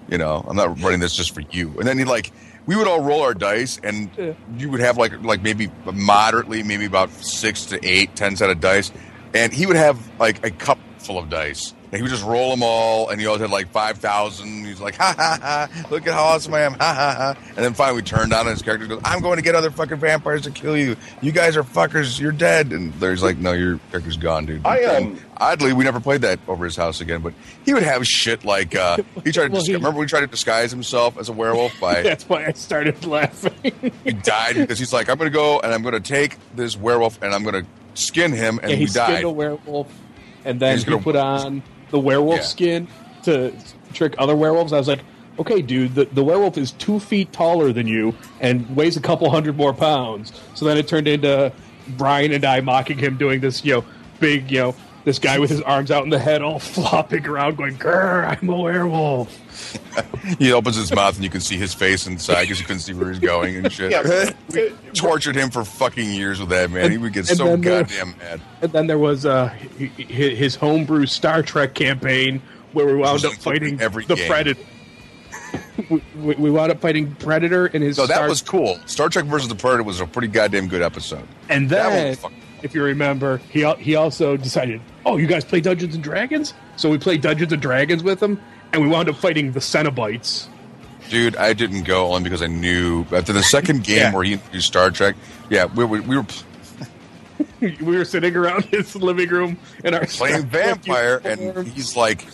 You know, I'm not running this just for you. And then he like, we would all roll our dice, and you would have like like maybe moderately, maybe about six to eight, ten set of dice, and he would have like a cup full of dice. And he would just roll them all, and he always had like 5,000. He's like, ha ha ha, look at how awesome I am, ha ha ha. And then finally we turned on, and his character goes, I'm going to get other fucking vampires to kill you. You guys are fuckers, you're dead. And Larry's like, no, your character's gone, dude. I, um, oddly, we never played that over his house again, but he would have shit like, uh, he tried to, (laughs) Well, disgu- he- remember we tried to disguise himself as a werewolf by (laughs) That's why I started laughing. (laughs) he died because he's like, I'm going to go and I'm going to take this werewolf and I'm going to skin him, and yeah, he he died. a werewolf, and then He's he gonna- put on the werewolf Yeah. skin to trick other werewolves. I was like, okay, dude, the, the werewolf is two feet taller than you and weighs a couple hundred more pounds. So then it turned into Brian and I mocking him doing this, you know, big, you know, this guy with his arms out in the head, all (laughs) flopping around, going, "Grr, I'm a werewolf." (laughs) He opens his mouth and you can see his face inside because you couldn't see where he's going and shit. Yeah. (laughs) We tortured him for fucking years with that man. He would get so then there- goddamn mad. And then there was uh, hi- hi- his homebrew Star Trek campaign where we wound up fighting every the game. Predator. we, we we wound up fighting Predator in his. So that Star- was cool. Star Trek versus the Predator was a pretty goddamn good episode. and that then, was fuck- if you remember, he he also decided, oh, you guys play Dungeons and Dragons, so we played Dungeons and Dragons with him, and we wound up fighting the Cenobites. Dude, I didn't go only because I knew after the second (laughs) game Yeah. where he introduced Star Trek. Yeah, we were, we were (laughs) we were sitting around his living room in our playing (laughs) Star vampire, and he's like,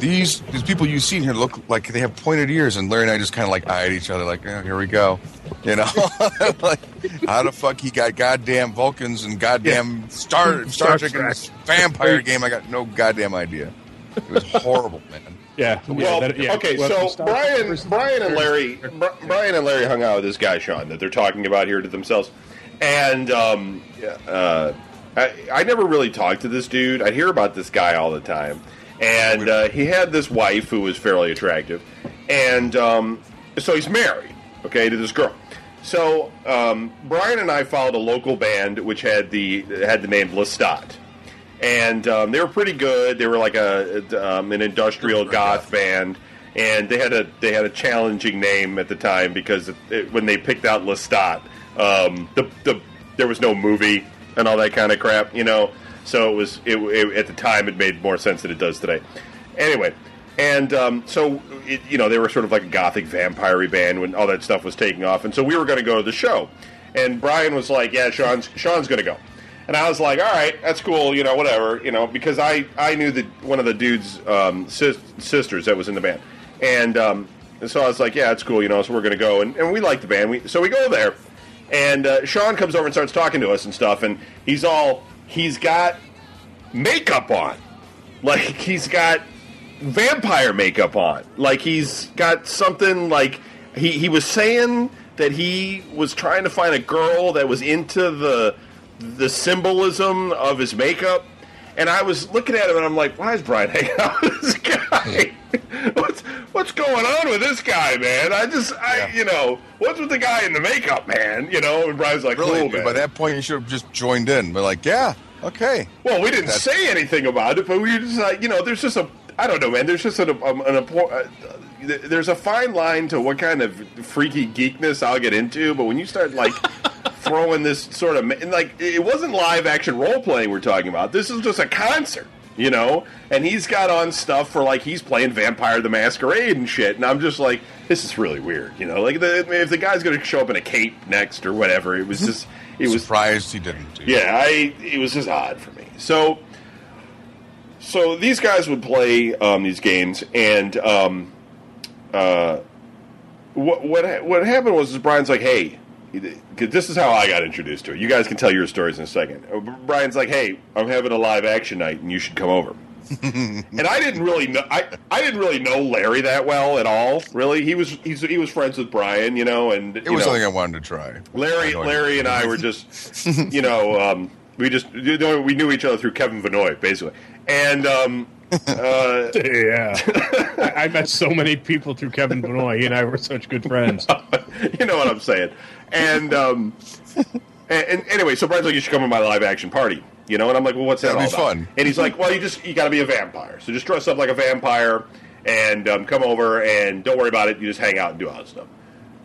"These these people you see seen here look like they have pointed ears." And Larry and I just kind of like eyed each other, like, "Yeah, "Here we go," you know, (laughs) like how the fuck he got goddamn Vulcans and goddamn Star (laughs) Star, Star Trek, in Trek. this vampire game? I got no goddamn idea. It was horrible, man. yeah, yeah, Well, that- yeah, okay, well, so Star Brian, Brian and Larry, Bri- Brian and Larry hung out with this guy Sean that they're talking about here to themselves, and um, uh, I, I never really talked to this dude. I hear about this guy all the time, and uh, he had this wife who was fairly attractive, and um, so he's married, okay, to this girl. So um, Brian and I followed a local band which had the had the name Lestat and um, they were pretty good. They were like a um, an industrial goth band, and they had a they had a challenging name at the time because it, it, when they picked out Lestat, um, the the there was no movie and all that kind of crap, you know. So it was it, it, at the time it made more sense than it does today. Anyway, and um, so it, you know they were sort of like a gothic vampire band when all that stuff was taking off, and so we were going to go to the show, and Brian was like, "Yeah, Sean's Sean's going to go." And I was like, all right, that's cool, you know, whatever, you know, because I, I knew that one of the dude's um, sis- sisters that was in the band. And, um, and so I was like, yeah, it's cool, you know, so we're going to go. And, and we like the band. We, so we go there. And uh, Sean comes over and starts talking to us and stuff. And he's all, he's got makeup on. Like, he's got vampire makeup on. Like, he's got something like, he, he was saying that he was trying to find a girl that was into the the symbolism of his makeup. And I was looking at him and I'm like, why is Brian hanging out with this guy? (laughs) what's going on with this guy, man? I just I you know, what's with the guy in the makeup, man? You know, and Brian's like, Really, cool, dude, by that point, you should have just joined in. But like, yeah, okay. Well, we didn't That's- say anything about it, but we were just like, you know, there's just a, I don't know, man. There's just an, um, an, impor- uh, there's a fine line to what kind of freaky geekness I'll get into, but when you start like (laughs) throwing this sort of, and, like, it wasn't live action role playing we're talking about. This is just a concert. You know, and he's got on stuff for like he's playing Vampire the Masquerade and shit, and I'm just like, this is really weird. You know, like the, if the guy's going to show up in a cape next or whatever, it was just, it was Surprised he didn't. Yeah, I it was just odd for me. So, so these guys would play um, these games, and um, uh, what what what happened was is Brian's like, hey. 'Cause This is how I got introduced to it. You guys can tell your stories in a second. Uh, Brian's like, "Hey, I'm having a live action night, and you should come over." (laughs) and I didn't really know I, I didn't really know Larry that well at all. Really, he was he's, he was friends with Brian, you know, and It you was know, something I wanted to try. Larry, Larry, and I were just, you know, (laughs) um, we just you know, we knew each other through Kevin Vinoy, basically, and um, uh, (laughs) yeah, I, I met so many people through Kevin Benoit. He and I were such good friends. you know what I'm saying. And um, and, and anyway, so Brian's like, you should come to my live action party, you know, and I'm like, well, what's that That'd all about? fun. And he's like, well, you just you got to be a vampire, so just dress up like a vampire and um, come over and don't worry about it. You just hang out and do all that stuff.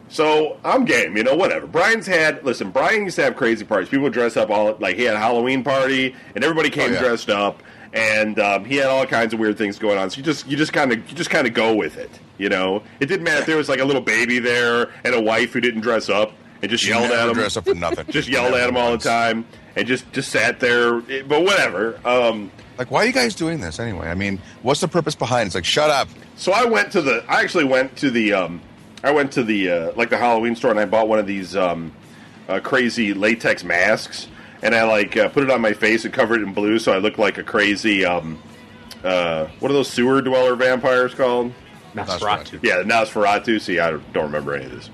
So I'm game, you know, whatever. Brian's had listen. Brian used to have crazy parties. People would dress up all like he had a Halloween party, and everybody came Oh, yeah. dressed up, and um, he had all kinds of weird things going on. So you just you just kind of you just kind of go with it, you know. It didn't matter if there was like a little baby there and a wife who didn't dress up and just You yelled never at him, dress up for nothing. just yelled at him all the time, and just just sat there. But whatever. Um, Like, why are you guys doing this anyway? I mean, what's the purpose behind it? It's like, shut up. So I went to the. I actually went to the. Um, I went to the uh, like the Halloween store and I bought one of these um, uh, crazy latex masks and I like uh, put it on my face and covered it in blue so I looked like a crazy um, uh, what are those sewer dweller vampires called? Nosferatu. Yeah, Nosferatu. See, I don't don't remember any of this.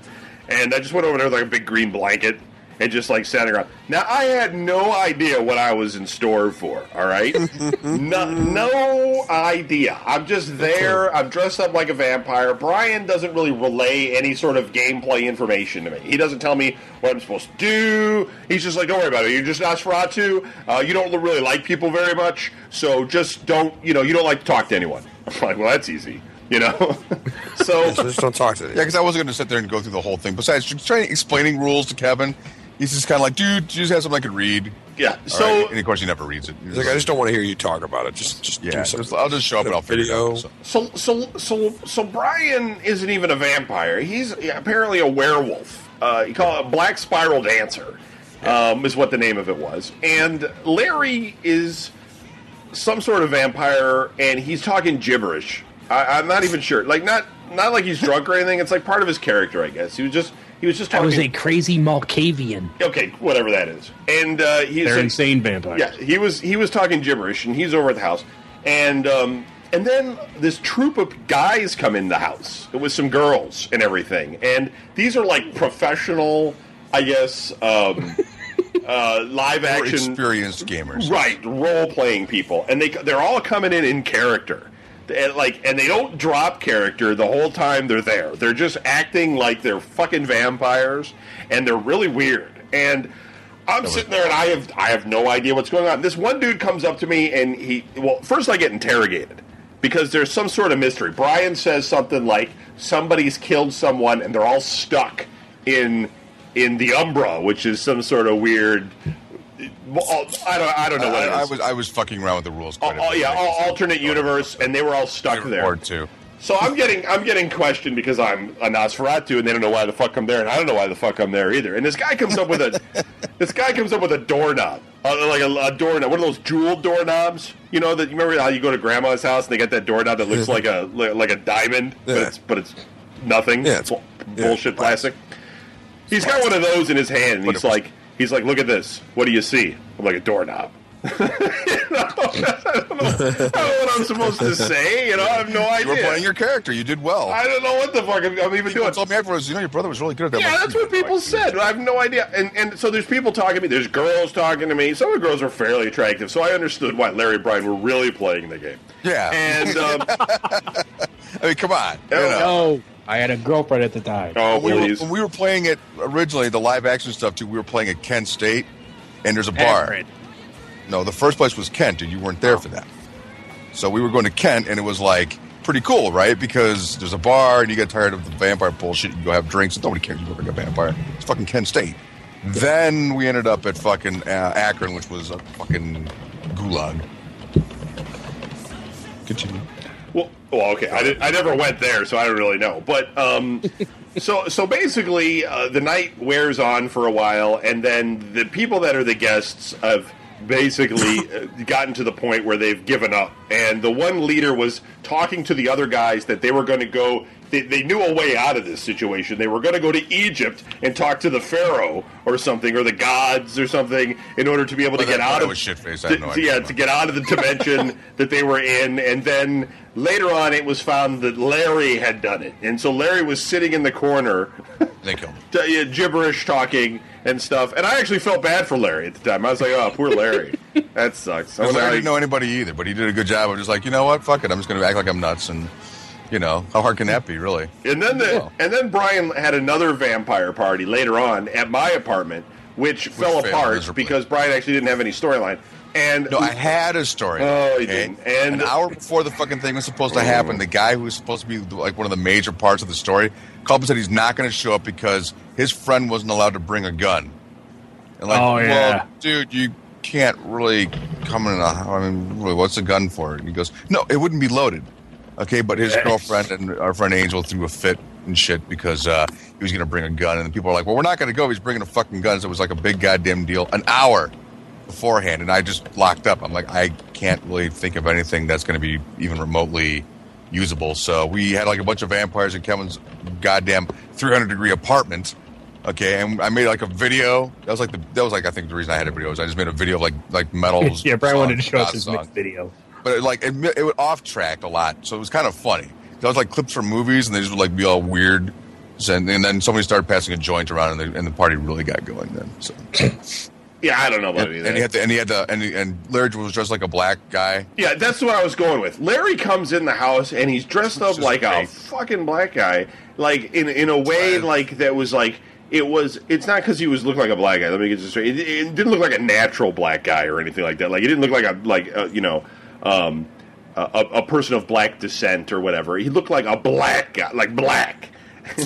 And I just went over there with like a big green blanket and just like sat around. Now I had no idea what I was in store for. All right, (laughs) no, no idea. I'm just there. I'm dressed up like a vampire. Brian doesn't really relay any sort of gameplay information to me. He doesn't tell me what I'm supposed to do. He's just like, don't worry about it. You're just Nosferatu. Uh, you don't really like people very much, so just don't. You know, you don't like to talk to anyone. (laughs) I'm like, well, that's easy. You know, (laughs) so So just don't talk to it. Yeah, because I wasn't going to sit there and go through the whole thing. Besides, just trying explaining rules to Kevin, he's just kind of like, dude, you just have something I could read. yeah. All So right? and of course, he never reads it. He's like, I just don't want to hear you talk about it. Just, just yeah, do something. just- I'll just show up and I'll figure Video. it out. So- So, so, so, so Brian isn't even a vampire. He's apparently a werewolf. Uh, you call it a black spiral dancer, um, is what the name of it was. And Larry is some sort of vampire, and he's talking gibberish. I, I'm not even sure. Like, not not like he's drunk or anything. It's like part of his character, I guess. He was just he was just That talking. was a crazy Malkavian. okay, whatever that is. And uh, he's They're like- insane vampires. yeah, he was he was talking gibberish, and he's over at the house, and um, and then this troop of guys come in the house with some girls and everything, and these are like professional, I guess, um, (laughs) uh, live We're action, experienced gamers. right, role playing people, and they they're all coming in in character. And like, and they don't drop character the whole time they're there. They're just acting like they're fucking vampires, and they're really weird. And I'm sitting there, and I have I have no idea what's going on. This one dude comes up to me, and he well, first I get interrogated because there's some sort of mystery. Brian says something like somebody's killed someone, and they're all stuck in in the Umbra, which is some sort of weird. Well, I don't I don't know what it I, I was I was fucking around with the rules. Oh, Quite a oh, bit. yeah, Like, alternate universe, and they were all stuck there. Or two. So I'm getting I'm getting questioned because I'm a Nosferatu, and they don't know why the fuck I'm there, and I don't know why the fuck I'm there either. And this guy comes up with a (laughs) this guy comes up with a doorknob, uh, like a, a doorknob, one of those jeweled doorknobs. You know that you remember how you go to grandma's house and they got that doorknob that looks like a like a diamond, but it's but it's nothing. Yeah, it's- Bu- yeah, bullshit plastic. He's got one of those in his hand, and he's like, he's like, look at this. What do you see? I'm like a doorknob. You know? I, don't know, I don't know what I'm supposed to say. You know, I have no idea. You were playing your character. You did well. I don't know what the fuck I'm, I'm even People doing. told me afterwards, you know, your brother was really good at that. Yeah, Like, that's what people said. I have no idea. And and so there's people talking to me. There's girls talking to me. Some of the girls are fairly attractive, so I understood why Larry and Brian were really playing the game. Yeah. And um, (laughs) I mean, come on. You Oh, know. No, I had a girlfriend at the time. oh, When we, were, when we were playing it originally, the live action stuff too, we were playing at Kent State, and there's a bar. Akron. No, the first place was Kent, and you weren't there for that. So we were going to Kent, and it was like pretty cool, right? Because there's a bar, and you get tired of the vampire bullshit. You go have drinks, and nobody cares you look like a vampire. It's fucking Kent State. Then we ended up at fucking uh, Akron, which was a fucking gulag. Continue. Well, okay. I, did, I never went there, so I don't really know. But um, (laughs) so so basically, uh, the night wears on for a while, and then the people that are the guests have basically (laughs) uh, gotten to the point where they've given up. And the one leader was talking to the other guys that they were going to go. They, they knew a way out of this situation. They were going to go to Egypt and talk to the pharaoh or something, or the gods or something, in order to be able to Well, get out of was shit-faced. I to- no to- yeah, to get out of the (laughs) dimension that they were in, and then later on, it was found that Larry had done it, and so Larry was sitting in the corner, They killed (laughs) yeah, gibberish talking and stuff. And I actually felt bad for Larry at the time. I was like, "Oh, poor Larry, that sucks." I I didn't know anybody either, but he did a good job of just like, you know what, fuck it, I'm just going to act like I'm nuts, and you know, how hard can that be, really? And then the Yeah. and then Brian had another vampire party later on at my apartment, which, fell apart miserably. because Brian actually didn't have any storyline. And No, I had a story. Oh, you didn't. And- an hour before the fucking thing was supposed to happen, the guy who was supposed to be like one of the major parts of the story called and said he's not going to show up because his friend wasn't allowed to bring a gun. And like, Oh, yeah. well, dude, you can't really come in. A, I mean, really, what's a gun for? And he goes, no, it wouldn't be loaded. Okay, but his girlfriend and our friend Angel threw a fit and shit because uh, he was going to bring a gun, and people are like, "Well, we're not going to go. He's bringing a fucking gun." So it was like a big goddamn deal. An hour beforehand, and I just locked up. I'm like, I can't really think of anything that's going to be even remotely usable. So we had like a bunch of vampires in Kevin's goddamn 300 degree apartment. Okay, and I made like a video. That was like the that was like I think the reason I had a video was I just made a video of like like metals. (laughs) Yeah, Brian wanted to show us his mixed video. But it, like it, it would off track a lot, so it was kind of funny. That was like clips from movies, and they just would like be all weird. And, and then somebody started passing a joint around, and the, and the party really got going. Then, so (clears throat) Yeah, I don't know about and, any of and he had to, and he had to, and, he, and Larry was dressed like a black guy. Yeah, that's what I was going with. Larry comes in the house and he's dressed up like a fucking black guy, like in in a way like that was like it was. It's not because he was looking like a black guy. Let me get this straight. It, it didn't look like a natural black guy or anything like that. Like it didn't look like a like uh, you know. Um, a, a person of black descent or whatever. He looked like a black guy, like black,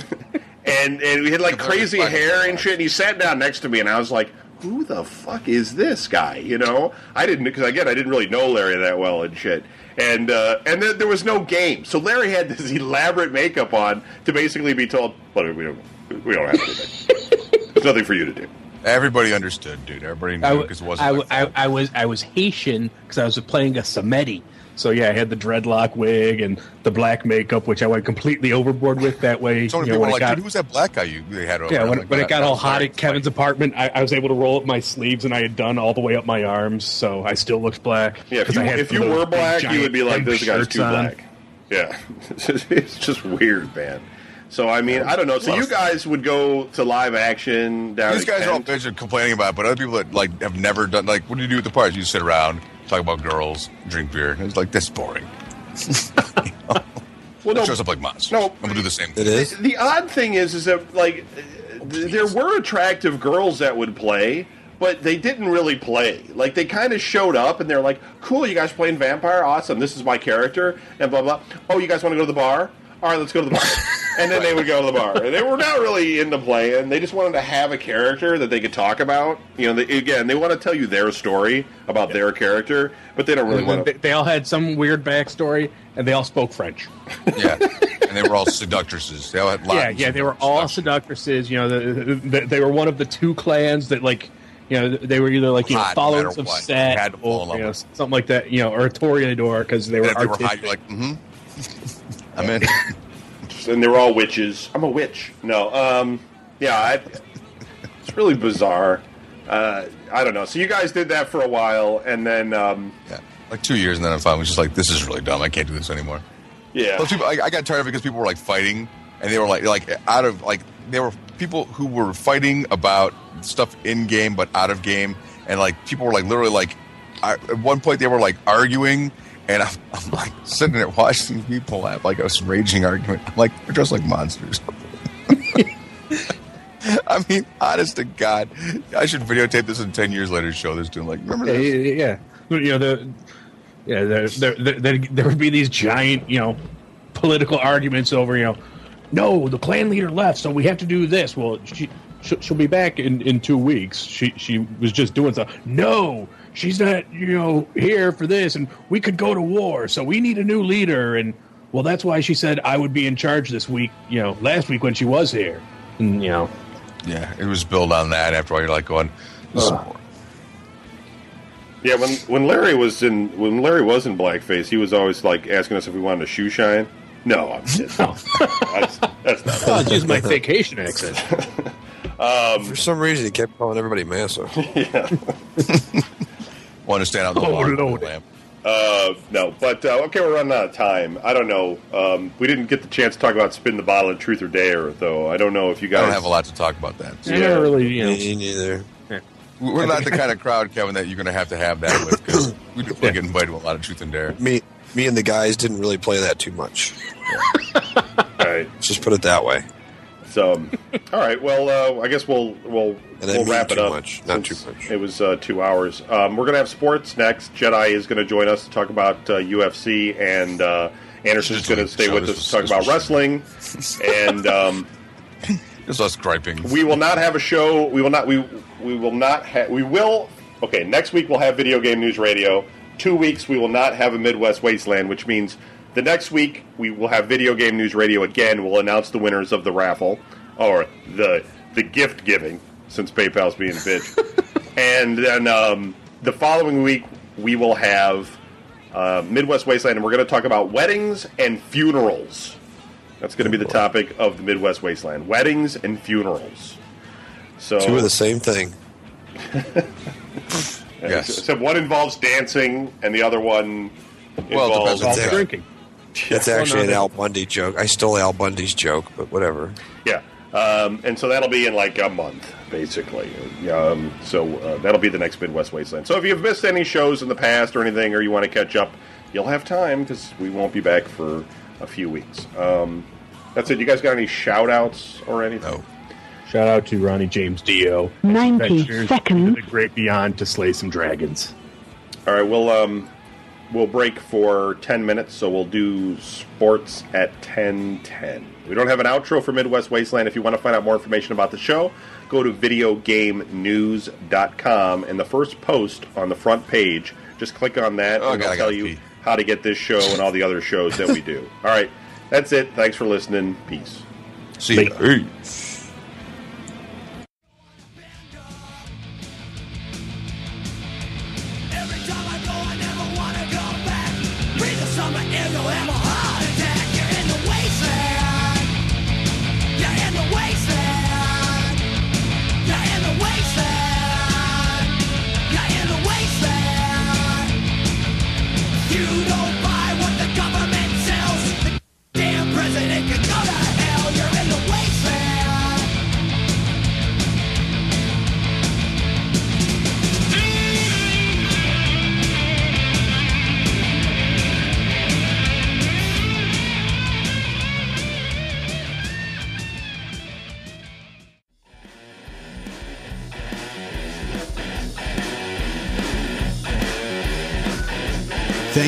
(laughs) and and we had like crazy hair and shit. And he sat down next to me, and I was like, "Who the fuck is this guy?" You know, I didn't because again, I didn't really know Larry that well and shit. And uh, and then there was no game, so Larry had this (laughs) elaborate makeup on to basically be told, "Well, we don't, we don't have anything. There's nothing for you to do." Everybody understood, dude. Everybody knew w- because it wasn't. I, my w- I. I was I was Haitian because I was playing a Samedi. So yeah, I had the dreadlock wig and the black makeup, which I went completely overboard with. That way, (laughs) so many you know, people when were like, got, "Dude, who's that black guy you they had over?" yeah, when, like, when it got all hot at Kevin's apartment, I, I was able to roll up my sleeves, and I had done all the way up my arms, so I still looked black. Yeah, if 'Cause you, I had if you were black, you would be like, pink "This guy's too on. black." Yeah, (laughs) it's just weird, man. So I mean, I don't know. So you guys would go to live action down. These at guys are all Kent? bitching, complaining about it, but other people that like have never done like, what do you do at the parties? You sit around, talk about girls, drink beer. It's like that's boring. (laughs) Well, It no, shows up like monsters. No. I'm gonna do the same. It thing. the odd thing is, is that like th- there were attractive girls that would play, but they didn't really play. Like they kind of showed up and they're like, "Cool, you guys playing vampire? Awesome! This is my character." And blah blah. Oh, you guys want to go to the bar? All right, let's go to the bar. (laughs) and then they would go to the bar. They were not really into playing. They just wanted to have a character that they could talk about. You know, they, again, they want to tell you their story about their character, but they don't really want They, they all had some weird backstory, and they all spoke French. Yeah, and they were all seductresses. They all had Yeah, yeah, they were all seductresses. You know, the, the, they were one of the two clans that, like, you know, they were either like you know Hot, no followers matter of what. Set Had to fall in or you know, something like that. You know, or Toreador because they were. They were hot, you're like, mm-hmm. (laughs) I'm in. And they were all witches. I'm a witch. No, um, yeah, I, it's really bizarre. Uh, I don't know. So you guys did that for a while, and then um, Yeah, like two years, and then I finally was just like, this is really dumb. I can't do this anymore. yeah, Those people, I, I got tired of it because people were like fighting, and they were like, like out of like they were people who were fighting about stuff in game but out of game, and like people were like literally like, I, at one point they were like arguing, and I'm, I'm like sitting there watching people have like a raging argument. I'm like, they're dressed like monsters. (laughs) I mean, honest to God, I should videotape this and ten years later show this to them. Like, remember Yeah, this? yeah. You know, the yeah, there, there, there, there, there would be these giant, you know, political arguments over, you know, no, the clan leader left, so we have to do this. Well, she she'll, she'll be back in in two weeks. She she was just doing stuff. No, she's not, you know, here for this, and we could go to war, so we need a new leader. And well, that's why she said I would be in charge this week. You know, last week when she was here, and you know. Yeah, it was built on that. After all, you're like going, this is yeah. When when Larry was in when Larry was in blackface, he was always like asking us if we wanted a shoe shine. No, I'm kidding. (laughs) that's, that's not. Oh, it's just my (laughs) vacation accent. (laughs) Um, for some reason, he kept calling everybody Massa. Want to stand out in the (laughs) Oh, bar with the Lord. lamp. Uh, no, but uh, okay, we're running out of time. I don't know. Um, we didn't get the chance to talk about spin the bottle and truth or dare, though. I don't know if you I guys don't have a lot to talk about that. I never really, you know. Me neither. We're not the kind of crowd, Kevin, that you're going to have to have that with because we do get invited to a lot of truth and dare. Me, me and the guys didn't really play that too much. All (laughs) right. Let's just put it that way. So, um, (laughs) all right. Well, uh, I guess we'll we'll we'll wrap it up. much, not too much. It was uh, two hours. Um, we're gonna have sports next. Jedi is going to join us to talk about uh, UFC, and uh, Anderson's Just going to leave stay with us to talk about wrestling. and um, (laughs) us griping. we will not have a show. We will not. We we will not. Ha- we will. Okay. Next week we'll have video game news radio. Two weeks we will not have a Midwest Wasteland, which means the next week we will have video game news radio again. We'll announce the winners of the raffle or the the gift giving, since PayPal's being a bitch. (laughs) and then um, the following week we will have uh, Midwest Wasteland, and we're going to talk about weddings and funerals. That's going to be the topic of the Midwest Wasteland: weddings and funerals. So, Two of the same thing. (laughs) Yes. except one involves dancing, and the other one Well, it involves depends on the drinking. (laughs) That's Well, actually no, an Al Bundy joke. I stole Al Bundy's joke, but whatever. Yeah, um, and so that'll be in like a month, basically. Um, so uh, that'll be the next Midwest Wasteland. So if you've missed any shows in the past or anything, or you want to catch up, you'll have time because we won't be back for a few weeks. Um, that's it. You guys got any shout outs or anything? No. Shout out to Ronnie James Dio. 90 Adventures seconds. the great beyond to slay some dragons. All right, we'll um, we'll break for ten minutes, so we'll do sports at ten ten. We don't have an outro for Midwest Wasteland. If you want to find out more information about the show, go to videogamenews.com, and the first post on the front page, just click on that, Oh, and God, I it'll tell you pee. how to get this show and all the other shows that we do. (laughs) all right, that's it. Thanks for listening. Peace. See ya. Every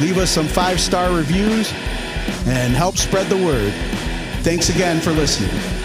Leave us some five star reviews and help spread the word. Thanks again for listening.